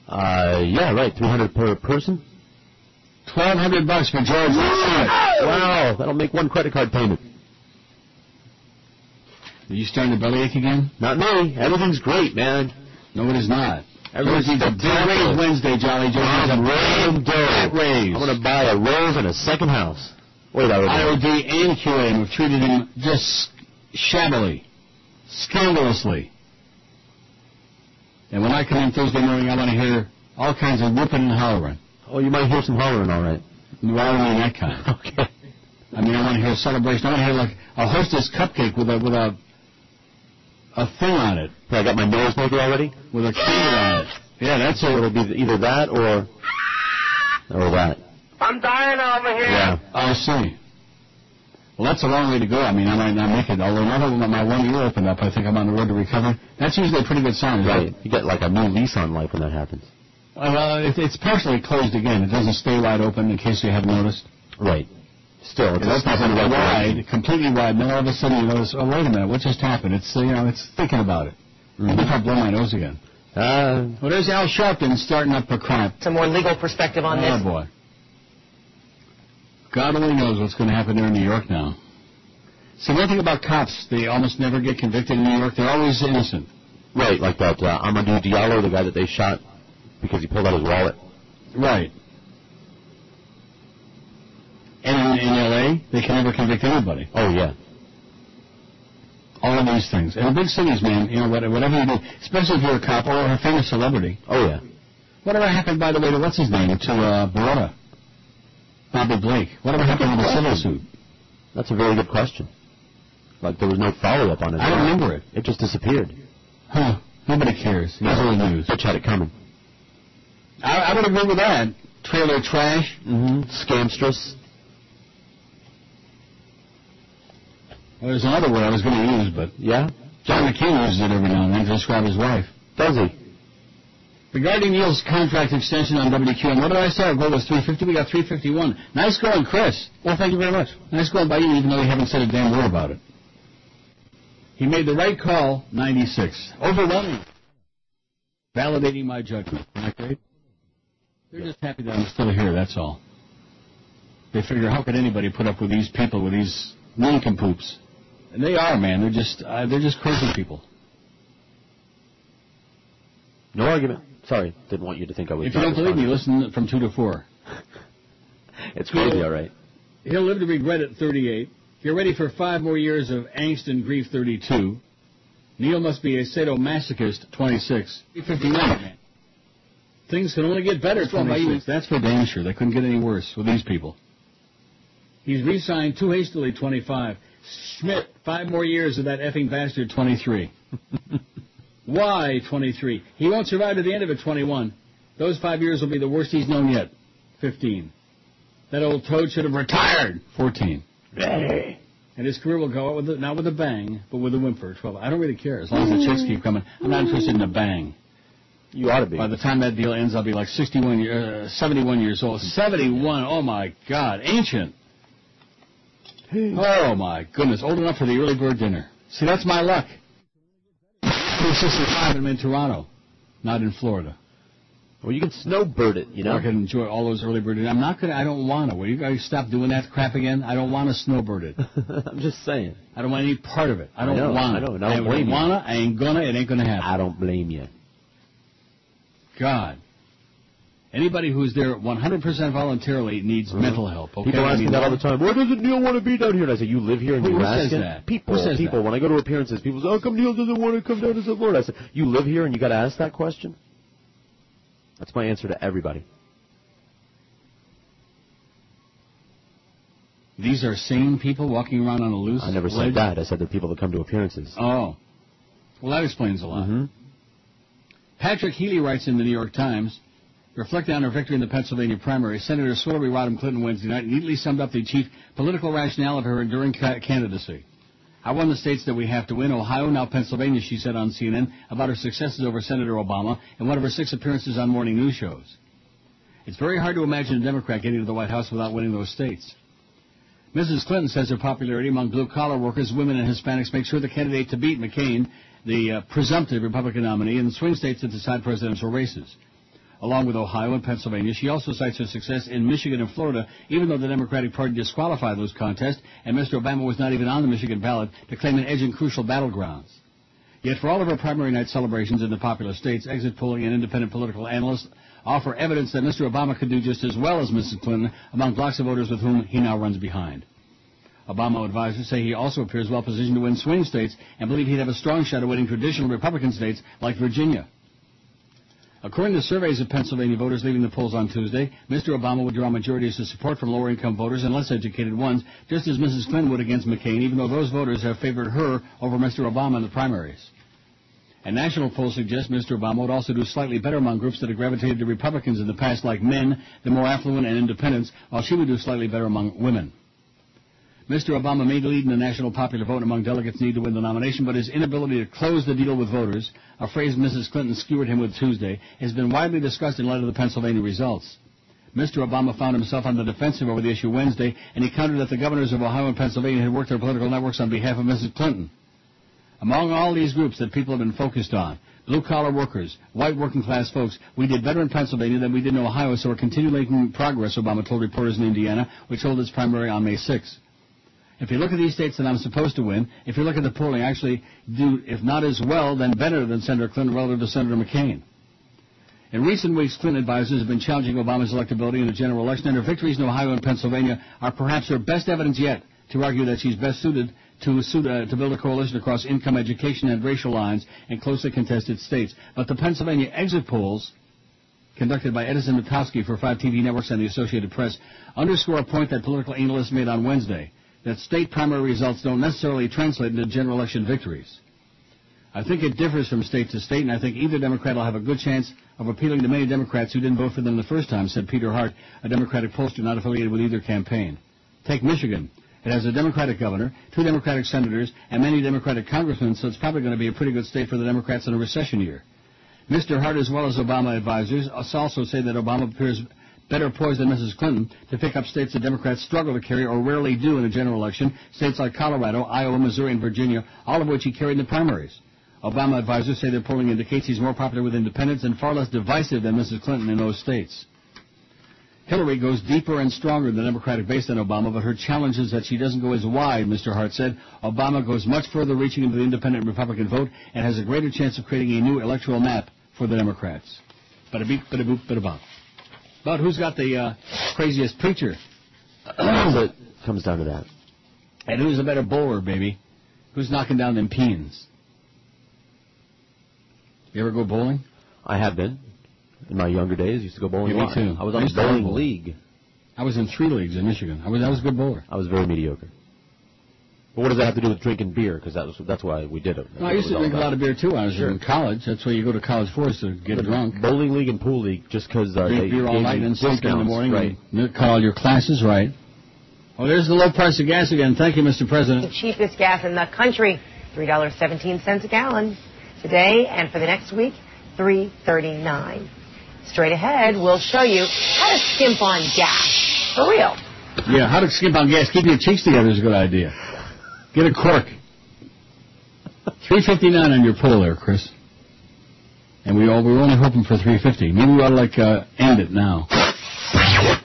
Uh, yeah, right. 300 per person. Twelve hundred bucks for George. Wow, that'll make one credit card payment. Are you starting to bellyache again? Not me. Everything's great, man. No, it is not. Everything's Everything's a big raise Wednesday, Jolly Joe. I'm fat. I'm gonna buy a rose and a second house. Wait, I would. IOD and QAM have treated him just shabbily, scandalously. And when I come in Thursday morning, I want to hear all kinds of whooping and hollering. Oh, you might hear some hollering, all right. Well, I don't mean that kind. Okay. I mean, I want to hear a celebration. I want to hear like a hostess cupcake with a with a a thing on it, I got my nose maker already. with a candle on it. Yeah, that's So it. it'll be either that or or that. I'm dying over here. Yeah. I see. Well, that's a long way to go. I mean, I might not make it. Although now that my one ear opened up, I think I'm on the road to recovery. That's usually a pretty good sign, Right. You get like a new lease on life when that happens. Well, it, it's partially closed again. It doesn't stay wide open, in case you haven't noticed. Right. Still, It it's a opens step right wide, completely wide, and then all of a sudden you notice, oh, wait a minute, what just happened? It's, uh, you know, it's thinking about it. Mm-hmm. If I blow my nose again. Uh, Well, there's Al Sharpton starting up a crap. Some more legal perspective on oh, this. boy. God only knows what's going to happen there in New York now. See, one thing about cops, they almost never get convicted in New York. They're always innocent. right, like that uh, Amadou Diallo, the guy that they shot because he pulled out his wallet. Right. And in, in L.A., they can never convict anybody. Oh yeah. All of these things. And in big cities, man, you know, whatever you do, especially if you're a cop or a famous celebrity. Oh yeah. Whatever happened, by the way, to what's his name, to uh, Baretta? Bobby Blake. Whatever happened to the civil suit? That's a very good question. Like there was no follow up on it. I don't remember it. It just disappeared. Huh. Nobody cares. It's old news. Which had it coming. I, I would agree with that. Trailer trash. Mm-hmm. Scamstress. Well, there's another word I was going to use, but Yeah. John McCain uses it every now and then to describe his wife. Does he? Regarding Neil's contract extension on WQM, what did I say? Our goal was 350. We got 351. Nice going, Chris. Well, thank you very much. Nice going by you, even though you haven't said a damn word about it. He made the right call, 96. Overwhelming. Validating my judgment. Isn't that great? They're just happy that I'm still here, that's all. They figure, how could anybody put up with these people, with these nincompoops? And they are, man. They're just, uh, they're just crazy people. No argument. Sorry, didn't want you to think I was. If you don't believe me, listen from 2 to 4. It's crazy, all right. He'll live to regret it 38. Get ready for five more years of angst and grief 32. Neil must be a sadomasochist 26. 59, man. Things can only get better 26. That's for damn sure. They couldn't get any worse with these people. He's re-signed too hastily 25. Schmidt, five more years of that effing bastard 23. Why 23? He won't survive to the end of it 21. Those five years will be the worst he's known yet 15. That old toad should have retired 14. And his career will go out with a, not with a bang, but with a whimper. 12. I don't really care as long as the chicks keep coming. I'm not interested in a bang. You ought to be. By the time that deal ends, I'll be like 61, year, uh, 71 years old. 71. Oh my God, ancient. Oh my goodness, old enough for the early bird dinner. See, that's my luck. I'm 65 and I'm in Toronto, not in Florida. Well, you can snowbird it, you know. I can enjoy all those early bird. I'm not gonna. I don't want to. Will you guys stop doing that crap again? I don't want to snowbird it. I'm just saying. I don't want any part of it. I don't I want I it. know, and I don't blame wanna. I ain't gonna. It ain't gonna happen. I don't blame you. God. Anybody who's there 100% voluntarily needs mental help. Okay? People ask me that all the time. Why doesn't Neil want to be down here? And I say, you live here and Who you're says that? People, Who says people. that? When I go to appearances, people say, "How come Neil doesn't want to come down to South Florida?" I said, "You live here and you got to ask that question." That's my answer to everybody. These are sane people walking around on a loose. I never ledge? said that. I said the people that come to appearances. Oh. Well, that explains a lot. Mm-hmm. Patrick Healy writes in the New York Times, reflecting on her victory in the Pennsylvania primary, Senator Hillary Rodham Clinton Wednesday night neatly summed up the chief political rationale of her enduring ca- candidacy. I won the states that we have to win, Ohio, now Pennsylvania, she said on CNN about her successes over Senator Obama in one of her six appearances on morning news shows. It's very hard to imagine a Democrat getting to the White House without winning those states. Mrs. Clinton says her popularity among blue-collar workers, women, and Hispanics makes her the candidate to beat McCain, the uh, presumptive Republican nominee, in the swing states that decide presidential races. Along with Ohio and Pennsylvania, she also cites her success in Michigan and Florida, even though the Democratic Party disqualified those contests, and Mr. Obama was not even on the Michigan ballot to claim an edge in crucial battlegrounds. Yet for all of her primary night celebrations in the popular states, exit polling and independent political analysts offer evidence that Mr. Obama could do just as well as Mrs. Clinton among blocks of voters with whom he now runs behind. Obama advisors say he also appears well positioned to win swing states and believe he'd have a strong shot at winning traditional Republican states like Virginia. According to surveys of Pennsylvania voters leaving the polls on Tuesday, Mr. Obama would draw majorities of support from lower income voters and less educated ones, just as Mrs. Clinton would against McCain, even though those voters have favored her over Mr. Obama in the primaries. And national polls suggest Mr. Obama would also do slightly better among groups that have gravitated to Republicans in the past, like men, the more affluent, and independents, while she would do slightly better among women. Mr. Obama may lead in the national popular vote among delegates need to win the nomination, but his inability to close the deal with voters, a phrase Mrs. Clinton skewered him with Tuesday, has been widely discussed in light of the Pennsylvania results. Mr. Obama found himself on the defensive over the issue Wednesday, and he countered that the governors of Ohio and Pennsylvania had worked their political networks on behalf of Mrs. Clinton. Among all these groups that people have been focused on, blue-collar workers, white working-class folks, we did better in Pennsylvania than we did in Ohio, so we're continuing progress, Obama told reporters in Indiana, which held its primary on May 6th. If you look at these states that I'm supposed to win, if you look at the polling, I actually do, if not as well, then better than Senator Clinton relative to Senator McCain. In recent weeks, Clinton advisors have been challenging Obama's electability in the general election, and her victories in Ohio and Pennsylvania are perhaps her best evidence yet to argue that she's best suited to, uh, to build a coalition across income, education, and racial lines in closely contested states. But the Pennsylvania exit polls, conducted by Edison Mitofsky for five TV networks and the Associated Press, underscore a point that political analysts made on Wednesday. That state primary results don't necessarily translate into general election victories. I think it differs from state to state, and I think either Democrat will have a good chance of appealing to many Democrats who didn't vote for them the first time, said Peter Hart, a Democratic pollster not affiliated with either campaign. Take Michigan. It has a Democratic governor, two Democratic senators, and many Democratic congressmen, so it's probably going to be a pretty good state for the Democrats in a recession year. Mr. Hart, as well as Obama advisors, also say that Obama appears better poised than Mrs. Clinton to pick up states that Democrats struggle to carry or rarely do in a general election, states like Colorado, Iowa, Missouri, and Virginia, all of which he carried in the primaries. Obama advisors say their polling indicates he's more popular with independents and far less divisive than Mrs. Clinton in those states. Hillary goes deeper and stronger in the Democratic base than Obama, but her challenge is that she doesn't go as wide, Mr. Hart said. Obama goes much further reaching into the independent Republican vote and has a greater chance of creating a new electoral map for the Democrats. Bada beep, bada boop, bada bop. But who's got the uh, craziest preacher? it comes down to that. And who's a better bowler, baby? Who's knocking down them pins? You ever go bowling? I have been. In my younger days, I used to go bowling. Yeah, me too. I was on bowling bowling. league. I was in three leagues in Michigan. I was I was a good bowler. I was very mediocre. But what does that have to do with drinking beer? Because that was that's why we did it. No, I used to drink a lot of beer too. when I was Sure. in college. That's why you go to college for is to get drunk. Bowling league and pool league, just because uh, Drink they beer all gave night and then sleep in the morning. Right. And call all your classes right. Oh, there's the low price of gas again. Thank you, Mr. President. The cheapest gas in the country, $3.17 a gallon. Today and for the next week, $3.39. Straight ahead, we'll show you how to skimp on gas. For real. Yeah, how to skimp on gas. Keep your cheeks together is a good idea. Get a cork. 359 on your poll there, Chris. And we all we were only hoping for 350. Maybe we ought to like uh, end it now.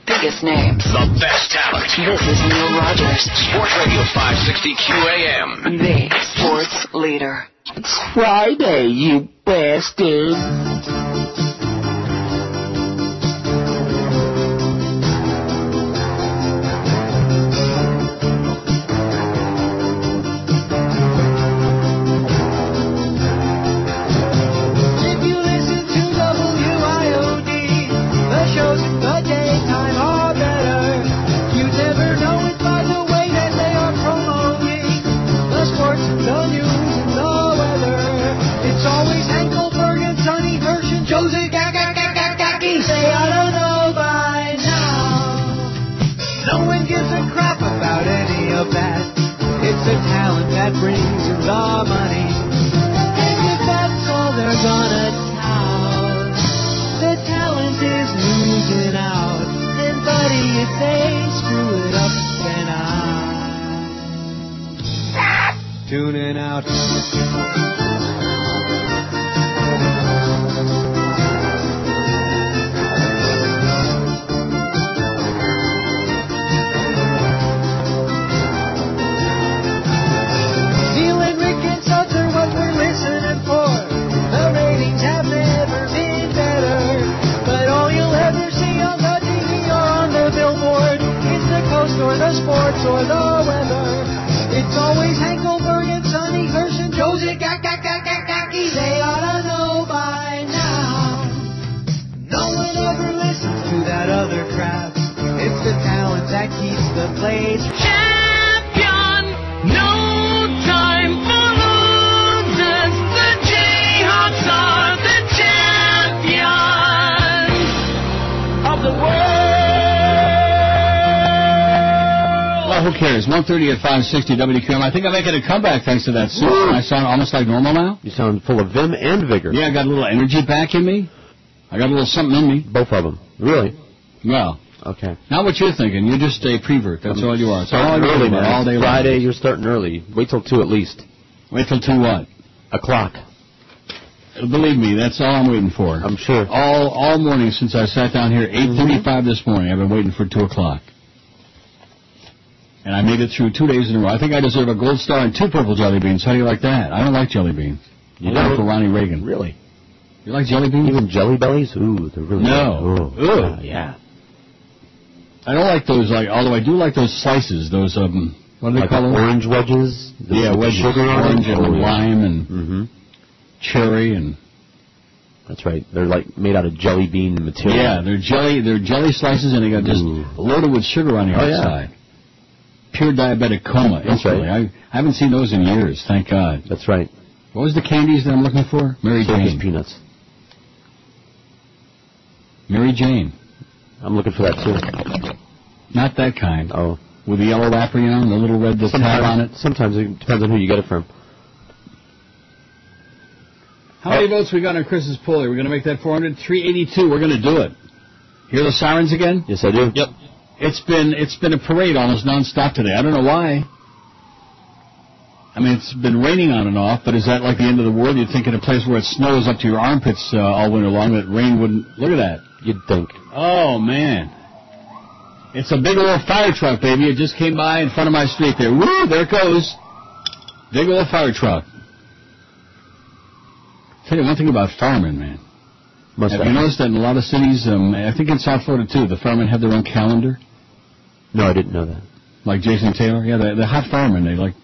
Biggest names. The best talent. This is Neil Rogers, Sports Radio 560 QAM. the sports leader. It's Friday, you bastard. The coast or the sports or the that keeps the place. Champion, no time for losers. The Jayhawks are the champions of the world. Well, who cares? 130 at 560 WQAM. I think I'm making a comeback thanks to that suit. I sound almost like normal now. You sound full of vim and vigor. Yeah, I got a little energy back in me. I got a little something in me. Both of them. Really? Well, Okay. not what you're thinking. You're just a prevert. That's all you are. That's all Starting early, man. all day long. Friday, you're starting early. Wait till two at least. Wait till two what? O'clock. Believe me, that's all I'm waiting for. I'm sure. All all morning since I sat down here, 8:35 mm-hmm. this morning. I've been waiting for two o'clock, and I made it through two days in a row. I think I deserve a gold star and two purple jelly beans. How do you like that? I don't like jelly beans. You don't? for Ronnie Reagan. Really? You like jelly beans? Even jelly bellies? Ooh, they're really No. good. Ooh. Ugh. yeah. I don't like those. Like, although I do like those slices. Those um, what do they Like call them? orange wedges? The, yeah, wedges. Sugar orange and Oh, yeah. lime and Mm-hmm. cherry and That's right. They're like made out of jelly bean material. yeah, they're jelly. They're jelly slices, and they got just Ooh. loaded with sugar on the Oh, yeah. outside. pure diabetic coma That's instantly. I, I haven't seen those in years, thank God. That's right. What was the candies that I'm looking for? Mary Circus Jane. peanuts. Mary Jane. I'm looking for that too. Not that kind. Oh. With the yellow wrapper, you know, and the little red tab on it. Sometimes it depends on who you get it from. How many votes we got on Chris's poll? Are we going to make that 400? 382. We're going to do it. Hear the sirens again? Yes, I do. Yep. It's been it's been a parade almost nonstop today. I don't know why. I mean, it's been raining on and off, but is that like the end of the world? You'd think in a place where it snows up to your armpits uh, all winter long that rain wouldn't. Look at that. You'd think. Oh man, it's a big old fire truck, baby. It just came by in front of my street there. Woo! There it goes. Big old fire truck. Tell you one thing about firemen, man. Must have you noticed that in a lot of cities, um, I think in South Florida too, the firemen have their own calendar? No, I didn't know that. Like Jason Taylor? Yeah, the, the hot firemen, they like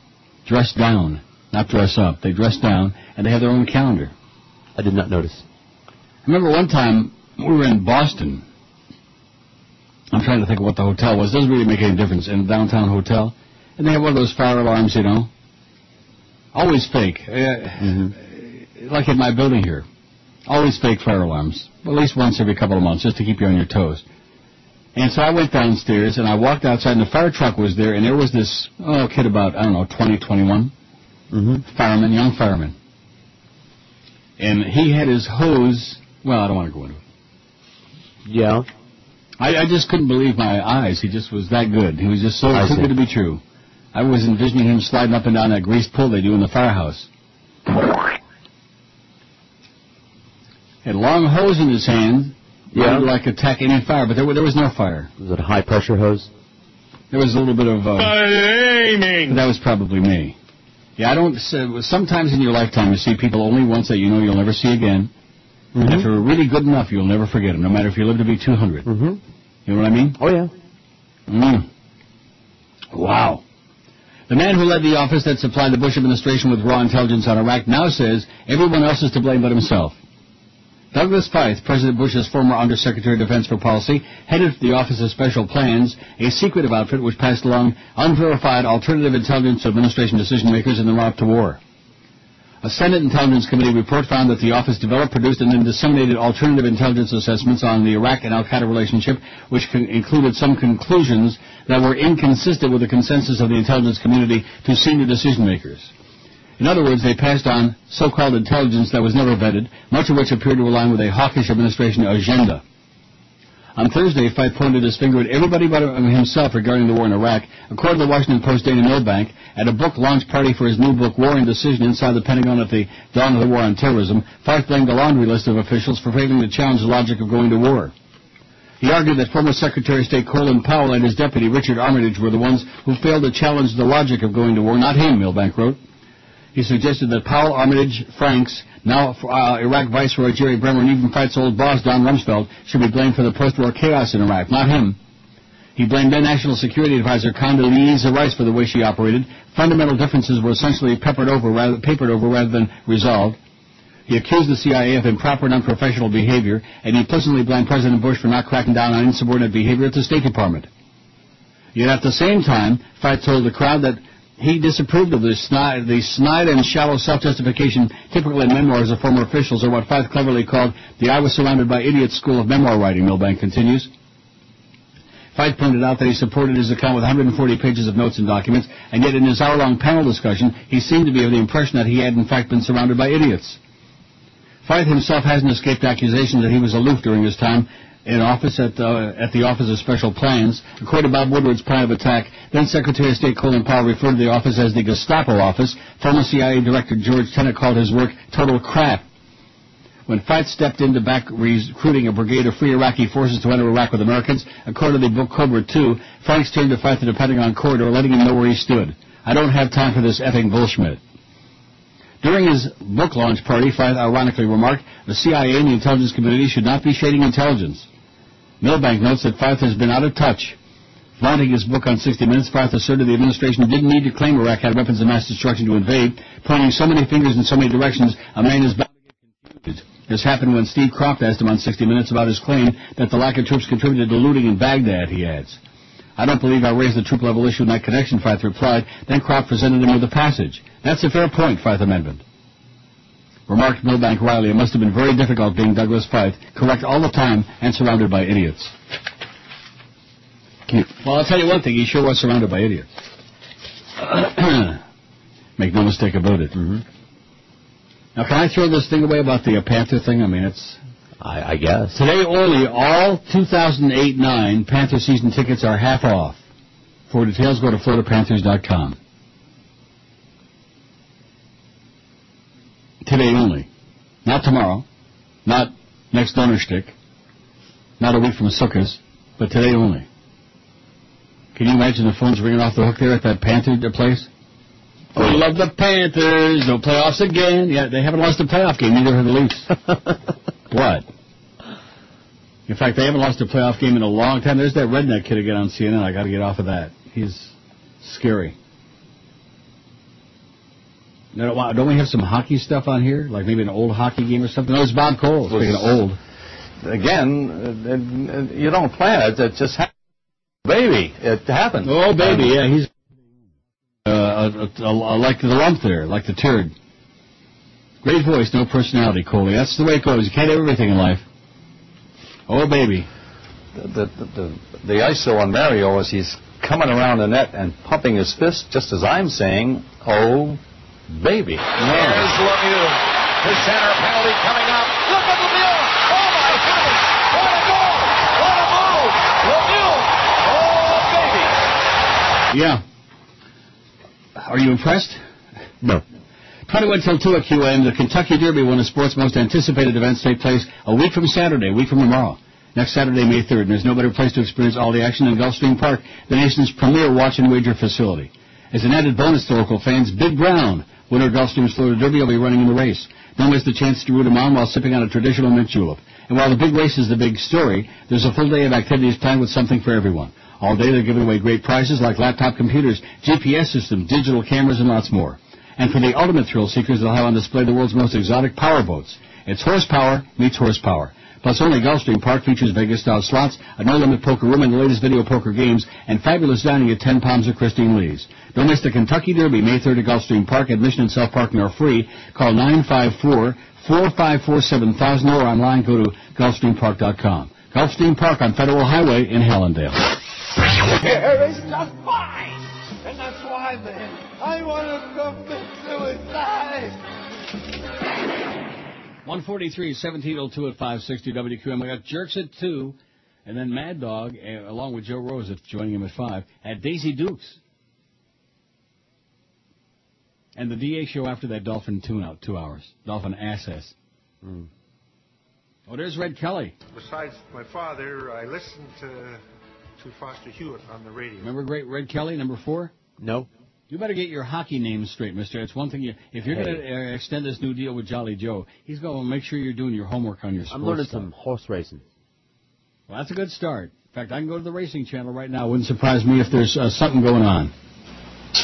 dress down, not dress up. They dress down, and they have their own calendar. I did not notice. I remember one time we were in Boston. I'm trying to think of what the hotel was. It Doesn't really make any difference. In a downtown hotel, and they have one of those fire alarms, you know. Always fake, uh, like in my building here. Always fake fire alarms. At least once every couple of months, just to keep you on your toes. And so I went downstairs and I walked outside, and the fire truck was there, and there was this oh kid about I don't know 20, 21, mm-hmm. fireman, young fireman, and he had his hose. Well, I don't want to go into it. Yeah. I, I just couldn't believe my eyes. He just was that good. He was just so I too see. good to be true. I was envisioning him sliding up and down that greased pole they do in the firehouse. Had a long hose in his hand. Yeah. ready to, like attack any fire, but there, there was no fire. Was it a high pressure hose? There was a little bit of. Uh, aiming. that was probably me. Yeah, I don't. So, sometimes in your lifetime, you see people only once that you know you'll never see again. And if you're really good enough, you'll never forget them, no matter if you live to be 200. Mm-hmm. You know what I mean? Oh yeah. Mm. Wow. The man who led the office that supplied the Bush administration with raw intelligence on Iraq now says everyone else is to blame but himself. Douglas Feith, President Bush's former Undersecretary of Defense for Policy, headed the Office of Special Plans, a secretive outfit which passed along unverified alternative intelligence to administration decision makers in the run-up to war. A Senate Intelligence Committee report found that the office developed, produced, and then disseminated alternative intelligence assessments on the Iraq and Al-Qaeda relationship, which included some conclusions that were inconsistent with the consensus of the intelligence community to senior decision makers. In other words, they passed on so-called intelligence that was never vetted, much of which appeared to align with a hawkish administration agenda. On Thursday, Feith pointed his finger at everybody but himself regarding the war in Iraq. According to the Washington Post, Dana Milbank, at a book launch party for his new book, War and Decision Inside the Pentagon at the Dawn of the War on Terrorism, Feith blamed a laundry list of officials for failing to challenge the logic of going to war. He argued that former Secretary of State Colin Powell and his deputy Richard Armitage were the ones who failed to challenge the logic of going to war, not him, Milbank wrote. He suggested that Powell, Armitage, Franks, now uh, Iraq Viceroy Jerry Bremer, and even Feith's old boss Don Rumsfeld should be blamed for the post-war chaos in Iraq, not him. He blamed then National Security Advisor Condoleezza Rice for the way she operated. Fundamental differences were essentially peppered over, rather, papered over rather than resolved. He accused the CIA of improper and unprofessional behavior, and he implicitly blamed President Bush for not cracking down on insubordinate behavior at the State Department. Yet at the same time, Feith told the crowd that he disapproved of the snide, the snide and shallow self-justification typical in memoirs of former officials, or what Feith cleverly called the I was surrounded by idiots school of memoir writing, Milbank continues. Feith pointed out that he supported his account with 140 pages of notes and documents, and yet in his hour-long panel discussion, he seemed to be of the impression that he had in fact been surrounded by idiots. Feith himself hasn't escaped accusations that he was aloof during his time in office at, uh, at the Office of Special Plans. According to Bob Woodward's plan of attack, then Secretary of State Colin Powell referred to the office as the Gestapo office. Former CIA Director George Tenet called his work total crap. When Feith stepped into back recruiting a brigade of free Iraqi forces to enter Iraq with Americans, according to the book Cobra 2, Franks turned to Feith the Pentagon corridor, letting him know where he stood. I don't have time for this effing bullshit. During his book launch party, Feith ironically remarked, the CIA and the intelligence community should not be shading intelligence. Milbank notes that Feith has been out of touch. Flaunting his book on 60 Minutes, Feith asserted the administration didn't need to claim Iraq had weapons of mass destruction to invade, pointing so many fingers in so many directions, a man is bound to get confused. This happened when Steve Kroft asked him on 60 Minutes about his claim that the lack of troops contributed to looting in Baghdad, he adds. I don't believe I raised the troop level issue in that connection, Feith replied. Then Kroft presented him with a passage. That's a fair point, Feith amended. Remarked Milbank Riley, it must have been very difficult being Douglas Feith, correct all the time and surrounded by idiots. Cute. Well, I'll tell you one thing, he sure was surrounded by idiots. Make no mistake about it. Mm-hmm. Now, can I throw this thing away about the uh, Panther thing? I mean, it's... I, I guess. Today only, all 2008-9 Panther season tickets are half off. For details, go to FloridaPanthers.com. Today only. Not tomorrow. Not next Donnerstick. Not a week from Sukkot. But today only. Can you imagine the phones ringing off the hook there at that Panther place? Oh. We love the Panthers. No playoffs again. Yeah, they haven't lost a playoff game. Neither have the Leafs. what? In fact, they haven't lost a playoff game in a long time. There's that redneck kid again on CNN. I got to get off of that. He's scary. Don't we have some hockey stuff on here? Like maybe an old hockey game or something? No, it's Bob Cole. Speaking of old. Again, uh, you don't plan it. It just happens. Baby, it happens. Oh, baby, yeah, he's uh, uh, uh, like the lump there, like the turd. Great voice, no personality, Coley. That's the way it goes. You can't have everything in life. Oh, baby. The, the, the, the ISO on Mario is he's coming around the net and pumping his fist, just as I'm saying, oh, baby. There's Lemieux. The center penalty coming up. Look at Lemieux. Oh my heavens. What a goal. What a move. Lemieux. Oh baby. Yeah. Are you impressed? No. 21 till 2 at QM, the Kentucky Derby, one of sports' most anticipated events, take place a week from Saturday, a week from tomorrow. Next Saturday, May 3rd, and there's no better place to experience all the action than Gulfstream Park, the nation's premier watch and wager facility. As an added bonus to local fans, Big Brown, winner Gulfstream's Florida Derby, will be running in the race. Don't miss the chance to root him on while sipping on a traditional mint julep. And while the big race is the big story, there's a full day of activities planned with something for everyone. All day they're giving away great prizes like laptop computers, GPS systems, digital cameras, and lots more. And for the ultimate thrill seekers, they'll have on display the world's most exotic power boats. It's horsepower meets horsepower. Plus, only Gulfstream Park features Vegas-style slots, a no-limit poker room, and the latest video poker games, and fabulous dining at 10 Palms of Christine Lee's. Don't miss the Kentucky Derby, May 3rd at Gulfstream Park. Admission and self-parking are free. Call 954-454-7000 or online go to gulfstreampark.com. Gulfstream Park on Federal Highway in Hallandale. And that's why, man, I want to commit suicide! 143, 1702 at 560 WQAM. We got Jerks at 2, and then Mad Dog, uh, along with Joe Rose, at joining him at 5, at Daisy Dukes. And the DA show after that Dolphin tune out, two hours. Dolphin Assess. Mm. Oh, there's Red Kelly. Besides my father, I listened to to Foster Hewitt on the radio. Remember great Red Kelly, number four? No. You better get your hockey names straight, mister. It's one thing you, if you're Hey. going to uh, extend this new deal with Jolly Joe, he's going to make sure you're doing your homework on your sports I'm learning stuff. some horse racing. Well, that's a good start. In fact, I can go to the racing channel right now. Wouldn't surprise me if there's uh, something going on.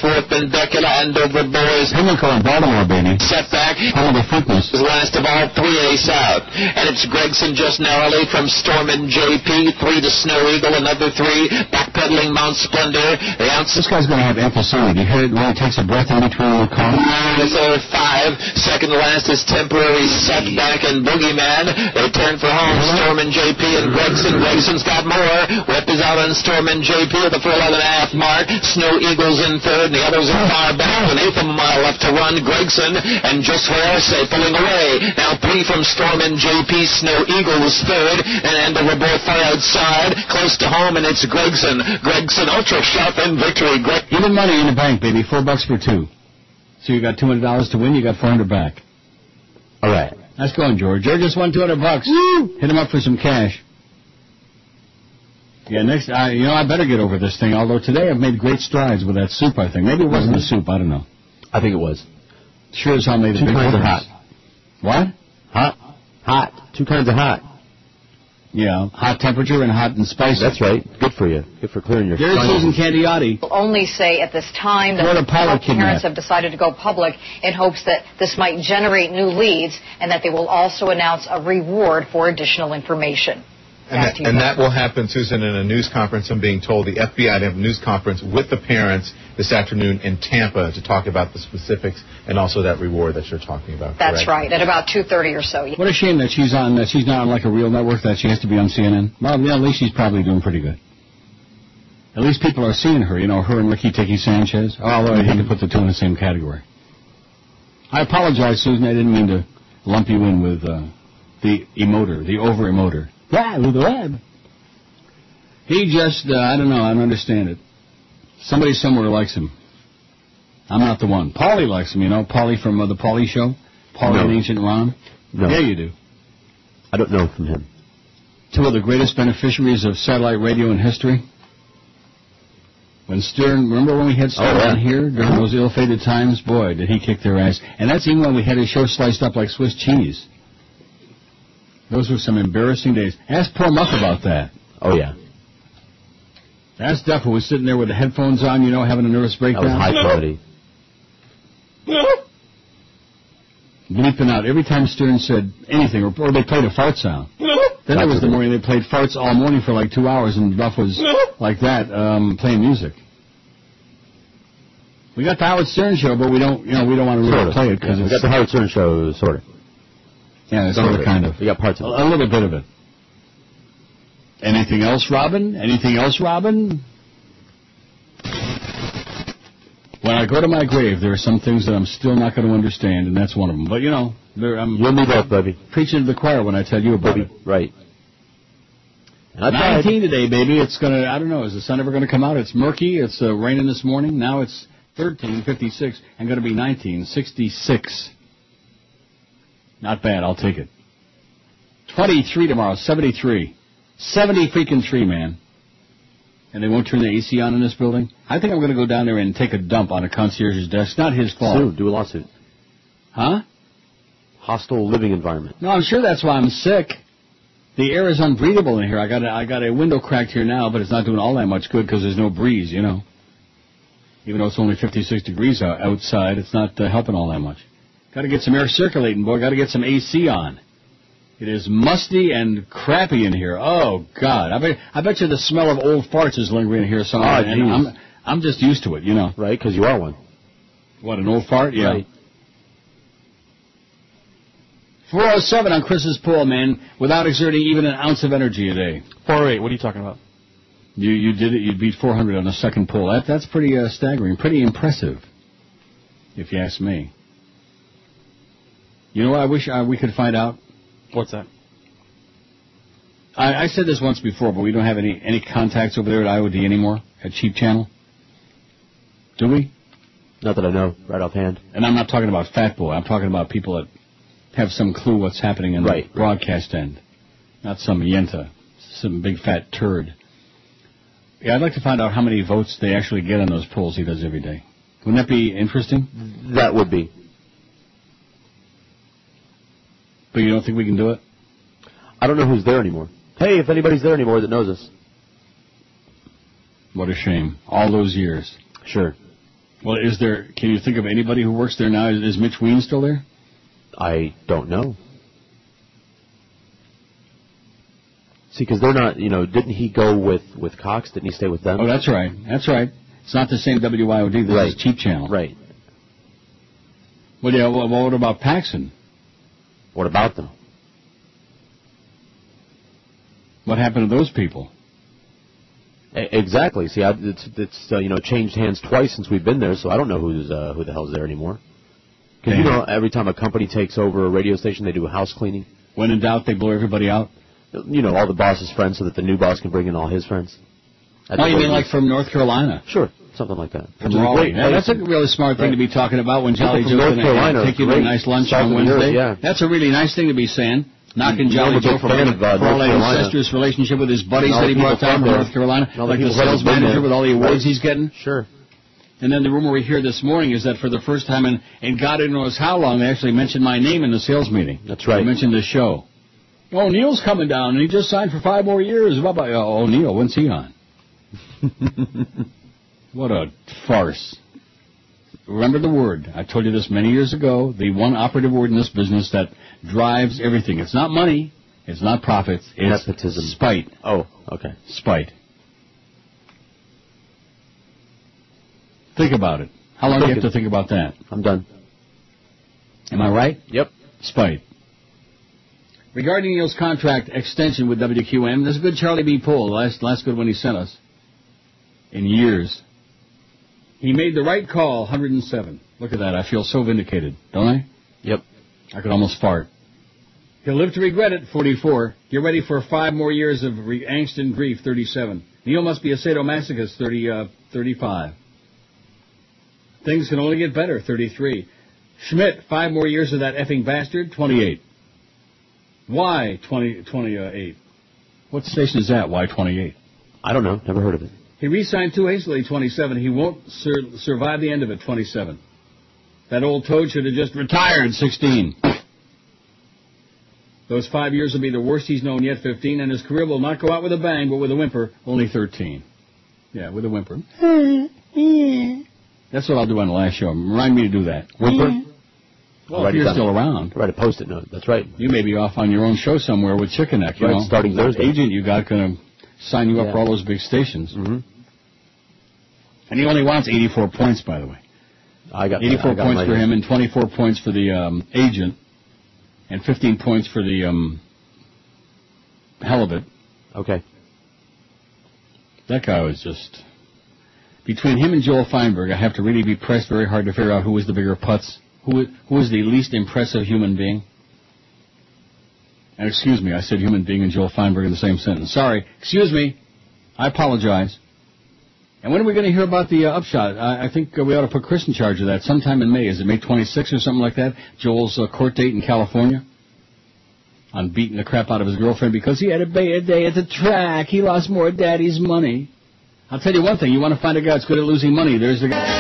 Fourth and Beckett Andover boys. Pimlico in Baltimore, baby. Setback. Home of the Funkness. Last of all, three ace out. And it's Gregson just narrowly from Storm and JP. Three to Snow Eagle, another three. Mount Splendor. This guy's going to have emphysema. You hear it when he takes a breath in between the call? Over five. Second to last is temporary setback and boogeyman. They turn for home. Storm and JP and Gregson. Gregson's got more. Whip is out on Storm and JP at the full 11 and a half mark. Snow Eagles in third, and the others are far back. An eighth of a mile left to run. Gregson and just for say pulling away. Now three from Storm and JP. Snow Eagle was third, and Andover both far outside, close to home, and it's Gregson. Gregson ultra sharp in victory. Greg- Even money in the bank, baby. Four bucks for two. So you got two hundred dollars to win. You got four hundred back. All right. Nice going, George. George just won two hundred bucks. Woo! Hit him up for some cash. Yeah, next, I, you know, I better get over this thing. Although today I've made great strides with that soup. I think maybe it wasn't the mm-hmm. soup. I don't know. I think it was. Sure as hell made a Two big kinds of hot. What? Hot. Hot. Two kinds of hot. Yeah, hot temperature and hot and spicy. That's right. Good for you. Good for clearing your There's Susan Candiotti. only say at this time that Florida pilot parents kidnapped. have decided to go public in hopes that this might generate new leads and that they will also announce a reward for additional information. And that, and that will happen, Susan, in a news conference. I'm being told the FBI to have a news conference with the parents this afternoon in Tampa to talk about the specifics and also that reward that you're talking about. That's correct? right, at about 2.30 or so. What a shame that she's on that she's not on like a real network that she has to be on CNN. Well, yeah, at least she's probably doing pretty good. At least people are seeing her. You know, her and Ricky Tiki Sanchez. Although I hate to put the two in the same category. I apologize, Susan. I didn't mean to lump you in with uh, the emoter, the over emoter. Yeah, with the web. He just, uh, I don't know, I don't understand it. Somebody somewhere likes him. I'm not the one. Paulie likes him, you know. Paulie from uh, the Paulie Show. Paulie No. and Ancient Ron. No. Yeah, you do. I don't know from him. Two of the greatest beneficiaries of satellite radio in history. When Stern, remember when we had Stern Oh, yeah. on here during those ill-fated times? Boy, did he kick their ass. And that's even when we had his show sliced up like Swiss cheese. Those were some embarrassing days. Ask poor Muff about that. Oh yeah, That's Duff who was sitting there with the headphones on, you know, having a nervous that breakdown. was high quality. Bleeping out every time Stern said anything, or, or they played a fart sound. Then there was the morning they played farts all morning for like two hours, and Duff was like that, um, playing music. We got the Howard Stern show, but we don't, you know, we don't want to really Sort of. play it because Yeah, we got the Howard Stern show, sort of. Yeah, it's Some of it. kind of We got parts of it. a little bit of it. Anything else, Robin? Anything else, Robin? When I go to my grave, there are some things that I'm still not going to understand, and that's one of them. But you know, there, I'm You and me both, baby. preaching to the choir when I tell you about it. Right. I tried. 19 today, baby. It's gonna. I don't know. Is the sun ever gonna come out? It's murky. It's uh, raining this morning. Now it's 13:56 and gonna be 19:66. Not bad. I'll take it. 23 tomorrow. 73. 70 freaking three, man. And they won't turn the AC on in this building. I think I'm gonna go down there and take a dump on a concierge's desk. Not his fault. Sue, do a lawsuit. Huh? Hostile living environment. No, I'm sure that's why I'm sick. The air is unbreathable in here. I got a, I got a window cracked here now, but it's not doing all that much good because there's no breeze, you know. Even though it's only 56 degrees outside, it's not uh, helping all that much. Got to get some air circulating, boy. Got to get some AC on. It is musty and crappy in here. Oh God, I bet I bet you the smell of old farts is lingering in here somewhere. And. I'm I'm just used to it, you know. Right, because you are one. What an old fart, yeah. Right. 407 on Chris's pool, man, without exerting even an ounce of energy a day. 408, what are you talking about? You you did it. You beat 400 on the second pull. That that's pretty uh, staggering, pretty impressive, if you ask me. You know what? I wish uh, we could find out. What's that? I, I said this once before, but we don't have any any contacts over there at IOD anymore at Cheap Channel. Do we? Not that I know, right offhand. And I'm not talking about Fat Boy. I'm talking about people that have some clue what's happening in Right. the broadcast end, not some yenta, some big fat turd. Yeah, I'd like to find out how many votes they actually get on those polls he does every day. Wouldn't that be interesting? That would be. But you don't think we can do it? I don't know who's there anymore. Hey, if anybody's there anymore that knows us. What a shame. All those years. Sure. Well, is there? Can you think of anybody who works there now? Is, Mitch Ween still there? I don't know. See, because they're not, you know, didn't he go with, with Cox? Didn't he stay with them? Oh, that's right. That's right. It's not the same WIOD. This Right. is Cheap Channel. Right. Well, yeah. Well, what about Paxson? What about them? What happened to those people? Exactly. See, I, it's it's uh, you know changed hands twice since we've been there, so I don't know who's uh, who the hell's there anymore. Because you know, every time a company takes over a radio station, they do a house cleaning. When in doubt, they blow everybody out. You know, all the boss's friends, so that the new boss can bring in all his friends. That's oh, you mean like from North Carolina? Sure, something like that. From Which is a Raleigh. great Yeah, that's a really smart thing to be talking about when People Jolly from Joe's going to are take you to a nice lunch Salt on of the earth, Wednesday. yeah. That's a really nice thing to be saying. Knocking You know, Jolly I'm a Joe big for, fan of, uh, for all North that Carolina. incestuous relationship with his buddies that he the brought down from from there. North Carolina, And all the like the people that have sales manager with all the awards he's getting. Sure. And then the rumor we hear this morning is that for the first time in, in God knows how long, they actually mentioned my name in the sales meeting. That's right. They mentioned the show. Oh, Neil's coming down, and he just signed for five more years. Blah, blah. Oh, Neil, when's he on? what a farce. Remember the word. I told you this many years ago. The one operative word in this business that drives everything. It's not money. It's not profits. It's Nepotism. spite. Oh, okay. Spite. Think about it. How long do you have to think about that? I'm done. Am I right? Yep. Spite. Regarding Neil's contract extension with WQAM, there's a good Charlie B. Poll, last last good one he sent us in years. He made the right call, 107. Look at that. I feel so vindicated, don't I? Yep. I could almost fart. He'll live to regret it, 44. Get ready for five more years of re- angst and grief, 37. Neil must be a sadomasochist, 30, uh, 35. Things can only get better, 33. Schmidt, five more years of that effing bastard, 28. Why 20, 28? What station is that, Why 28? I don't know. Never heard of it. He re-signed too hastily, 27. He won't sur- survive the end of it, 27. That old toad should have just retired, 16. Those five years will be the worst he's known yet, 15, and his career will not go out with a bang, but with a whimper, only 13. Yeah, with a whimper. That's what I'll do on the last show. Remind me to do that. Whimper? Well, if you're still around. Write a post-it note. That's right. You may be off on your own show somewhere with Chicken Neck, you Right, know. starting Thursday. agent you got going to sign you up Yeah. for all those big stations. Mm-hmm. And he only wants 84 points, by the way. I got 84 I got points for him and 24 points for the um, agent, and 15 points for the um, halibut. Okay. That guy was just between him and Joel Feinberg. I have to really be pressed very hard to figure out who was the bigger putz, who who was the least impressive human being. And excuse me, I said human being and Joel Feinberg in the same sentence. Sorry, excuse me. I apologize. And when are we going to hear about the uh, upshot? I, I think uh, we ought to put Chris in charge of that sometime in May. Is it May 26th or something like that? Joel's uh, court date in California? On beating the crap out of his girlfriend because he had a bad day at the track. He lost more daddy's money. I'll tell you one thing. You want to find a guy that's good at losing money. There's the guy.